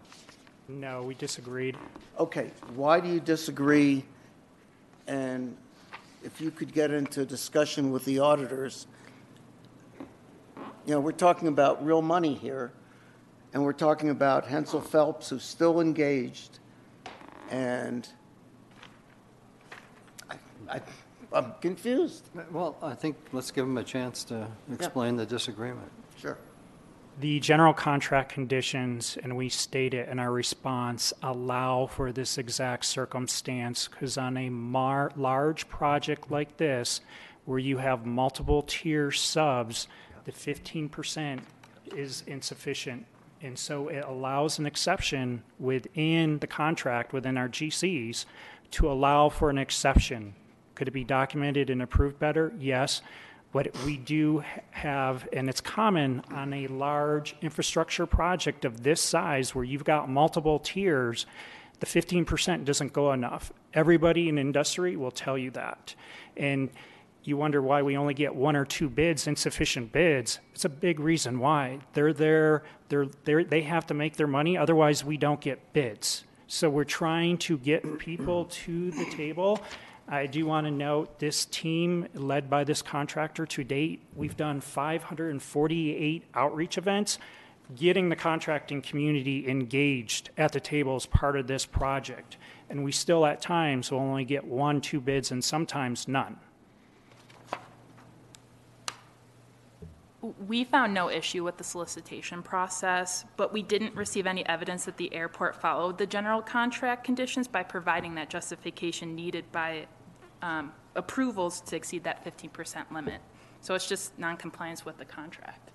No, we disagreed. Okay, why do you disagree? And if you could get into discussion with the auditors, you know, we're talking about real money here, and we're talking about Hensel Phelps, who's still engaged, and I, I, I'm confused. Well, I think let's give them a chance to explain the disagreement. The general contract conditions, and we state it in our response, allow for this exact circumstance because on a mar- large project like this, where you have multiple tier subs, the 15% is insufficient. And so it allows an exception within the contract, within our GCs, to allow for an exception. Could it be documented and approved better? Yes. But we do have, and it's common on a large infrastructure project of this size where you've got multiple tiers, the 15% doesn't go enough. Everybody in industry will tell you that. And you wonder why we only get one or two bids, insufficient bids. It's a big reason why. They're there, they're, they're, they have to make their money, otherwise, we don't get bids. So we're trying to get people to the table I do want to note this team, led by this contractor to date, we've done 548 outreach events, getting the contracting community engaged at the table as part of this project. And we still, at times, will only get one, two bids, and sometimes none. We found no issue with the solicitation process, but we didn't receive any evidence that the airport followed the general contract conditions by providing that justification needed by um, approvals to exceed that 15% limit. So it's just noncompliance with the contract.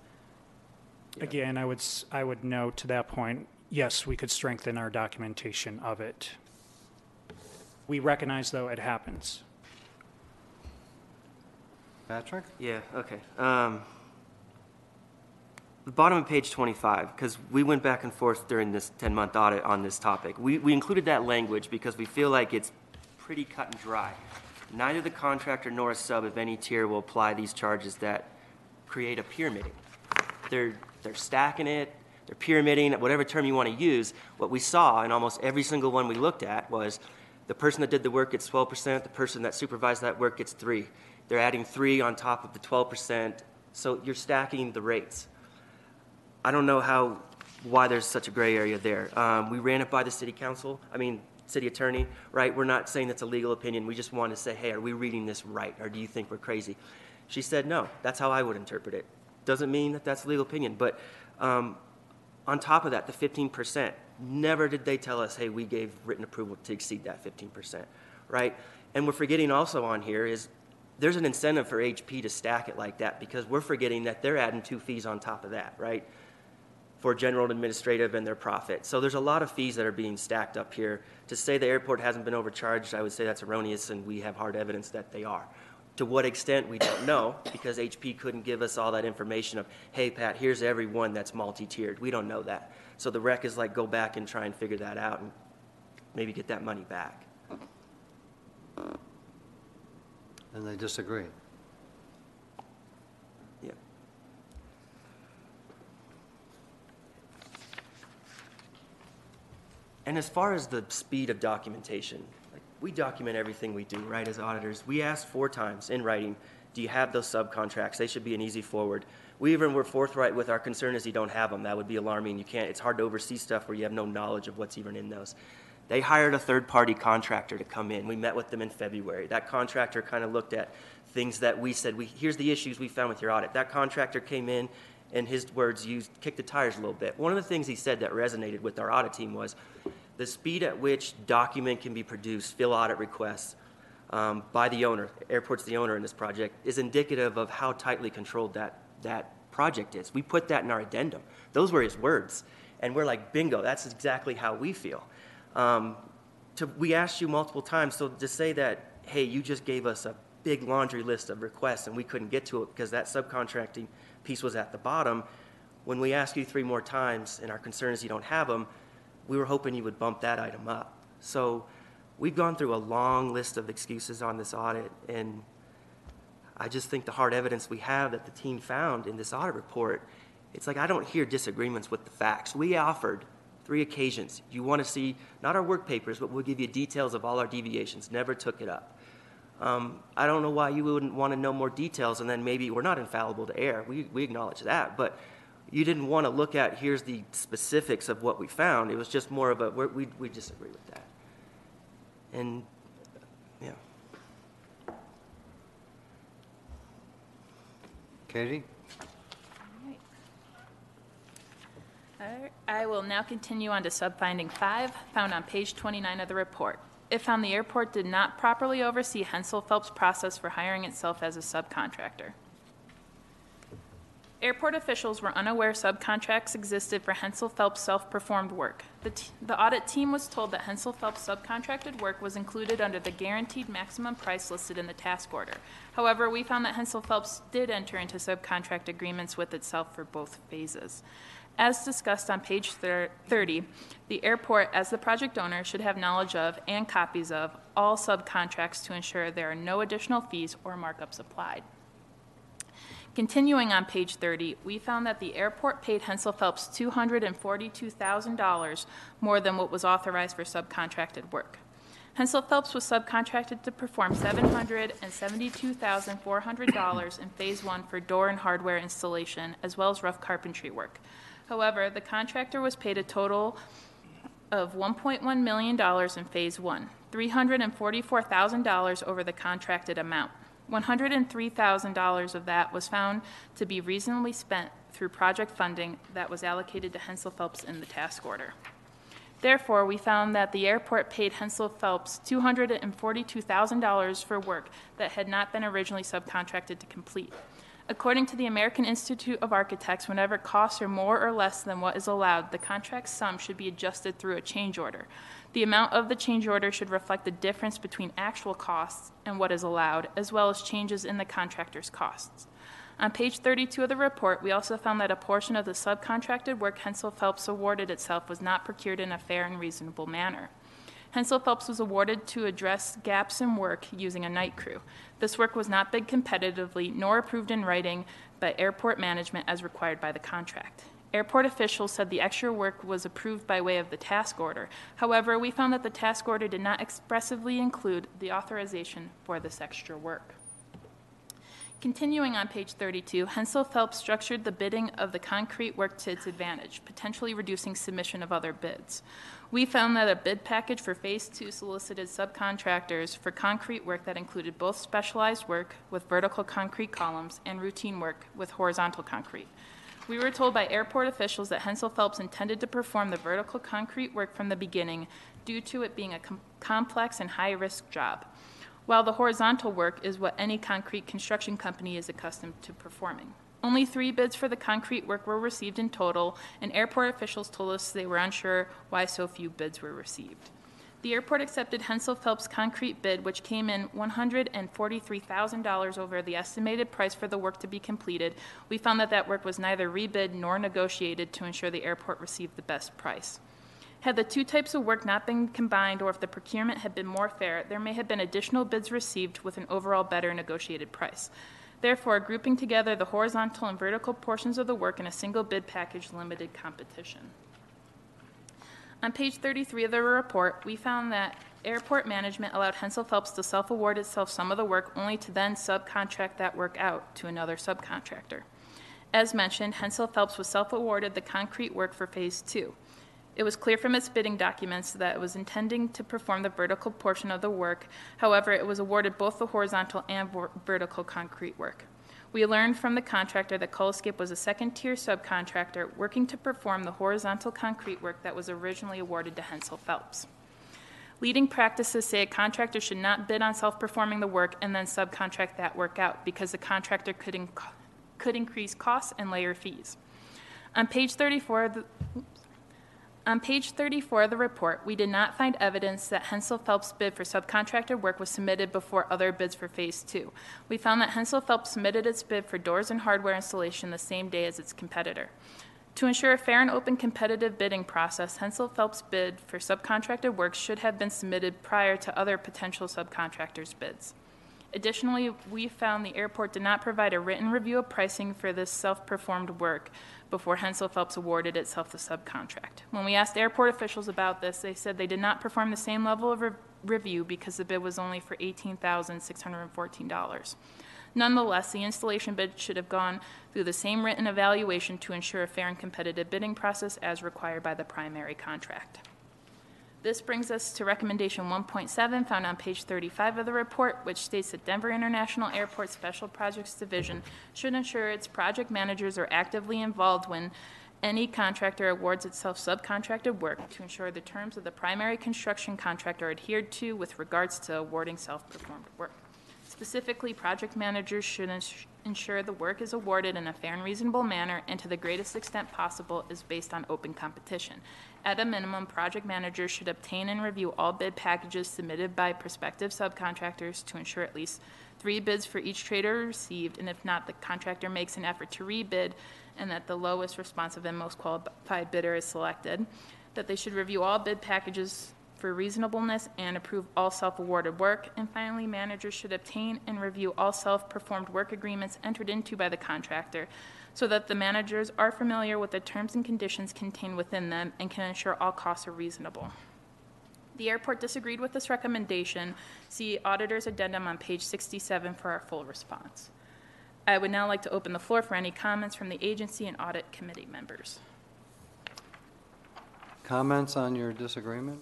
Again, I would, s- I would note to that point, yes, we could strengthen our documentation of it. We recognize, though, it happens. Patrick? Yeah, okay. Um, the bottom of page 25, because we went back and forth during this 10-month audit on this topic. We, we included that language because we feel like it's pretty cut and dry. Neither the contractor nor a sub of any tier will apply these charges that create a pyramiding. They're, they're stacking it. they're pyramiding, whatever term you want to use. What we saw in almost every single one we looked at was the person that did the work gets 12%, the person that supervised that work gets 3. They're adding 3 on top of the 12%, so you're stacking the rates. I don't know how, why there's such a gray area there. Um, we ran it by the city council, I mean, city attorney, right? We're not saying that's a legal opinion. We just want to say, hey, are we reading this right? Or do you think we're crazy? She said, no, that's how I would interpret it. Doesn't mean that that's legal opinion. But um, on top of that, the 15%, never did they tell us, hey, we gave written approval to exceed that 15%, right? And we're forgetting also on here is there's an incentive for HP to stack it like that because we're forgetting that they're adding two fees on top of that, right? For general administrative and their profit. So there's a lot of fees that are being stacked up here. To say the airport hasn't been overcharged, I would say that's erroneous, and we have hard evidence that they are. To what extent, we don't know, because HP couldn't give us all that information of, hey, Pat, here's every one that's multi-tiered. We don't know that. So the rec is like, go back and try and figure that out and maybe get that money back. And they disagree. And as far as the speed of documentation, like, we document everything we do, right, as auditors. We ask four times in writing, do you have those subcontracts? They should be an easy forward. We even were forthright with our concern is you don't have them. That would be alarming. You can't, it's hard to oversee stuff where you have no knowledge of what's even in those. They hired a third-party contractor to come in. We met with them in February. That contractor kind of looked at things that we said, we, here's the issues we found with your audit. That contractor came in, and his words used, kicked the tires a little bit. One of the things he said that resonated with our audit team was the speed at which document can be produced, fill audit requests, um, by the owner, airport's the owner in this project, is indicative of how tightly controlled that, that project is. We put that in our addendum. Those were his words. And we're like, bingo, that's exactly how we feel. Um, to, we asked you multiple times, so to say that, hey, you just gave us a big laundry list of requests and we couldn't get to it because that subcontracting piece was at the bottom, when we ask you three more times and our concern is you don't have them, we were hoping you would bump that item up. So we've gone through a long list of excuses on this audit, and I just think the hard evidence we have that the team found in this audit report, it's like I don't hear disagreements with the facts. We offered three occasions. You want to see not our work papers, but we'll give you details of all our deviations. Never took it up. Um, I don't know why you wouldn't want to know more details, and then maybe we're not infallible to err. We, we acknowledge that, but you didn't want to look at here's the specifics of what we found. It was just more of a we we disagree with that. And yeah. Katie? Alright, I will now continue on to subfinding five, found on page 29 of the report. It found the airport did not properly oversee Hensel Phelps' process for hiring itself as a subcontractor. Airport officials were unaware subcontracts existed for Hensel Phelps' self-performed work. The, t- the audit team was told that Hensel Phelps' subcontracted work was included under the guaranteed maximum price listed in the task order. However, we found that Hensel Phelps did enter into subcontract agreements with itself for both phases. As discussed on page 30, the airport, as the project owner, should have knowledge of and copies of all subcontracts to ensure there are no additional fees or markups applied. Continuing on page 30, we found that the airport paid Hensel Phelps $242,000 more than what was authorized for subcontracted work. Hensel Phelps was subcontracted to perform $772,400 in Phase 1 for door and hardware installation, as well as rough carpentry work. However, the contractor was paid a total of $1.1 million in Phase 1, $344,000 over the contracted amount. $103,000 of that was found to be reasonably spent through project funding that was allocated to Hensel Phelps in the task order. Therefore, we found that the airport paid Hensel Phelps $242,000 for work that had not been originally subcontracted to complete. According to the American Institute of Architects, whenever costs are more or less than what is allowed, the contract sum should be adjusted through a change order. The amount of the change order should reflect the difference between actual costs and what is allowed, as well as changes in the contractor's costs. On page 32 of the report, we also found that a portion of the subcontracted work Hensel Phelps awarded itself was not procured in a fair and reasonable manner. Hensel Phelps was awarded to address gaps in work using a night crew. This work was not bid competitively nor approved in writing by airport management as required by the contract. Airport officials said the extra work was approved by way of the task order. However, we found that the task order did not expressively include the authorization for this extra work. Continuing on page 32, Hensel Phelps structured the bidding of the concrete work to its advantage, potentially reducing submission of other bids. We found that a bid package for Phase 2 solicited subcontractors for concrete work that included both specialized work with vertical concrete columns and routine work with horizontal concrete. We were told by airport officials that Hensel Phelps intended to perform the vertical concrete work from the beginning due to it being a com- complex and high-risk job while the horizontal work is what any concrete construction company is accustomed to performing. Only three bids for the concrete work were received in total, and airport officials told us they were unsure why so few bids were received. The airport accepted Hensel Phelps' concrete bid, which came in $143,000 over the estimated price for the work to be completed. We found that that work was neither rebid nor negotiated to ensure the airport received the best price. Had the two types of work not been combined or if the procurement had been more fair, there may have been additional bids received with an overall better negotiated price. Therefore, grouping together the horizontal and vertical portions of the work in a single bid package limited competition. On page 33 of the report, we found that airport management allowed Hensel Phelps to self award itself some of the work only to then subcontract that work out to another subcontractor. As mentioned, Hensel Phelps was self awarded the concrete work for phase two. It was clear from its bidding documents that it was intending to perform the vertical portion of the work. However, it was awarded both the horizontal and vertical concrete work. We learned from the contractor that Coloscape was a second tier subcontractor working to perform the horizontal concrete work that was originally awarded to Hensel Phelps. Leading practices say a contractor should not bid on self performing the work and then subcontract that work out because the contractor could, inc- could increase costs and layer fees. On page 34, the, on page 34 of the report, we did not find evidence that Hensel Phelps' bid for subcontractor work was submitted before other bids for Phase 2. We found that Hensel Phelps submitted its bid for doors and hardware installation the same day as its competitor. To ensure a fair and open competitive bidding process, Hensel Phelps' bid for subcontracted work should have been submitted prior to other potential subcontractors' bids. Additionally, we found the airport did not provide a written review of pricing for this self performed work before Hensel Phelps awarded itself the subcontract. When we asked airport officials about this, they said they did not perform the same level of re- review because the bid was only for $18,614. Nonetheless, the installation bid should have gone through the same written evaluation to ensure a fair and competitive bidding process as required by the primary contract. This brings us to recommendation 1.7 found on page 35 of the report, which states that Denver International Airport Special Projects Division should ensure its project managers are actively involved when any contractor awards itself subcontracted work to ensure the terms of the primary construction contract are adhered to with regards to awarding self-performed work. Specifically, project managers should ensure the work is awarded in a fair and reasonable manner and to the greatest extent possible is based on open competition. At a minimum, project managers should obtain and review all bid packages submitted by prospective subcontractors to ensure at least three bids for each trade are received, and if not, the contractor makes an effort to rebid and that the lowest responsive and most qualified bidder is selected. That they should review all bid packages for reasonableness and approve all self-awarded work. And finally, managers should obtain and review all self-performed work agreements entered into by the contractor so that the managers are familiar with the terms and conditions contained within them and can ensure all costs are reasonable. The airport disagreed with this recommendation. See auditor's addendum on page 67 for our full response. I would now like to open the floor for any comments from the agency and audit committee members. Comments on your disagreement?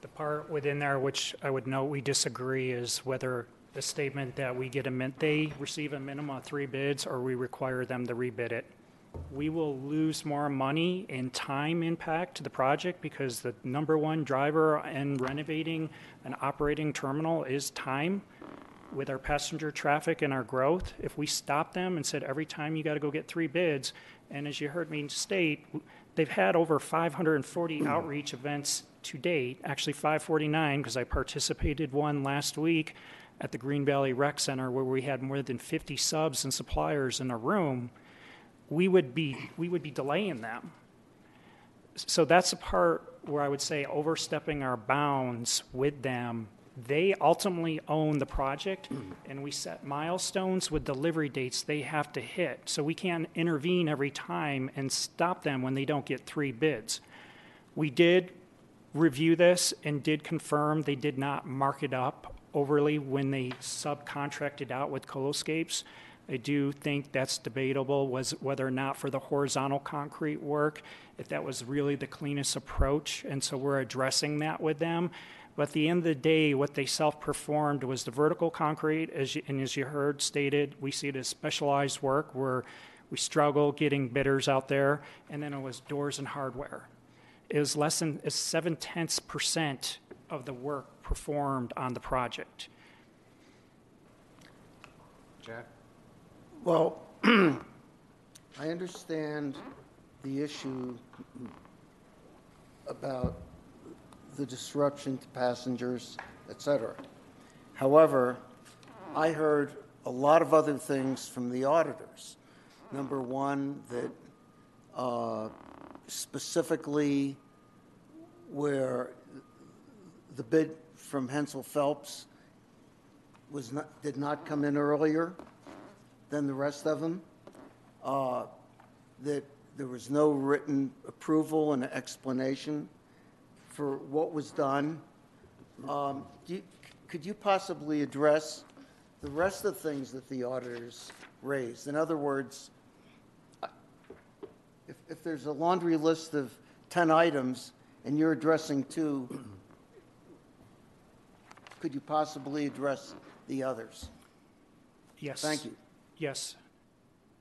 The part within there which I would note we disagree is whether the statement that we get a min, they receive a minimum of three bids or we require them to rebid it. We will lose more money and time impact to the project because the number one driver in renovating an operating terminal is time with our passenger traffic and our growth. If we stop them and said every time you got to go get three bids, and as you heard me state, they've had over 540 outreach events to date, actually 549 because I participated one last week at the Green Valley Rec Center where we had more than 50 subs and suppliers in a room, we would be we would be delaying them. So that's the part where I would say overstepping our bounds with them They ultimately own the project, and we set milestones with delivery dates they have to hit. So we can't intervene every time and stop them when they don't get three bids. We did review this and did confirm they did not mark it up overly when they subcontracted out with Coloscapes. I do think that's debatable, was whether or not for the horizontal concrete work, if that was really the cleanest approach, and so we're addressing that with them. But at the end of the day, what they self-performed was the vertical concrete, as you, and as you heard stated, we see it as specialized work where we struggle getting bidders out there, and then it was doors and hardware. It was less than seven tenths percent of the work performed on the project. Jack? Well, I understand the issue about the disruption to passengers, et cetera. However, I heard a lot of other things from the auditors. Number one, that uh, specifically where the bid from Hensel Phelps was not, did not come in earlier than the rest of them, uh, that there was no written approval and explanation for what was done. Um, you- Could you possibly address the rest of the things that the auditors raised? In other words, if, if there's a laundry list of 10 items and you're addressing two, could you possibly address the others? Yes. Thank you. Yes.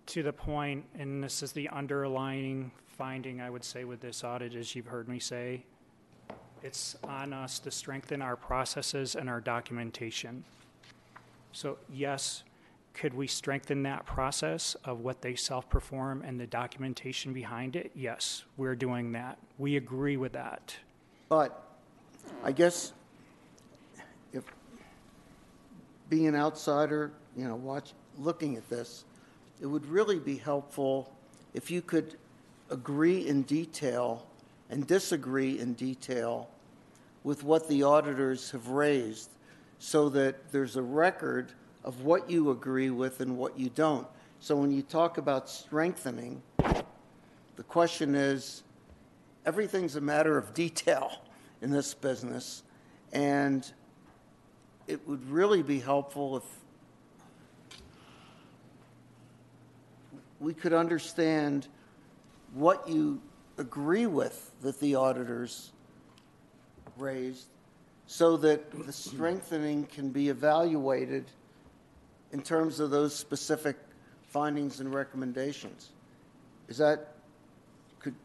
To the point, and this is the underlying finding, I would say, with this audit, as you've heard me say, it's on us to strengthen our processes and our documentation. So yes, could we strengthen that process of what they self-perform and the documentation behind it? Yes, we're doing that. We agree with that. But I guess if, being an outsider, you know, watch, looking at this, it would really be helpful if you could agree in detail and disagree in detail with what the auditors have raised so that there's a record of what you agree with and what you don't. So when you talk about strengthening, the question is, everything's a matter of detail in this business, and it would really be helpful if we could understand what you agree with that the auditors raised, so that the strengthening can be evaluated in terms of those specific findings and recommendations. Is that, could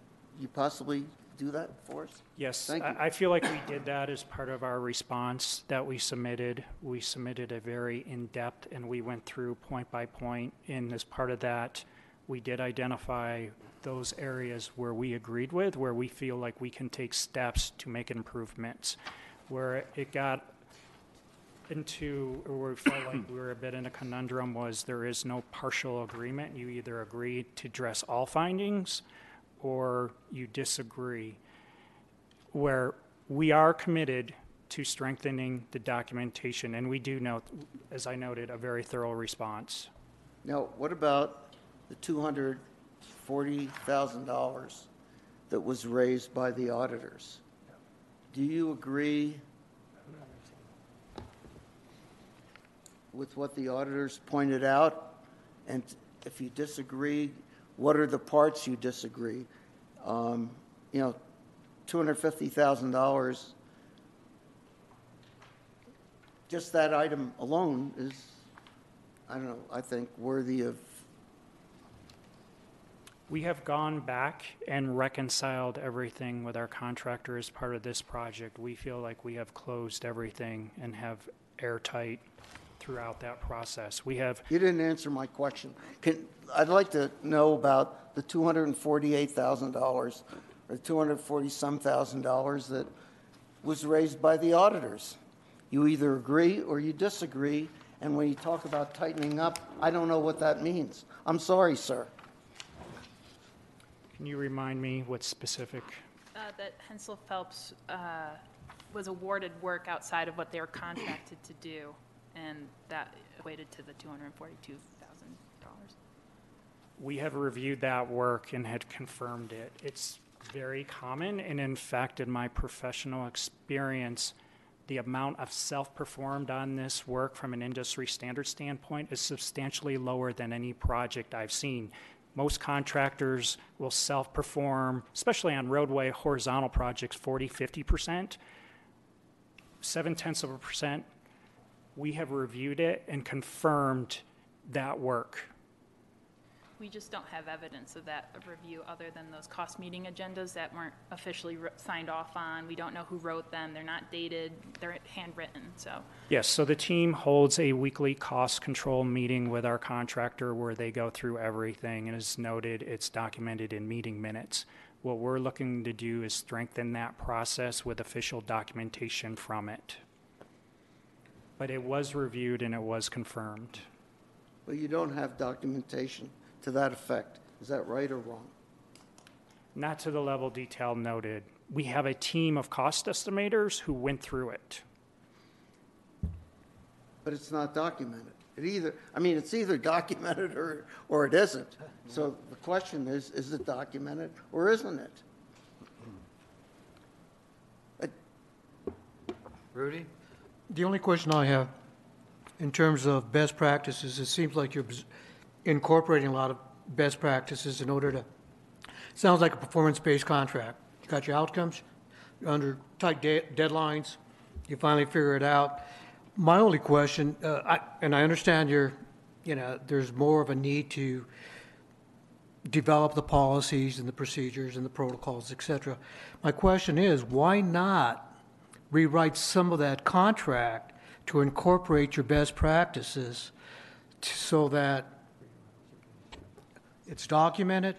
you possibly do that for us? Yes, Thank you. I I feel like we did that as part of our response that we submitted. We submitted a very in-depth, and we went through point by point. point, and as part of that, we did identify those areas where we agreed with, where we feel like we can take steps to make improvements. Where it got into, or where we felt like we were a bit in a conundrum was there is no partial agreement. You either agree to address all findings, or you disagree where we are committed to strengthening the documentation, and we do note, as I noted, a very thorough response. Now, what about the $240,000 that was raised by the auditors? Do you agree with what the auditors pointed out? And if you disagree, what are the parts you disagree? Um, You know, $250,000, just that item alone is, I don't know, I think worthy of We have gone back and reconciled everything with our contractor as part of this project. We feel like we have closed everything and have airtight throughout that process. We have You didn't answer my question. Can, I'd like to know about the $248,000 or 240-some thousand dollars that was raised by the auditors. You either agree or you disagree, and when you talk about tightening up, I don't know what that means. I'm sorry, sir. Can you remind me what specific? Uh, That Hensel Phelps uh, was awarded work outside of what they were contracted to do, and that equated to the $242,000. We have reviewed that work and had confirmed it. It's very common, and in fact, in my professional experience, the amount of self-performed on this work from an industry standard standpoint is substantially lower than any project I've seen. Most contractors will self-perform, especially on roadway horizontal projects, 40, 50%. Seven tenths of a percent. We have reviewed it and confirmed that work. We just don't have evidence of that review other than those cost meeting agendas that weren't officially ri- signed off on. We don't know who wrote them. They're not dated. They're handwritten, so. Yes, so the team holds a weekly cost control meeting with our contractor where they go through everything, and as noted, it's documented in meeting minutes. What we're looking to do is strengthen that process with official documentation from it. But it was reviewed and it was confirmed. But you don't have documentation to that effect. Is that right or wrong? Not to the level detail noted. We have a team of cost estimators who went through it. But it's not documented. It either, I mean, it's either documented or, or it isn't. So the question is, is it documented or isn't it? Rudy? The only question I have, in terms of best practices, it seems like you're incorporating a lot of best practices in order to, sounds like a performance-based contract. You got your outcomes, you're under tight de- deadlines, you finally figure it out. My only question, uh, I, and I understand you're, you know, there's more of a need to develop the policies and the procedures and the protocols, et cetera. My question is, why not rewrite some of that contract to incorporate your best practices so that it's documented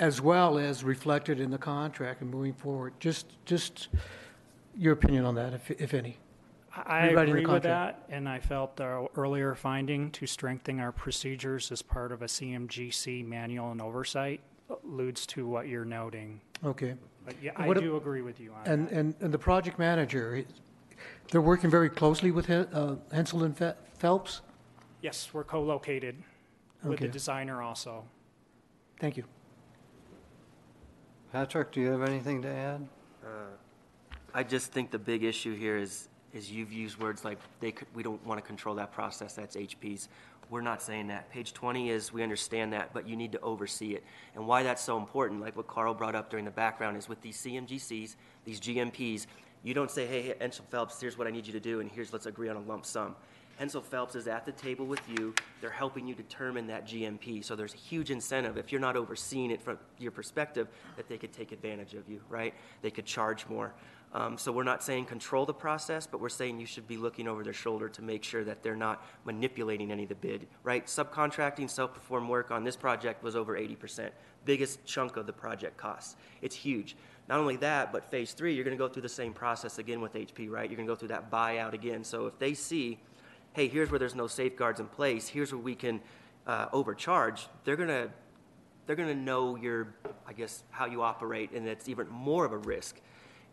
as well as reflected in the contract and moving forward? Just, just your opinion on that, if, if any. I Rewriting agree with that, and I felt the earlier finding to strengthen our procedures as part of a CMGC manual and oversight uh, alludes to what you're noting. Okay. But yeah, I What ab- do agree with you on And, that. and, and the project manager, they're working very closely with Hen- uh, Hensel and Phe- Phelps? Yes, we're co-located with the Okay. designer also. Thank you. Patrick, do you have anything to add? Uh, I just think the big issue here is, is you've used words like they could, we don't want to control that process, that's HP's. We're not saying that. Page 20 is, we understand that, but you need to oversee it. And why that's so important, like what Carl brought up during the background, is with these CMGCs, these GMPs, you don't say, hey, Hensel Phelps, here's what I need you to do, and here's, let's agree on a lump sum. Hensel Phelps is at the table with you. They're helping you determine that GMP. So there's a huge incentive, if you're not overseeing it from your perspective, that they could take advantage of you, right? They could charge more. Um, so we're not saying control the process, but we're saying you should be looking over their shoulder to make sure that they're not manipulating any of the bid, right? Subcontracting self-perform work on this project was over 80%, biggest chunk of the project costs. It's huge. Not only that, but phase three, you're going to go through the same process again with HP, right? You're going to go through that buyout again. So if they see, hey, here's where there's no safeguards in place, here's where we can uh, overcharge, they're going to they're going to know your, I guess, how you operate, and it's even more of a risk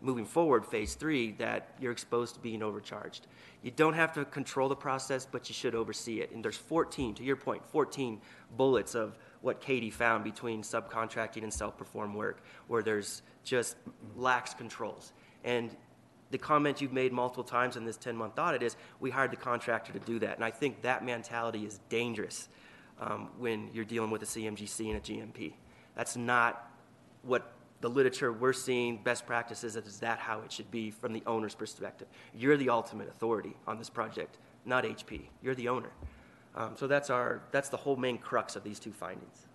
moving forward, phase three, that you're exposed to being overcharged. You don't have to control the process, but you should oversee it. And there's 14, to your point, 14 bullets of what Katie found between subcontracting and self-performed work, where there's just lax controls. And the comment you've made multiple times in this 10-month audit is, we hired the contractor to do that. And I think that mentality is dangerous um, when you're dealing with a CMGC and a GMP. That's not what the literature we're seeing, best practices, is that how it should be from the owner's perspective. You're the ultimate authority on this project, not HP. You're the owner. Um, so that's our, that's the whole main crux of these two findings.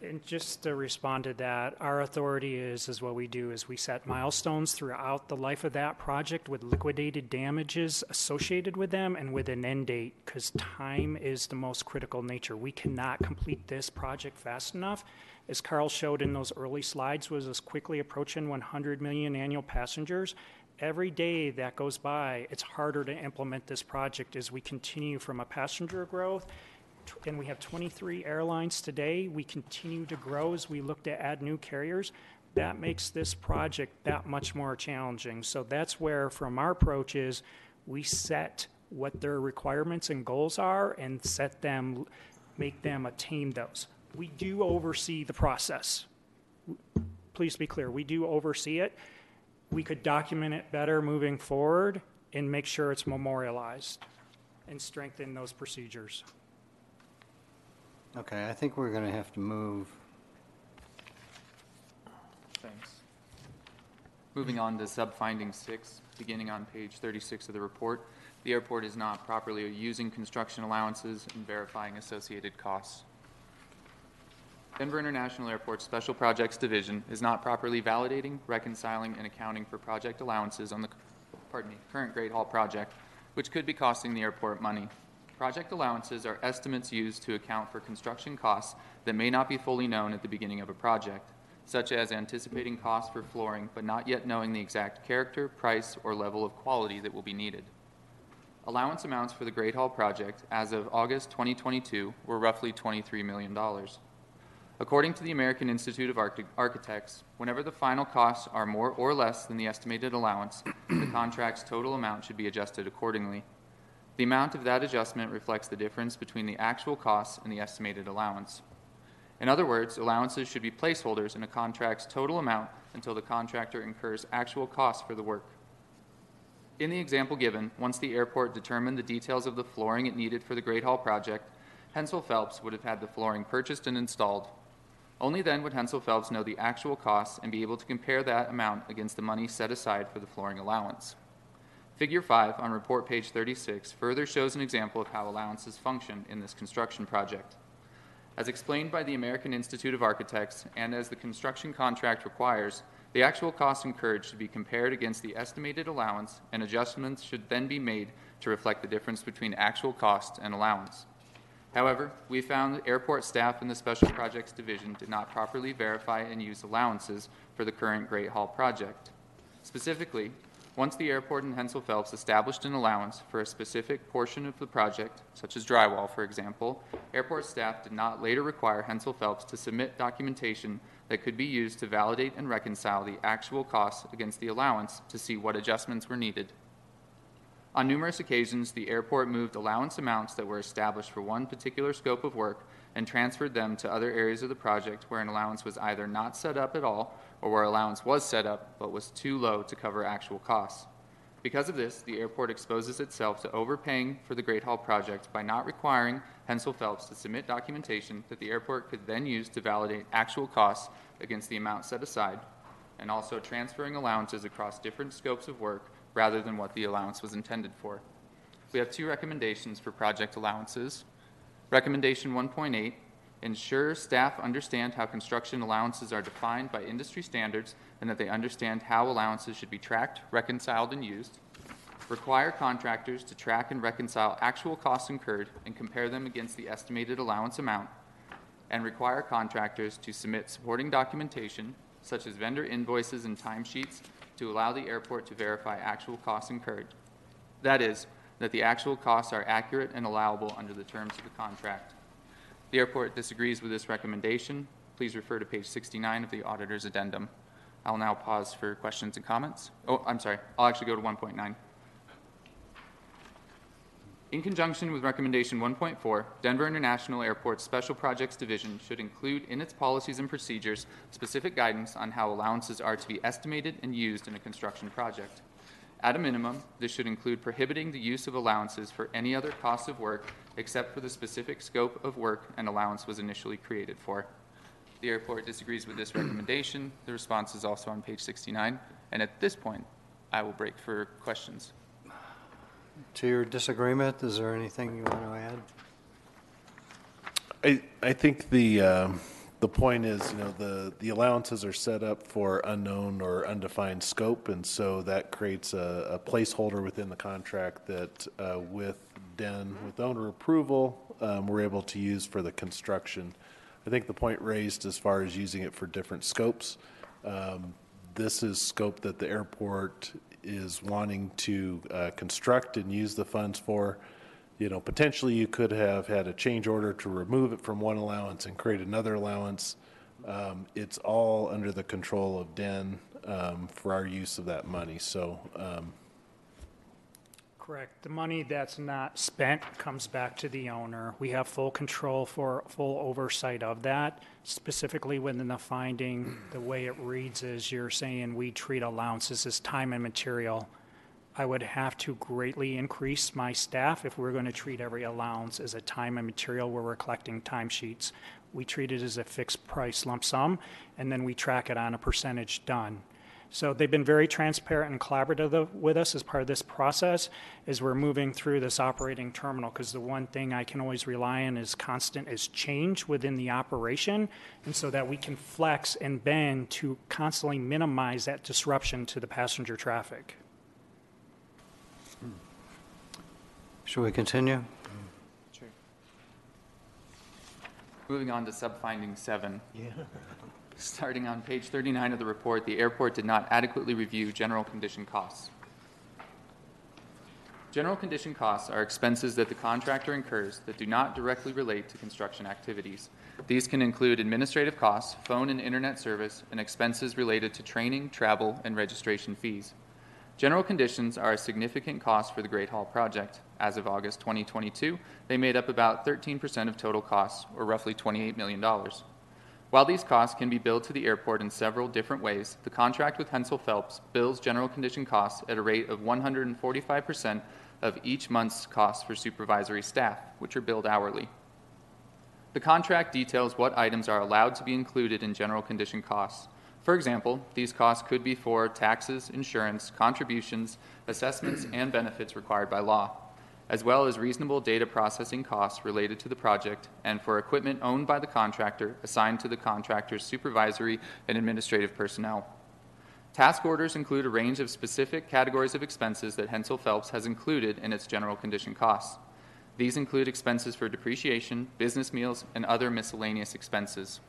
And just to respond to that, our authority is, is what we do is we set milestones throughout the life of that project with liquidated damages associated with them and with an end date, because time is the most critical nature. We cannot complete this project fast enough. As Carl showed in those early slides, was us quickly approaching 100 million annual passengers. Every day that goes by, it's harder to implement this project as we continue from a passenger growth and we have 23 airlines today. We continue to grow as we look to add new carriers. that makes this project that much more challenging. So that's where, from our approach, is we set what their requirements and goals are and set them, make them attain those. We do oversee the process. Please be clear, we do oversee it. We could document it better moving forward and make sure it's memorialized and strengthen those procedures. Okay, I think we're going to have to move. Thanks. Moving on to sub-finding six, beginning on page 36 of the report. The airport is not properly using construction allowances and verifying associated costs. Denver International Airport's Special Projects Division is not properly validating, reconciling, and accounting for project allowances on the, pardon me, current Great Hall project, which could be costing the airport money. Project allowances are estimates used to account for construction costs that may not be fully known at the beginning of a project, such as anticipating costs for flooring but not yet knowing the exact character, price, or level of quality that will be needed. Allowance amounts for the Great Hall project as of August 2022 were roughly $23 million. According to the American Institute of Archi- Architects, whenever the final costs are more or less than the estimated allowance, the contract's total amount should be adjusted accordingly. The amount of that adjustment reflects the difference between the actual costs and the estimated allowance. In other words, allowances should be placeholders in a contract's total amount until the contractor incurs actual costs for the work. In the example given, once the airport determined the details of the flooring it needed for the Great Hall project, Hensel Phelps would have had the flooring purchased and installed. Only then would Hensel Phelps know the actual costs and be able to compare that amount against the money set aside for the flooring allowance. Figure 5 on report page 36 further shows an example of how allowances function in this construction project. As explained by the American Institute of Architects and as the construction contract requires, the actual costs incurred should be compared against the estimated allowance, and adjustments should then be made to reflect the difference between actual cost and allowance. However, we found that airport staff in the Special Projects Division did not properly verify and use allowances for the current Great Hall project. Specifically, once the airport and Hensel Phelps established an allowance for a specific portion of the project, such as drywall, for example, airport staff did not later require Hensel Phelps to submit documentation that could be used to validate and reconcile the actual costs against the allowance to see what adjustments were needed. On numerous occasions, the airport moved allowance amounts that were established for one particular scope of work and transferred them to other areas of the project where an allowance was either not set up at all or where allowance was set up but was too low to cover actual costs. Because of this, the airport exposes itself to overpaying for the Great Hall project by not requiring Hensel Phelps to submit documentation that the airport could then use to validate actual costs against the amount set aside, and also transferring allowances across different scopes of work rather than what the allowance was intended for. We have two recommendations for project allowances. Recommendation 1.8 ensure staff understand how construction allowances are defined by industry standards and that they understand how allowances should be tracked, reconciled, and used. Require contractors to track and reconcile actual costs incurred and compare them against the estimated allowance amount. And require contractors to submit supporting documentation, such as vendor invoices and timesheets, to allow the airport to verify actual costs incurred. That is, that the actual costs are accurate and allowable under the terms of the contract. The airport disagrees with this recommendation. Please refer to page 69 of the auditor's addendum. I'll now pause for questions and comments. Oh, I'm sorry. I'll actually go to 1.9. In conjunction with recommendation 1.4, Denver International Airport's Special Projects Division should include in its policies and procedures specific guidance on how allowances are to be estimated and used in a construction project. At a minimum, this should include prohibiting the use of allowances for any other cost of work except for the specific scope of work an allowance was initially created for. The airport disagrees with this recommendation. The response is also on page 69. And at this point, I will break for questions. To your disagreement, is there anything you want to add? I, I think the, um, the point is, you know, the, the allowances are set up for unknown or undefined scope, and so that creates a, a placeholder within the contract that, uh, with DEN, with owner approval, um, we're able to use for the construction. I think the point raised as far as using it for different scopes, um, this is scope that the airport is wanting to uh, construct and use the funds for. You know, potentially you could have had a change order to remove it from one allowance and create another allowance. Um, It's all under the control of Den um, for our use of that money. So um, Correct. The money that's not spent comes back to the owner. We have full control for, full oversight of that. Specifically within the finding, the way it reads is you're saying we treat allowances as time and material. I would have to greatly increase my staff if we're going to treat every allowance as a time and material where we're collecting timesheets. We treat it as a fixed price lump sum, and then we track it on a percentage done. So they've been very transparent and collaborative with us as part of this process as we're moving through this operating terminal, because the one thing I can always rely on is constant is change within the operation, and so that we can flex and bend to constantly minimize that disruption to the passenger traffic. Hmm. Should we continue? Sure. Moving on to sub-finding seven. Yeah. Starting on page 39 of the report, the airport did not adequately review general condition costs. General condition costs are expenses that the contractor incurs that do not directly relate to construction activities. These can include administrative costs, phone and internet service, and expenses related to training, travel, and registration fees. General conditions are a significant cost for the Great Hall project. As of August 2022, they made up about 13% of total costs, or roughly $28 million. While these costs can be billed to the airport in several different ways, the contract with Hensel Phelps bills general condition costs at a rate of 145% of each month's costs for supervisory staff, which are billed hourly. The contract details what items are allowed to be included in general condition costs. For example, these costs could be for taxes, insurance, contributions, assessments, and benefits required by law, as well as reasonable data processing costs related to the project and for equipment owned by the contractor assigned to the contractor's supervisory and administrative personnel. Task orders include a range of specific categories of expenses that Hensel Phelps has included in its general condition costs. These include expenses for depreciation, business meals, and other miscellaneous expenses.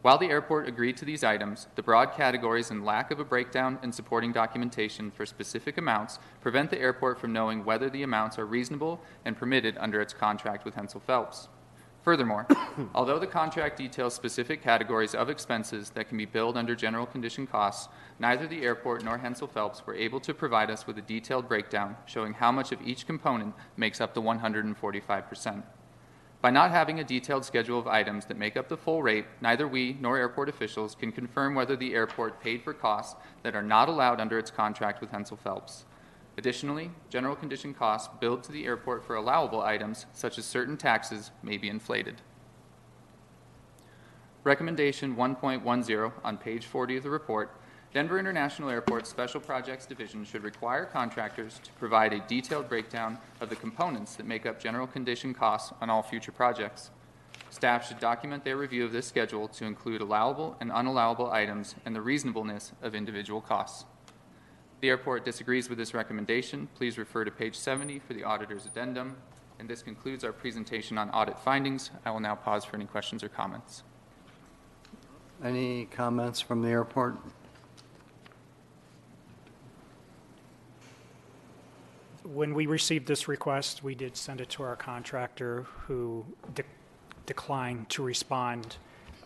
While the airport agreed to these items, the broad categories and lack of a breakdown and supporting documentation for specific amounts prevent the airport from knowing whether the amounts are reasonable and permitted under its contract with Hensel Phelps. Furthermore, although the contract details specific categories of expenses that can be billed under general condition costs, neither the airport nor Hensel Phelps were able to provide us with a detailed breakdown showing how much of each component makes up the 145%. By not having a detailed schedule of items that make up the full rate, neither we nor airport officials can confirm whether the airport paid for costs that are not allowed under its contract with Hensel Phelps. Additionally, general condition costs billed to the airport for allowable items, such as certain taxes, may be inflated. Recommendation 1.10 on page 40 of the report Denver International Airport's Special Projects Division should require contractors to provide a detailed breakdown of the components that make up general condition costs on all future projects. Staff should document their review of this schedule to include allowable and unallowable items and the reasonableness of individual costs. The airport disagrees with this recommendation. Please refer to page 70 for the auditor's addendum. And this concludes our presentation on audit findings. I will now pause for any questions or comments. Any comments from the airport? When we received this request, we did send it to our contractor who de- declined to respond.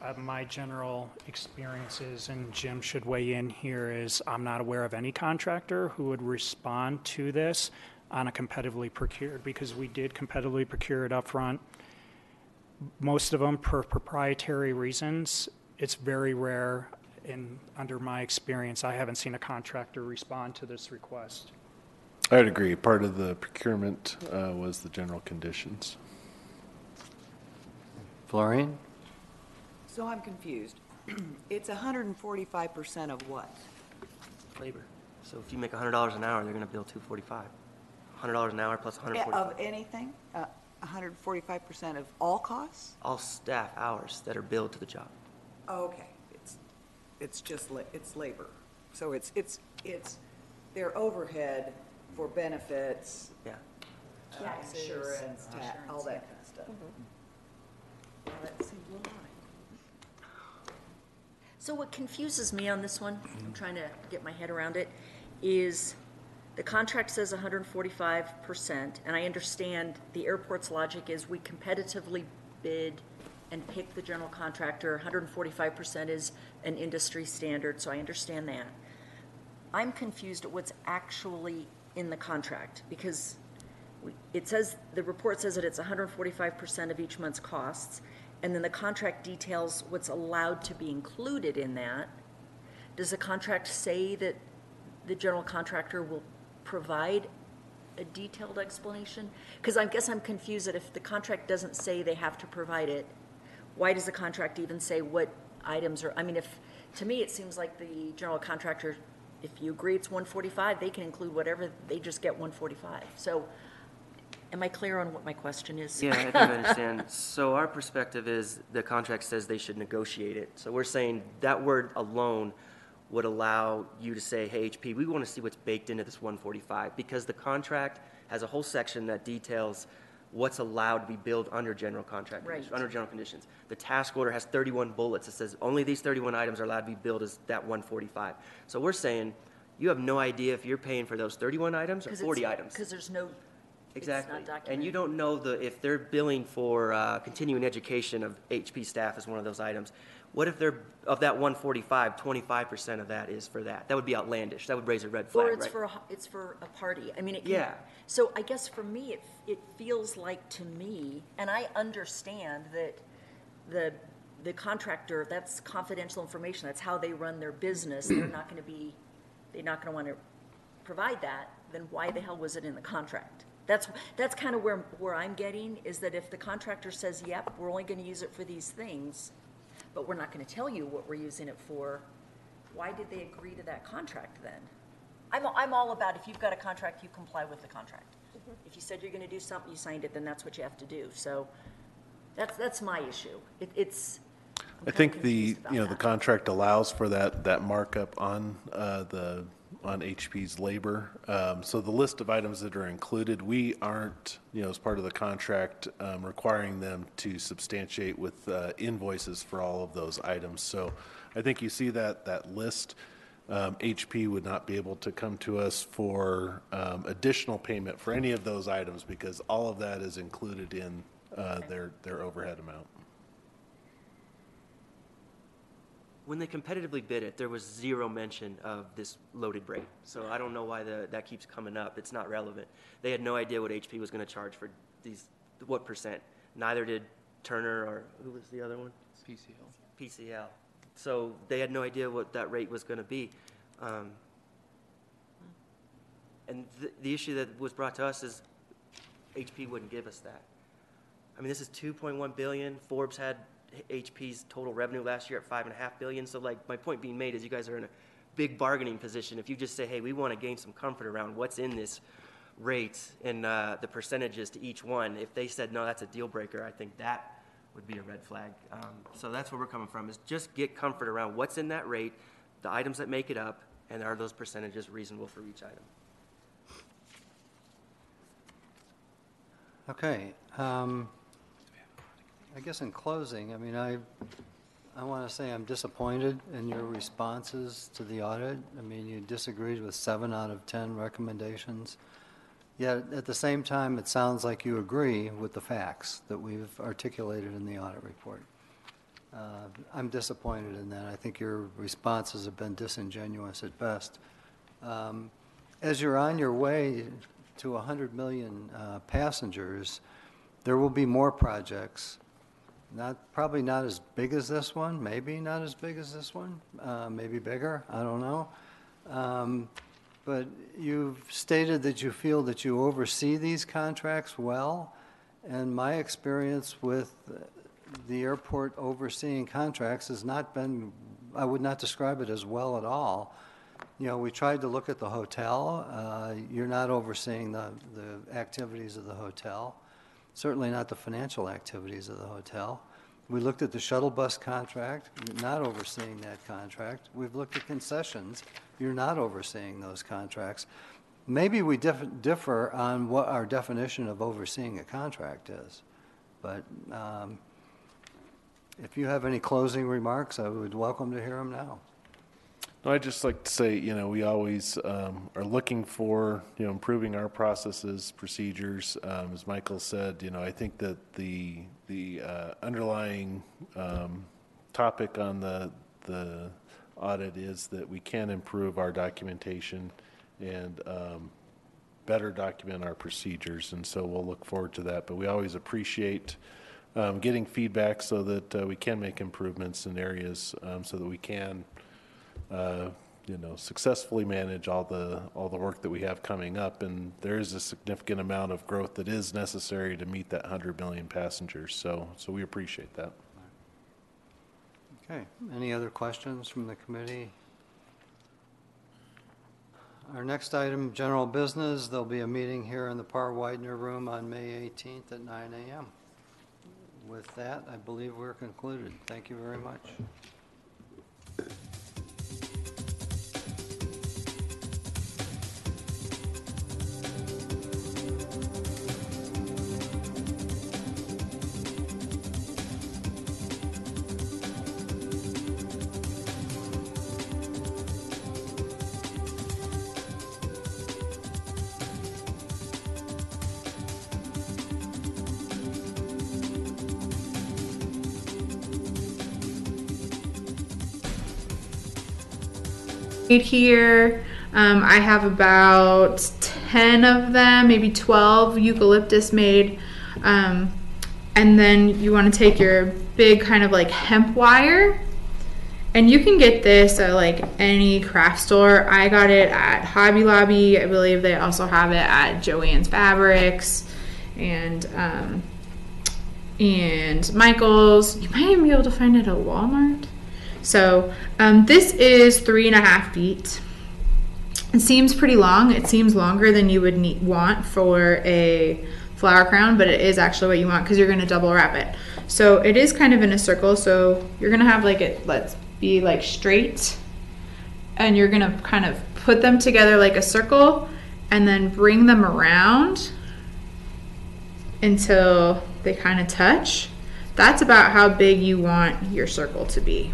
Uh, my general experiences, and Jim should weigh in here, is I'm not aware of any contractor who would respond to this on a competitively procured because we did competitively procure it upfront. Most of them, for proprietary reasons, it's very rare. And under my experience, I haven't seen a contractor respond to this request. I would agree. Part of the procurement uh, was the general conditions. Florine? So I'm confused. It's 145% of what? Labor. So if you make $100 an hour, they're going to bill 245. $100 an hour plus 145. Of anything? Uh, 145% of all costs? All staff hours that are billed to the job. Oh, okay. It's, it's just, la- it's labor. So it's, it's, it's their overhead for benefits. Yeah. uh, Taxes, Insurance, ta- all insurance, that that kind of stuff. Mm-hmm. Well, that seems a little high. So what confuses me on this one, I'm trying to get my head around it, is the contract says 145%, and I understand the airport's logic is we competitively bid and pick the general contractor. 145% is an industry standard, so I understand that. I'm confused at what's actually in the contract, because it says, the report says that it's 145% of each month's costs, and then the contract details what's allowed to be included in that. Does the contract say that the general contractor will provide a detailed explanation? Because I guess I'm confused that if the contract doesn't say they have to provide it, why does the contract even say what items are, I mean, if, to me, it seems like the general contractor, if you agree it's 145, they can include whatever, they just get 145. So am I clear on what my question is? Yeah, I think I understand. So our perspective is the contract says they should negotiate it. So we're saying that word alone would allow you to say, hey, HP, we want to see what's baked into this 145 because the contract has a whole section that details what's allowed to be billed under general contract, conditions- Right. under general conditions. The task order has 31 bullets. It says only these 31 items are allowed to be billed as that 145. So we're saying you have no idea if you're paying for those 31 items or 40 items. Because there's no, it's Exactly. not And documented. you don't know the, if they're billing for uh, continuing education of HP staff as one of those items. What if they're, of that 145, 25% of that is for that? That would be outlandish. That would raise a red flag, Or right? it's for, a it's for a party. I mean, it can. Yeah. So I guess for me, it, it feels like to me, and I understand that the, the contractor, that's confidential information. That's how they run their business. They're not going to be, they're not going to want to provide that. Then why the hell was it in the contract? That's, that's kind of where, where I'm getting, is that if the contractor says, yep, we're only going to use it for these things, but we're not going to tell you what we're using it for, why did they agree to that contract then? I'm, I'm all about if you've got a contract, you comply with the contract. If you said you're going to do something, you signed it, then that's what you have to do. So that's, that's my issue. It, it's, I think the, you know, the contract allows for that, that markup on uh, the, on HP's labor. Um, So the list of items that are included, we aren't, you know, as part of the contract, um, requiring them to substantiate with uh, invoices for all of those items. So I think you see that, that list. Um, HP would not be able to come to us for um, additional payment for any of those items because all of that is included in uh, their, their overhead amount. When they competitively bid it, there was zero mention of this loaded rate. So I don't know why the, that keeps coming up. It's not relevant. They had no idea what HP was going to charge for these, what percent. Neither did Turner or, who was the other one? PCL. PCL. So they had no idea what that rate was going to be. Um, And the, the issue that was brought to us is HP wouldn't give us that. I mean, this is 2.1 billion. Forbes had HP's total revenue last year at five and a half billion. So like, my point being made is you guys are in a big bargaining position. If you just say, hey, we want to gain some comfort around what's in this rate and uh, the percentages to each one, if they said, no, that's a deal breaker, I think that would be a red flag. Um, so that's where we're coming from, is just get comfort around what's in that rate, the items that make it up, and are those percentages reasonable for each item? Okay, um, I guess in closing, I mean, I, I want to say I'm disappointed in your responses to the audit. I mean, you disagreed with seven out of 10 recommendations. Yet, at the same time, it sounds like you agree with the facts that we've articulated in the audit report. Uh, I'm disappointed in that. I think your responses have been disingenuous at best. Um, As you're on your way to 100 million uh, passengers, there will be more projects. Not, probably not as big as this one, maybe not as big as this one, uh, maybe bigger, I don't know. Um, But you've stated that you feel that you oversee these contracts well, and my experience with the airport overseeing contracts has not been, I would not describe it as well at all. You know, we tried to look at the hotel. Uh, You're not overseeing the, the activities of the hotel, certainly not the financial activities of the hotel. We looked at the shuttle bus contract, you're not overseeing that contract. We've looked at concessions, you're not overseeing those contracts. Maybe we dif- differ on what our definition of overseeing a contract is, but um, if you have any closing remarks, I would welcome to hear them now. No, I'd just like to say, you know, we always um, are looking for, you know, improving our processes, procedures. Um, As Michael said, you know, I think that the, the uh, underlying um, topic on the, the audit is that we can improve our documentation and um, better document our procedures, and so we'll look forward to that. But we always appreciate um, getting feedback so that uh, we can make improvements in areas um, so that we can uh, you know, successfully manage all the, all the work that we have coming up. And there is a significant amount of growth that is necessary to meet that 100 million passengers. So, so we appreciate that. Okay, any other questions from the committee? Our next item, general business, there'll be a meeting here in the Parr-Widener Room on May 18th at 9 a.m. With that, I believe we're concluded. Thank you very much. Made here. Um, I have about 10 of them, maybe 12 eucalyptus made. Um, and then you want to take your big kind of like hemp wire. And you can get this at like any craft store. I got it at Hobby Lobby. I believe they also have it at Joann's Fabrics and um, and Michael's. You might even be able to find it at Walmart. So um, this is three and a half feet. It seems pretty long. It seems longer than you would need, want for a flower crown, but it is actually what you want because you're going to double wrap it. So it is kind of in a circle. So you're going to have like it, let's be like straight. And you're going to kind of put them together like a circle and then bring them around until they kind of touch. That's about how big you want your circle to be.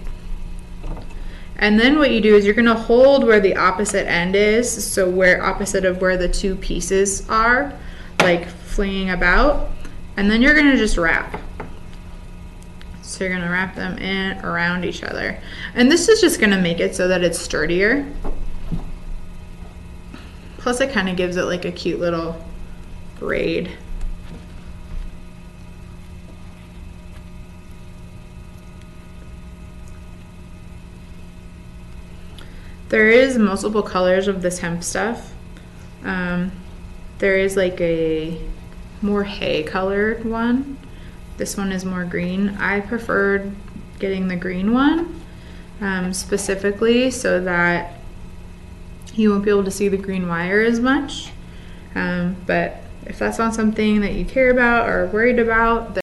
And then what you do is you're gonna hold where the opposite end is, so where opposite of where the two pieces are, like flinging about, and then you're gonna just wrap. So you're gonna wrap them in around each other. And this is just gonna make it so that it's sturdier. Plus it kind of gives it like a cute little braid. There is multiple colors of this hemp stuff. Um, there is like a more hay colored one. This one is more green. I preferred getting the green one um, specifically so that you won't be able to see the green wire as much. Um, but if that's not something that you care about or worried about,